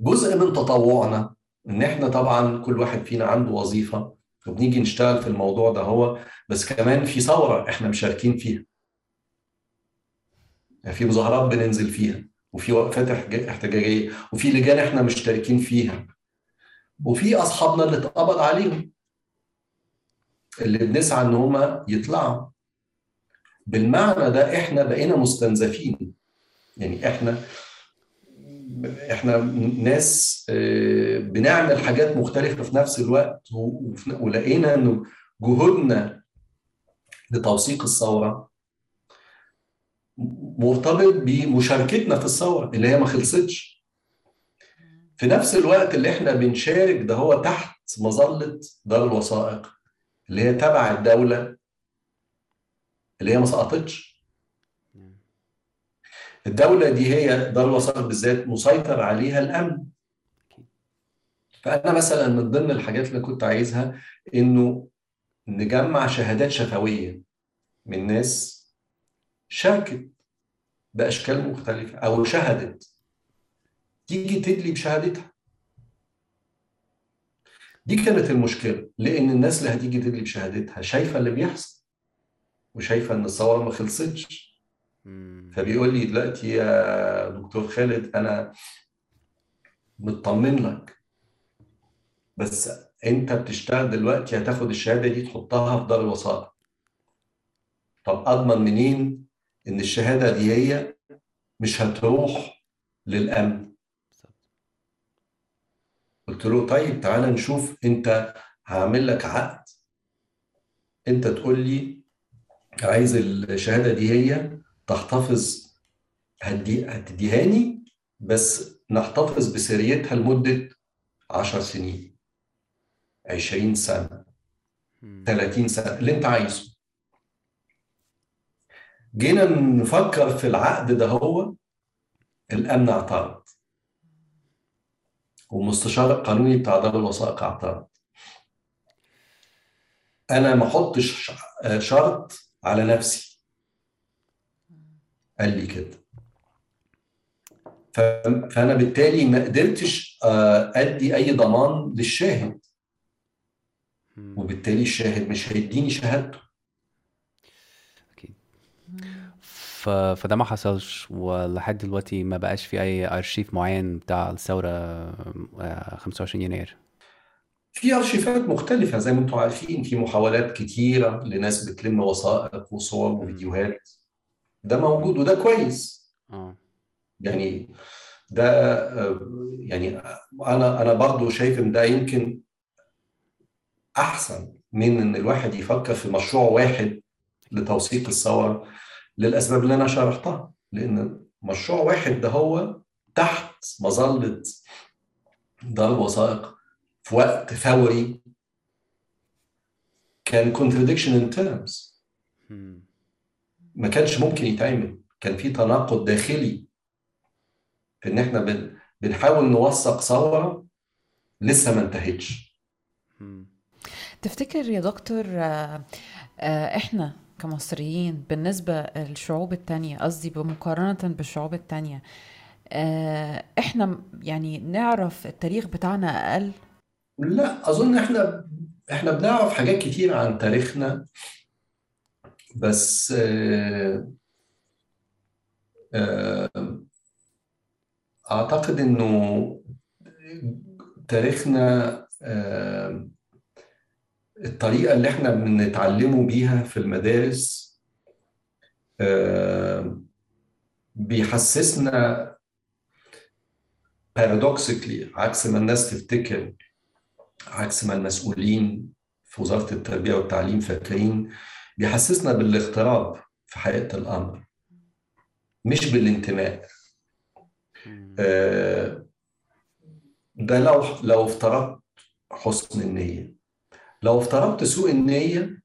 جزء من تطوعنا إن إحنا طبعا كل واحد فينا عنده وظيفة وبنيجي نشتغل في الموضوع ده هو بس كمان في ثورة إحنا مشاركين فيها. يعني في مظاهرات بننزل فيها وفي وقفات احتجاجية وفي لجان إحنا مشتركين فيها. وفي أصحابنا اللي اتقبض عليهم اللي بنسعى إن هم يطلعوا. بالمعنى ده إحنا بقينا مستنزفين. يعني إحنا إحنا ناس بنعمل حاجات مختلفة في نفس الوقت ولقينا إنه جهودنا لتوثيق الثورة مرتبط بمشاركتنا في الثورة اللي هي ما خلصتش. في نفس الوقت اللي إحنا بنشارك ده هو تحت مظلة دار الوثائق اللي هي تبع الدولة اللي هي ما سقطتش. الدولة دي هي دار الوثائق بالذات مسيطر عليها الأمن. فأنا مثلا من ضمن الحاجات اللي كنت عايزها إنه نجمع شهادات شفوية من ناس شاركت بأشكال مختلفة أو شهدت. تيجي تدلي بشهادتها. دي كانت المشكلة لأن الناس اللي هتيجي تدلي بشهادتها شايفة اللي بيحصل وشايفة إن الثورة ما خلصتش. فبيقول لي دلوقتي يا دكتور خالد أنا مطمن لك بس أنت بتشتغل دلوقتي هتاخد الشهادة دي تحطها في دار الوثائق طب أضمن منين إن الشهادة دي هي مش هتروح للأمن؟ قلت له طيب تعالى نشوف أنت هعمل لك عقد. أنت تقول لي عايز الشهادة دي هي تحتفظ هدي هتديهاني بس نحتفظ بسريتها لمدة عشر سنين. عشرين سنة. ثلاثين سنة. اللي انت عايزه. جينا نفكر في العقد ده هو الأمن اعترض. والمستشار القانوني بتاع دار الوثائق اعترض. أنا ما أحطش شرط على نفسي. قال لي كده. فأنا بالتالي ما قدرتش أدي أي ضمان للشاهد. وبالتالي الشاهد مش هيديني شهادته. أكيد. ف... فده ما حصلش ولحد دلوقتي ما بقاش في أي أرشيف معين بتاع الثورة 25 يناير؟ في أرشيفات مختلفة زي ما أنتم عارفين في محاولات كتيرة لناس بتلم وثائق وصور وفيديوهات. ده موجود وده كويس. آه. يعني ده يعني أنا أنا برضو شايف إن ده يمكن أحسن من إن الواحد يفكر في مشروع واحد لتوثيق الثوره للأسباب اللي أنا شرحتها. لأن مشروع واحد ده هو تحت مظلة دار الوثائق في وقت ثوري كان contradiction in terms. ما كانش ممكن يتعمل. كان في تناقض داخلي في إن إحنا بن... بنحاول نوثق ثورة لسه ما انتهتش. تفتكر يا دكتور آه، آه، إحنا كمصريين بالنسبة للشعوب التانية قصدي بمقارنة بالشعوب التانية آه، إحنا يعني نعرف التاريخ بتاعنا أقل؟ لا أظن إحنا إحنا بنعرف حاجات كتير عن تاريخنا. بس آه، آه، أعتقد إنه تاريخنا الطريقة اللي إحنا بنتعلمه بيها في المدارس بيحسسنا بارادوكسيكلي عكس ما الناس تفتكر عكس ما المسؤولين في وزارة التربية والتعليم فاكرين. بيحسسنا بالاغتراب في حقيقة الأمر مش بالانتماء. آه، ده لو لو افترضت حسن النية. لو افترضت سوء النية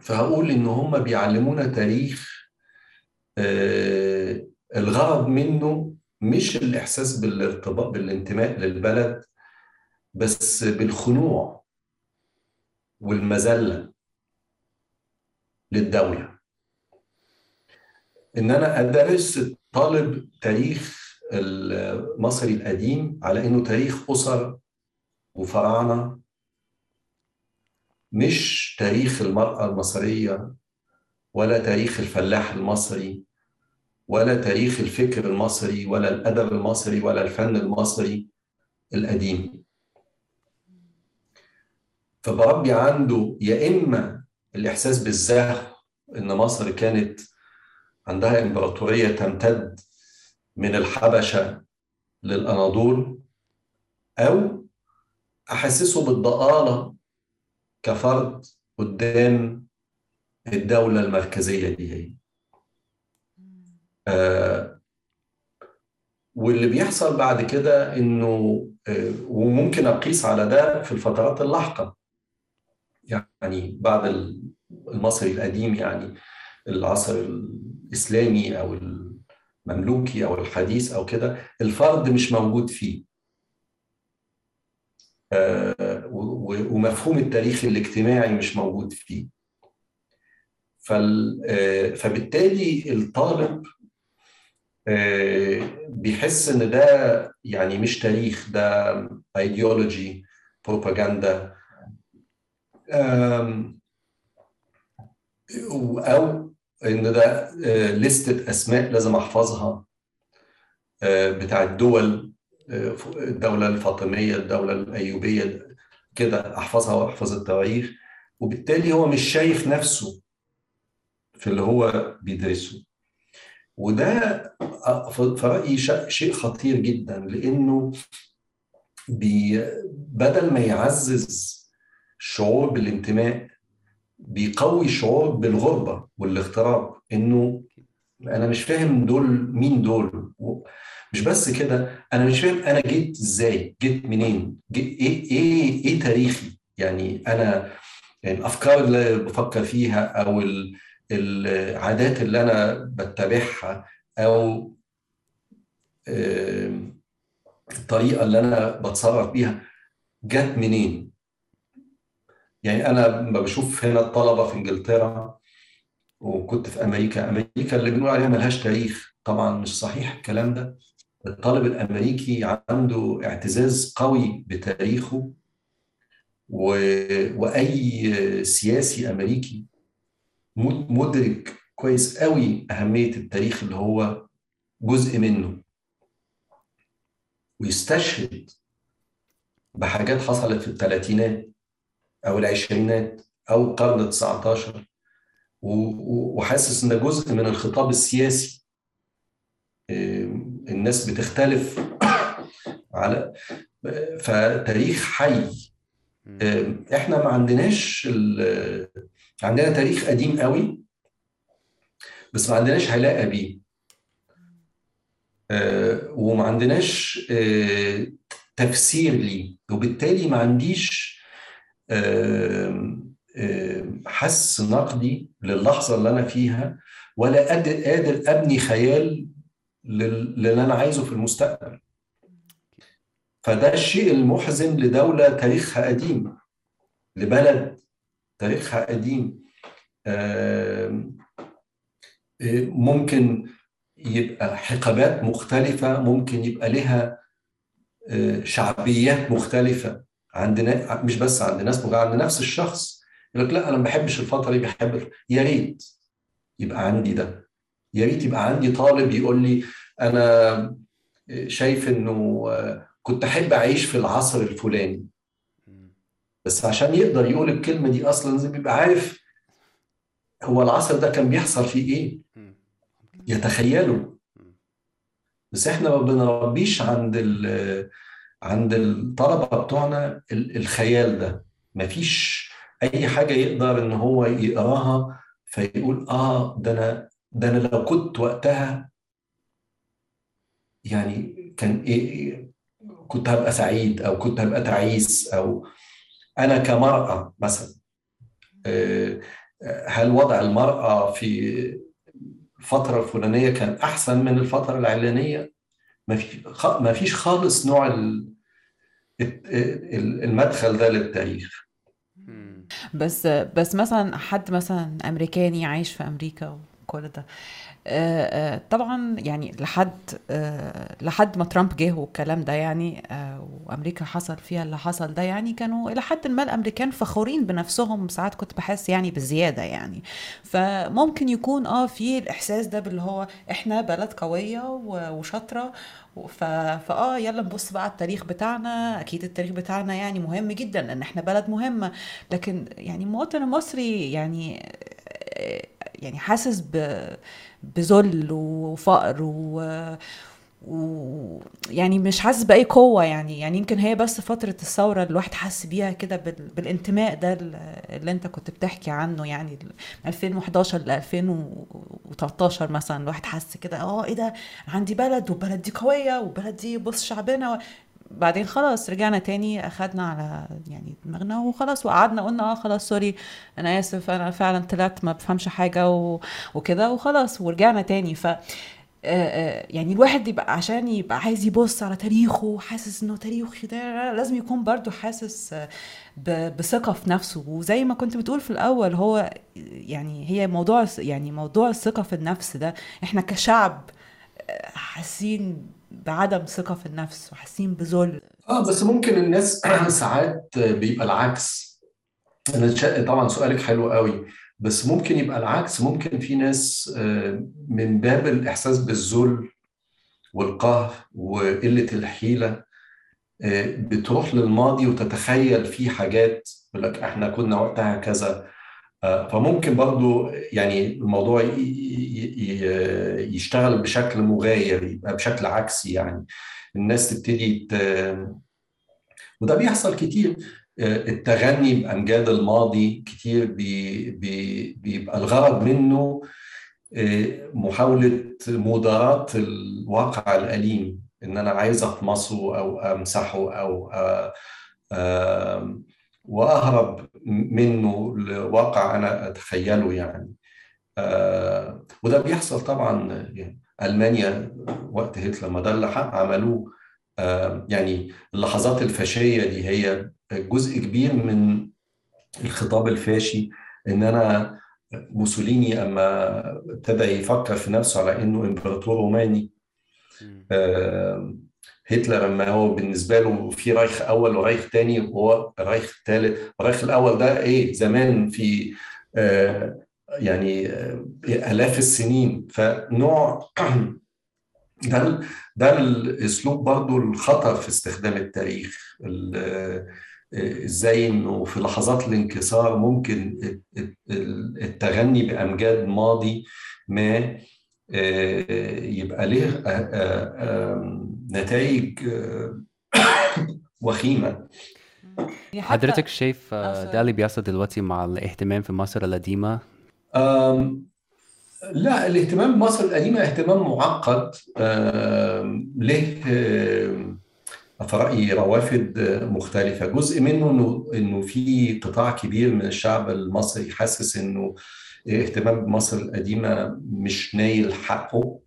فهقول إن هم بيعلمونا تاريخ آه، الغرض منه مش الإحساس بالارتباط بالانتماء للبلد بس بالخنوع والمذلة. للدولة. إن أنا أدرس الطالب تاريخ المصري القديم على إنه تاريخ أسر وفراعنة مش تاريخ المرأة المصرية ولا تاريخ الفلاح المصري ولا تاريخ الفكر المصري ولا الأدب المصري ولا الفن المصري القديم. فبربي عنده يا إما الإحساس بالزهو إن مصر كانت عندها إمبراطورية تمتد من الحبشة للأناضول أو أحسسه بالضآلة كفرد قدام الدولة المركزية دي هي. آه واللي بيحصل بعد كده إنه آه وممكن أقيس على ده في الفترات اللاحقة. يعني بعد المصري القديم يعني العصر الإسلامي أو المملوكي أو الحديث أو كده الفرد مش موجود فيه. آه ومفهوم التاريخ الاجتماعي مش موجود فيه. آه، فبالتالي الطالب آه، بيحس إن ده يعني مش تاريخ ده ايديولوجي بروباجندا أو إن ده لستة أسماء لازم أحفظها. بتاع الدول الدولة الفاطمية الدولة الأيوبية كده أحفظها وأحفظ التواريخ وبالتالي هو مش شايف نفسه في اللي هو بيدرسه. وده في رأيي شيء خطير جدا لأنه بدل ما يعزز الشعور بالانتماء بيقوي الشعور بالغربة والاغتراب. إنه أنا مش فاهم دول مين دول؟ مش بس كده أنا مش فاهم أنا جيت إزاي؟ جيت منين؟ جيت إيه إيه إيه تاريخي؟ يعني أنا يعني الأفكار اللي بفكر فيها أو العادات اللي أنا بتبعها أو الطريقة اللي أنا بتصرف بيها جت منين؟ يعني أنا لما بشوف هنا الطلبة في إنجلترا وكنت في أمريكا أمريكا اللي بنقول عليها ملهاش تاريخ. طبعا مش صحيح الكلام ده. الطالب الأمريكي عنده اعتزاز قوي بتاريخه و... وأي سياسي أمريكي مدرك كويس قوي أهمية التاريخ اللي هو جزء منه. ويستشهد بحاجات حصلت في الثلاثينات. أو العشرينات أو القرن ال 19 وحاسس إن جزء من الخطاب السياسي الناس بتختلف *coughs* على فتاريخ حي. إحنا ما عندناش عندنا تاريخ قديم قوي بس ما عندناش علاقه بيه وما عندناش تفسير ليه. وبالتالي ما عنديش حس نقدي للحظة اللي أنا فيها ولا قادر أبني خيال للي أنا عايزه في المستقبل. فده الشيء المحزن لدولة تاريخها قديم لبلد تاريخها قديم. ممكن يبقى حقبات مختلفة ممكن يبقى لها شعبيات مختلفة. عندنا مش بس عند ناس عند نفس الشخص. يقول لك لا أنا ما بحبش الفترة دي بحب يا ريت يبقى عندي ده. يا ريت يبقى عندي طالب يقول لي أنا شايف إنه كنت أحب أعيش في العصر الفلاني. بس عشان يقدر يقول الكلمة دي أصلا لازم يبقى عارف هو العصر ده كان بيحصل فيه إيه. يتخيله. بس إحنا ما بنربيش عند عند الطلبة بتوعنا الخيال ده. مفيش أي حاجة يقدر إن هو يقراها فيقول آه ده أنا ده أنا لو كنت وقتها يعني كان إيه كنت هبقى سعيد أو كنت هبقى تعيس أو أنا كمرأة مثلا آه، هل وضع المرأة في الفترة الفلانية كان أحسن من الفترة العلانية؟ ما فيش خالص نوع المدخل ده للتاريخ. بس بس مثلا حد مثلا أمريكاني عايش في أمريكا وكل ده طبعا يعني لحد آه، لحد ما ترامب جه والكلام ده يعني وأمريكا حصل فيها اللي حصل ده يعني كانوا إلى حد ما الأمريكان فخورين بنفسهم ساعات كنت بحس يعني بزياده يعني. فممكن يكون آه في الإحساس ده باللي هو إحنا بلد قوية وشاطرة فآه يلا نبص بقى على التاريخ بتاعنا. أكيد التاريخ بتاعنا يعني مهم جدا ان إحنا بلد مهمة. لكن يعني المواطن المصري يعني يعني حاسس بذل وفقر و ويعني مش حاسس بأي قوة يعني. يعني يمكن هي بس فترة الثورة الواحد حس بيها كده بالانتماء ده اللي انت كنت بتحكي عنه يعني 2011 ل 2013 مثلا الواحد حس كده آه إيه ده؟ عندي بلد والبلد دي قوية والبلد دي بص شعبنا بعدين خلاص رجعنا تاني أخدنا على يعني دماغنا وخلاص وقعدنا قلنا آه خلاص سوري أنا آسف أنا فعلا طلعت ما بفهمش حاجة. وكده وخلاص ورجعنا تاني ف يعني الواحد يبقى عشان يبقى عايز يبص على تاريخه وحاسس إنه تاريخه ده لازم يكون برضو حاسس بثقة في نفسه وزي ما كنت بتقول في الأول هو يعني هي موضوع يعني موضوع الثقة في النفس ده إحنا كشعب حاسين بعدم ثقة في النفس وحاسين بذل آه بس ممكن الناس *clears throat* ساعات بيبقى العكس. أنا طبعا سؤالك حلو قوي بس ممكن يبقى العكس. ممكن في ناس آه، من باب الإحساس بالذل والقهر وقلة الحيلة آه، بتروح للماضي وتتخيل فيه حاجات يقول لك إحنا كنا وقتها كذا. فممكن برضو يعني الموضوع يشتغل بشكل مغاير يبقى بشكل عكسي يعني. الناس تبتدي وده بيحصل كتير. آه، التغني بأمجاد الماضي كتير بي بي بيبقى الغرض منه آه، محاولة مداراة الواقع الأليم إن أنا عايز أطمسه أو أمسحه أو وأهرب منه لواقع أنا أتخيله يعني. آه وده بيحصل طبعا يعني ألمانيا وقت هتلر ما ده اللي عملوه آه يعني اللحظات الفاشية دي هي جزء كبير من الخطاب الفاشي إن أنا موسوليني أما ابتدى يفكر في نفسه على إنه إمبراطور روماني. آه هتلر لما هو بالنسبة له في رايخ أول ورايخ تاني وهو رايخ ثالث الرايخ الأول ده إيه؟ زمان في آه يعني آه آلاف السنين. فنوع *clears throat* ده ده الأسلوب برضو الخطر في استخدام التاريخ. آه، إزاي إنه في لحظات الانكسار ممكن التغني بأمجاد ماضي ما يبقى له نتائج آه، *coughs* وخيمة. حضرتك شايف آه، ده اللي بيحصل دلوقتي مع الاهتمام في مصر القديمة؟ لا الاهتمام بمصر القديمة اهتمام معقد. له في رأيي روافد مختلفة. جزء منه إنه إنه في قطاع كبير من الشعب المصري حاسس إنه اهتمام بمصر القديمة مش نايل حقه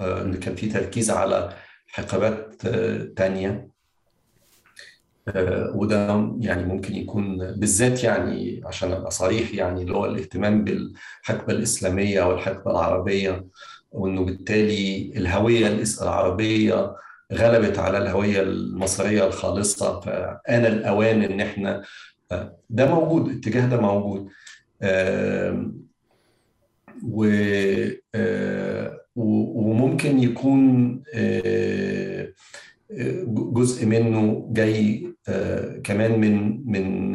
آه، إن كان في تركيز على حقبات آه، تانية. وده يعني ممكن يكون بالذات يعني عشان أبقى صريح يعني اللي هو الاهتمام بالحقبة الإسلامية والحقبة العربية وإنه بالتالي الهوية العربية غلبت على الهوية المصرية الخالصة فآن الأوان إن إحنا ده موجود الاتجاه ده موجود. و وممكن يكون جزء منه جاي كمان من من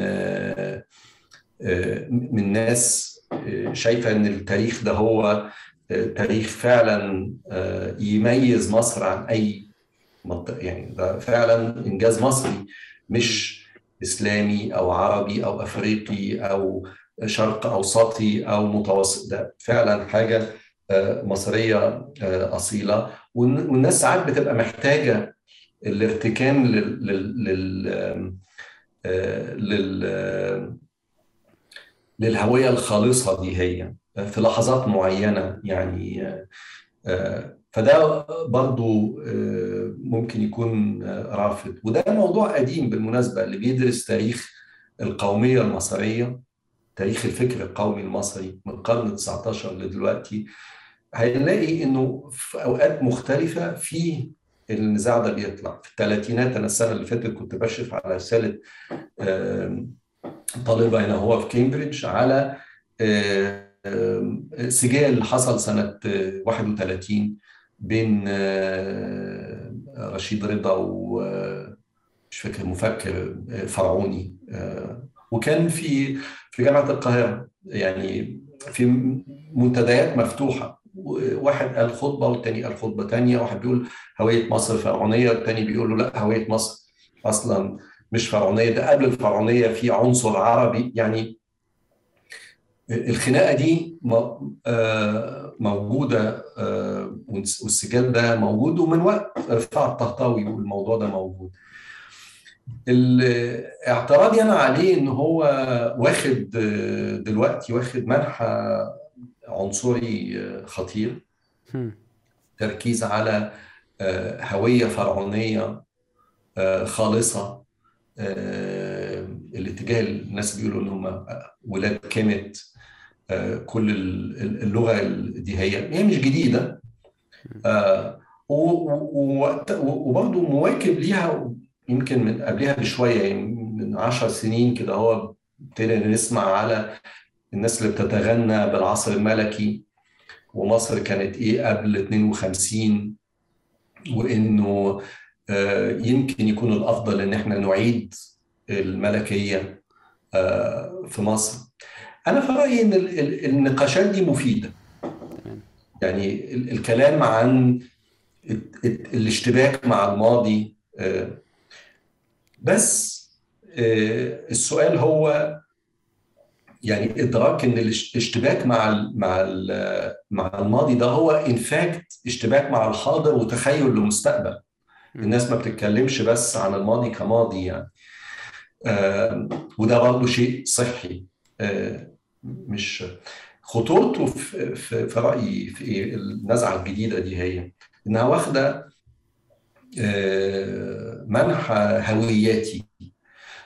من ناس شايفة إن التاريخ ده هو تاريخ فعلا يميز مصر عن أي منطقة. يعني ده فعلا إنجاز مصري مش إسلامي أو عربي أو أفريقي أو شرق أوسطي أو متوسط. ده فعلا حاجة مصرية أصيلة. والناس ساعات بتبقى محتاجة الارتكام لل لل لل للهوية الخالصة دي هي في لحظات معينة يعني فده برضو ممكن يكون رافض. وده موضوع قديم بالمناسبة اللي بيدرس تاريخ القومية المصرية. تاريخ الفكر القومي المصري من القرن 19 لدلوقتي هنلاقي إنه في أوقات مختلفة في النزاع ده بيطلع. في الثلاثينات أنا السنة اللي فاتت كنت بشرف على رسالة طالبة هنا هو في كامبريدج على سجال حصل سنة 31 بين رشيد رضا ومش فاكر مفكر فرعوني وكان في في جامعة القاهرة يعني في منتديات مفتوحة. واحد قال خطبة والتاني قال خطبة تانية. واحد بيقول هوية مصر فرعونية والتاني بيقول له لا هوية مصر أصلا مش فرعونية. ده قبل الفرعونية في عنصر عربي. يعني الخناقة دي موجودة والسجال ده موجود ومن وقت رفاع الطهطاوي والموضوع ده موجود. اعتراضي أنا عليه إن هو واخد دلوقتي واخد منحى عنصري خطير. تركيز على هوية فرعونية خالصة. الاتجاه الناس بيقولوا إن هم ولاد كيمت كل اللغة دي هي هي مش جديدة. وبرضه مواكب ليها يمكن من قبلها بشوية يعني من عشر سنين كده هو ابتدينا نسمع على الناس اللي بتتغنى بالعصر الملكي. ومصر كانت إيه قبل 52 وإنه يمكن يكون الأفضل إن إحنا نعيد الملكية في مصر. أنا في رأيي إن النقاشات دي مفيدة. يعني الكلام عن الاشتباك مع الماضي بس السؤال هو يعني إدراك إن الاشتباك مع ال مع ال مع الماضي ده هو انفاكت اشتباك مع الحاضر وتخيل لمستقبل. الناس ما بتتكلمش بس عن الماضي كماضي يعني. وده برضه شيء صحي. مش خطورته في, في, في رأيي في النزعة الجديدة دي هي. إنها واخدة منحى هوياتي.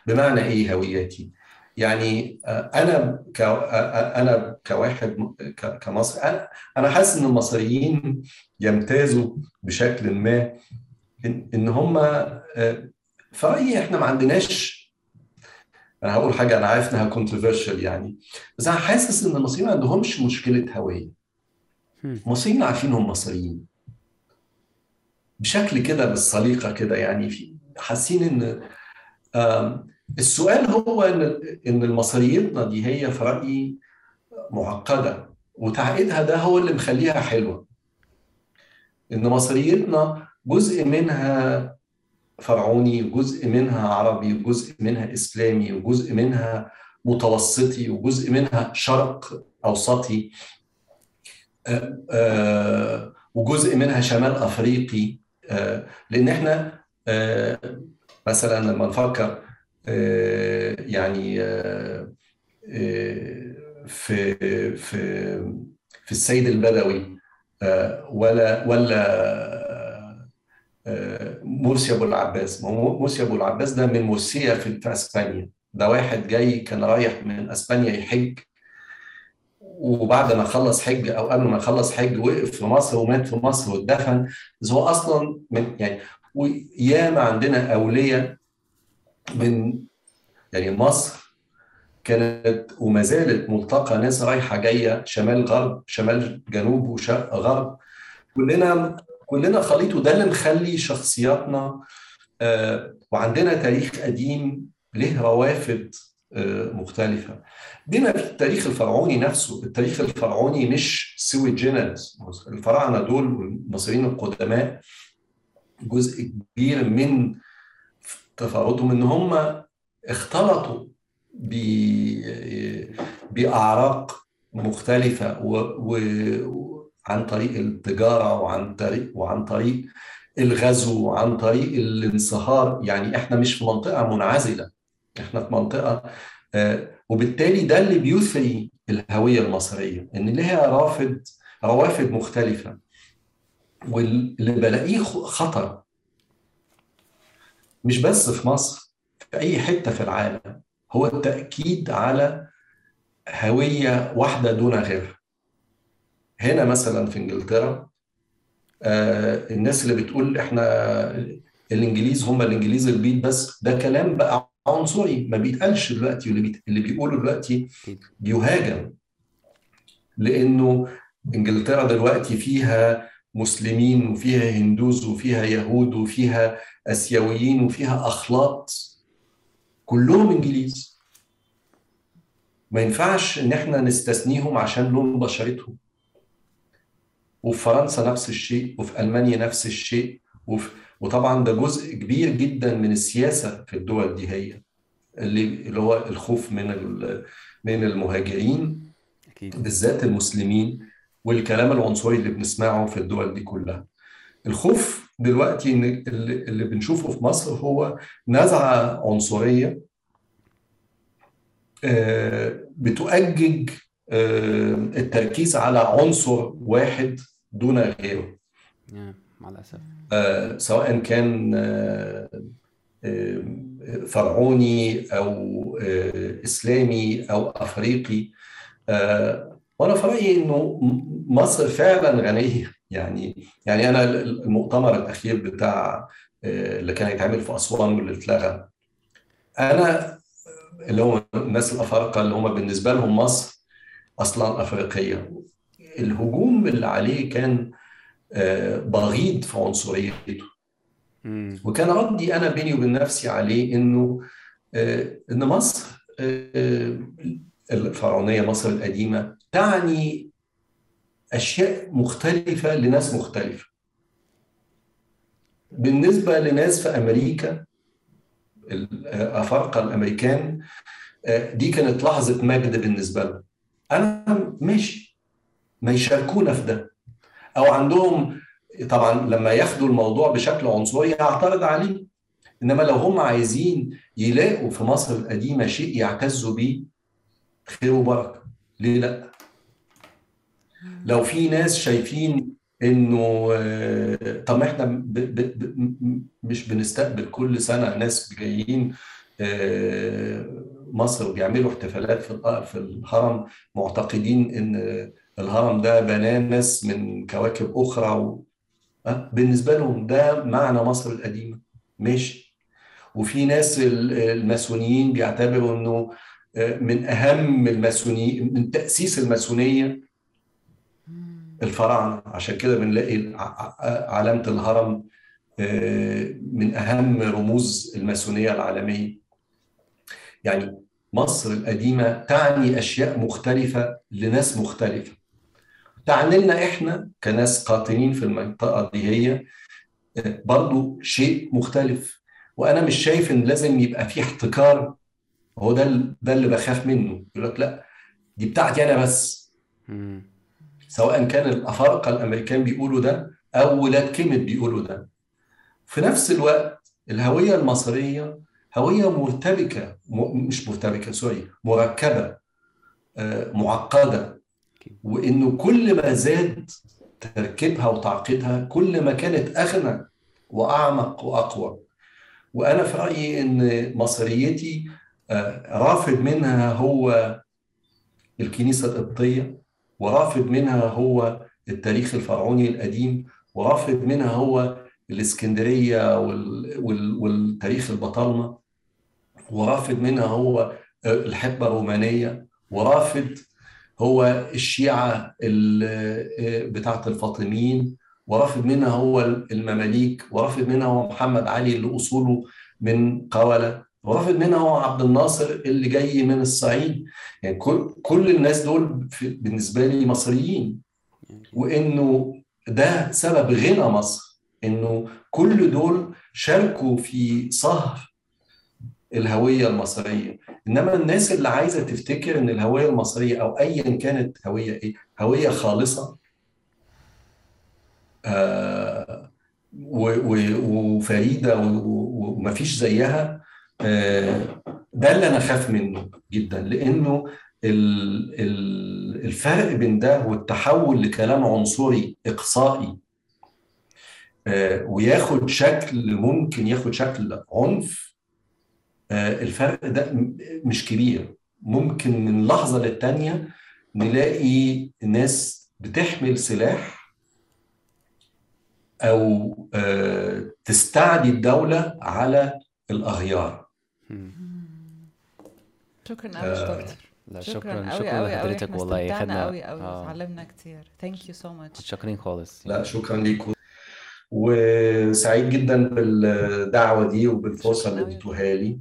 بمعنى إيه هوياتي؟ يعني أنا ك أنا كواحد كمصري أنا حاسس إن المصريين يمتازوا بشكل ما إن, هم في رأيي إحنا ما عندناش أنا هقول حاجة أنا عارف إنها كونتروفيرشال يعني بس أنا حاسس إن المصريين ما عندهمش مشكلة هوية. المصريين عارفين هم مصريين. بشكل كده بالسليقه كده يعني في حاسين إن السؤال هو إن إن المصريتنا دي هي في رأيي معقدة وتعقيدها ده هو اللي مخليها حلوة. إن مصريتنا جزء منها فرعوني وجزء منها عربي وجزء منها إسلامي وجزء منها متوسطي وجزء منها شرق أوسطي وجزء منها شمال أفريقي. لأن إحنا مثلا لما نفكر يعني في في في السيد البدوي ولا ولا موسي أبو العباس. موسي أبو العباس ده من في, في أسبانيا. ده واحد جاي كان رايح من أسبانيا يحج. وبعد ما خلص حج أو قبل ما يخلص حج وقف في مصر ومات في مصر واتدفن هو أصلا من يعني وياما عندنا أولياء من يعني مصر كانت وما زالت ملتقى ناس رايحة جاية شمال غرب شمال جنوب وشرق غرب. كلنا كلنا خليط وده اللي مخلي شخصياتنا آه وعندنا تاريخ قديم له روافد مختلفة. بما في التاريخ الفرعوني نفسه التاريخ الفرعوني مش سوي جينرز الفراعنة دول المصريين القدماء جزء كبير من تفاوتهم إن هم اختلطوا بأعراق مختلفة وعن طريق التجارة وعن طريق وعن طريق الغزو وعن طريق الانصهار. يعني إحنا مش في منطقة منعزلة. إحنا في منطقة وبالتالي ده اللي بيثري الهوية المصرية إن لها رافد روافد مختلفة. واللي بلاقيه خطر. مش بس في مصر في أي حتة في العالم هو التأكيد على هوية واحدة دون غيرها. هنا مثلا في إنجلترا آه الناس اللي بتقول إحنا الإنجليز هم الإنجليز البيض بس ده كلام بقى عنصري ما بيتقالش دلوقتي واللي. اللي بيقوله دلوقتي بيهاجم. لأنه إنجلترا دلوقتي فيها مسلمين وفيها هندوز وفيها يهود وفيها آسيويين وفيها أخلاط. كلهم إنجليز. ما ينفعش إن إحنا نستثنيهم عشان لون بشرتهم. وفي فرنسا نفس الشيء وفي ألمانيا نفس الشيء وفي وطبعا ده جزء كبير جدا من السياسة في الدول دي هي اللي هو الخوف من من المهاجرين أكيد. بالذات المسلمين والكلام العنصري اللي بنسمعه في الدول دي كلها. الخوف دلوقتي إن اللي بنشوفه في مصر هو نزعة عنصرية بتؤجج التركيز على عنصر واحد دون غيره. مع الأسف. سواء كان فرعوني أو إسلامي أو أفريقي. وأنا في رأيي إنه مصر فعلا غنية. يعني يعني أنا المؤتمر الأخير بتاع اللي كان هيتعمل في أسوان واللي اتلغى. أنا اللي هو الناس الأفارقة اللي هم بالنسبة لهم مصر أصلا أفريقية. الهجوم اللي عليه كان بغيض في عنصريته. وكان ردي أنا بيني وبين نفسي عليه إنه إن مصر الفرعونية مصر القديمة تعني أشياء مختلفة لناس مختلفة. بالنسبة لناس في أمريكا الافارقه الأمريكان دي كانت لحظة مجد بالنسبة لهم. أنا ماشي. ما يشاركونا في ده. أو عندهم طبعا لما ياخدوا الموضوع بشكل عنصري هعترض عليه. إنما لو هم عايزين يلاقوا في مصر القديمة شيء يعتزوا بيه خير وبركة. ليه لأ؟ لو في ناس شايفين إنه طب ما إحنا ب ب ب مش بنستقبل كل سنة ناس جايين مصر وبيعملوا احتفالات في في الهرم معتقدين إن الهرم ده بناه ناس من كواكب أخرى و... بالنسبة لهم ده معنى مصر القديمة. ماشي. وفي ناس الماسونيين بيعتبروا إنه من أهم الماسونيين من تأسيس الماسونية الفراعنة. عشان كده بنلاقي علامة الهرم من أهم رموز الماسونية العالمية. يعني مصر القديمة تعني أشياء مختلفة لناس مختلفة. تعني لنا إحنا كناس قاطنين في المنطقة دي هي برضو شيء مختلف. وأنا مش شايف إن لازم يبقى في احتكار. هو ده ده اللي بخاف منه. يقول لك لا دي بتاعتي أنا بس. سواء كان الأفارقة الأمريكان بيقولوا ده أو ولاد كيمت بيقولوا ده. في نفس الوقت الهوية المصرية هوية مرتبكة مش مرتبكة سوري مركبة معقدة. وإنه كل ما زاد تركيبها وتعقيدها كل ما كانت أغنى وأعمق وأقوى. وأنا في رأيي إن مصريتي آه، رافض منها هو الكنيسة القبطية ورافض منها هو التاريخ الفرعوني القديم ورافض منها هو الإسكندرية والتاريخ البطالمة ورافض منها هو آه، الحقبة الرومانية ورافض هو الشيعة آه، بتاعه الفاطميين ورافض منها هو المماليك ورافض منها هو محمد علي اللي أصوله من قوله ورافض منها هو عبد الناصر اللي جاي من الصعيد. يعني كل كل الناس دول بالنسبة لي مصريين. وإنه ده سبب غنى مصر إنه كل دول شاركوا في صهر الهوية المصرية. إنما الناس اللي عايزة تفتكر إن الهوية المصرية أو ايا كانت هوية إيه؟ هوية خالصة. آه وفريدة ومفيش زيها. آه ده اللي أنا خاف منه جدا. لأنه الفرق بين ده والتحول لكلام عنصري إقصائي. آه، وياخد شكل ممكن ياخد شكل عنف الفرق ده مش كبير. ممكن من لحظة للتانية نلاقي ناس بتحمل سلاح أو آه، تستعدي الدولة على الأغيار. شكرا قوي دكتور. لا شكرا شكرا, شكرا لحضرتك والله خدنا قوي قوي آه. اتعلمنا كتير. thank you so much شكرا خالص. لا شكرا ليكم. وسعيد جدا بالدعوة دي وبالفرصة اللي اديتوها لي.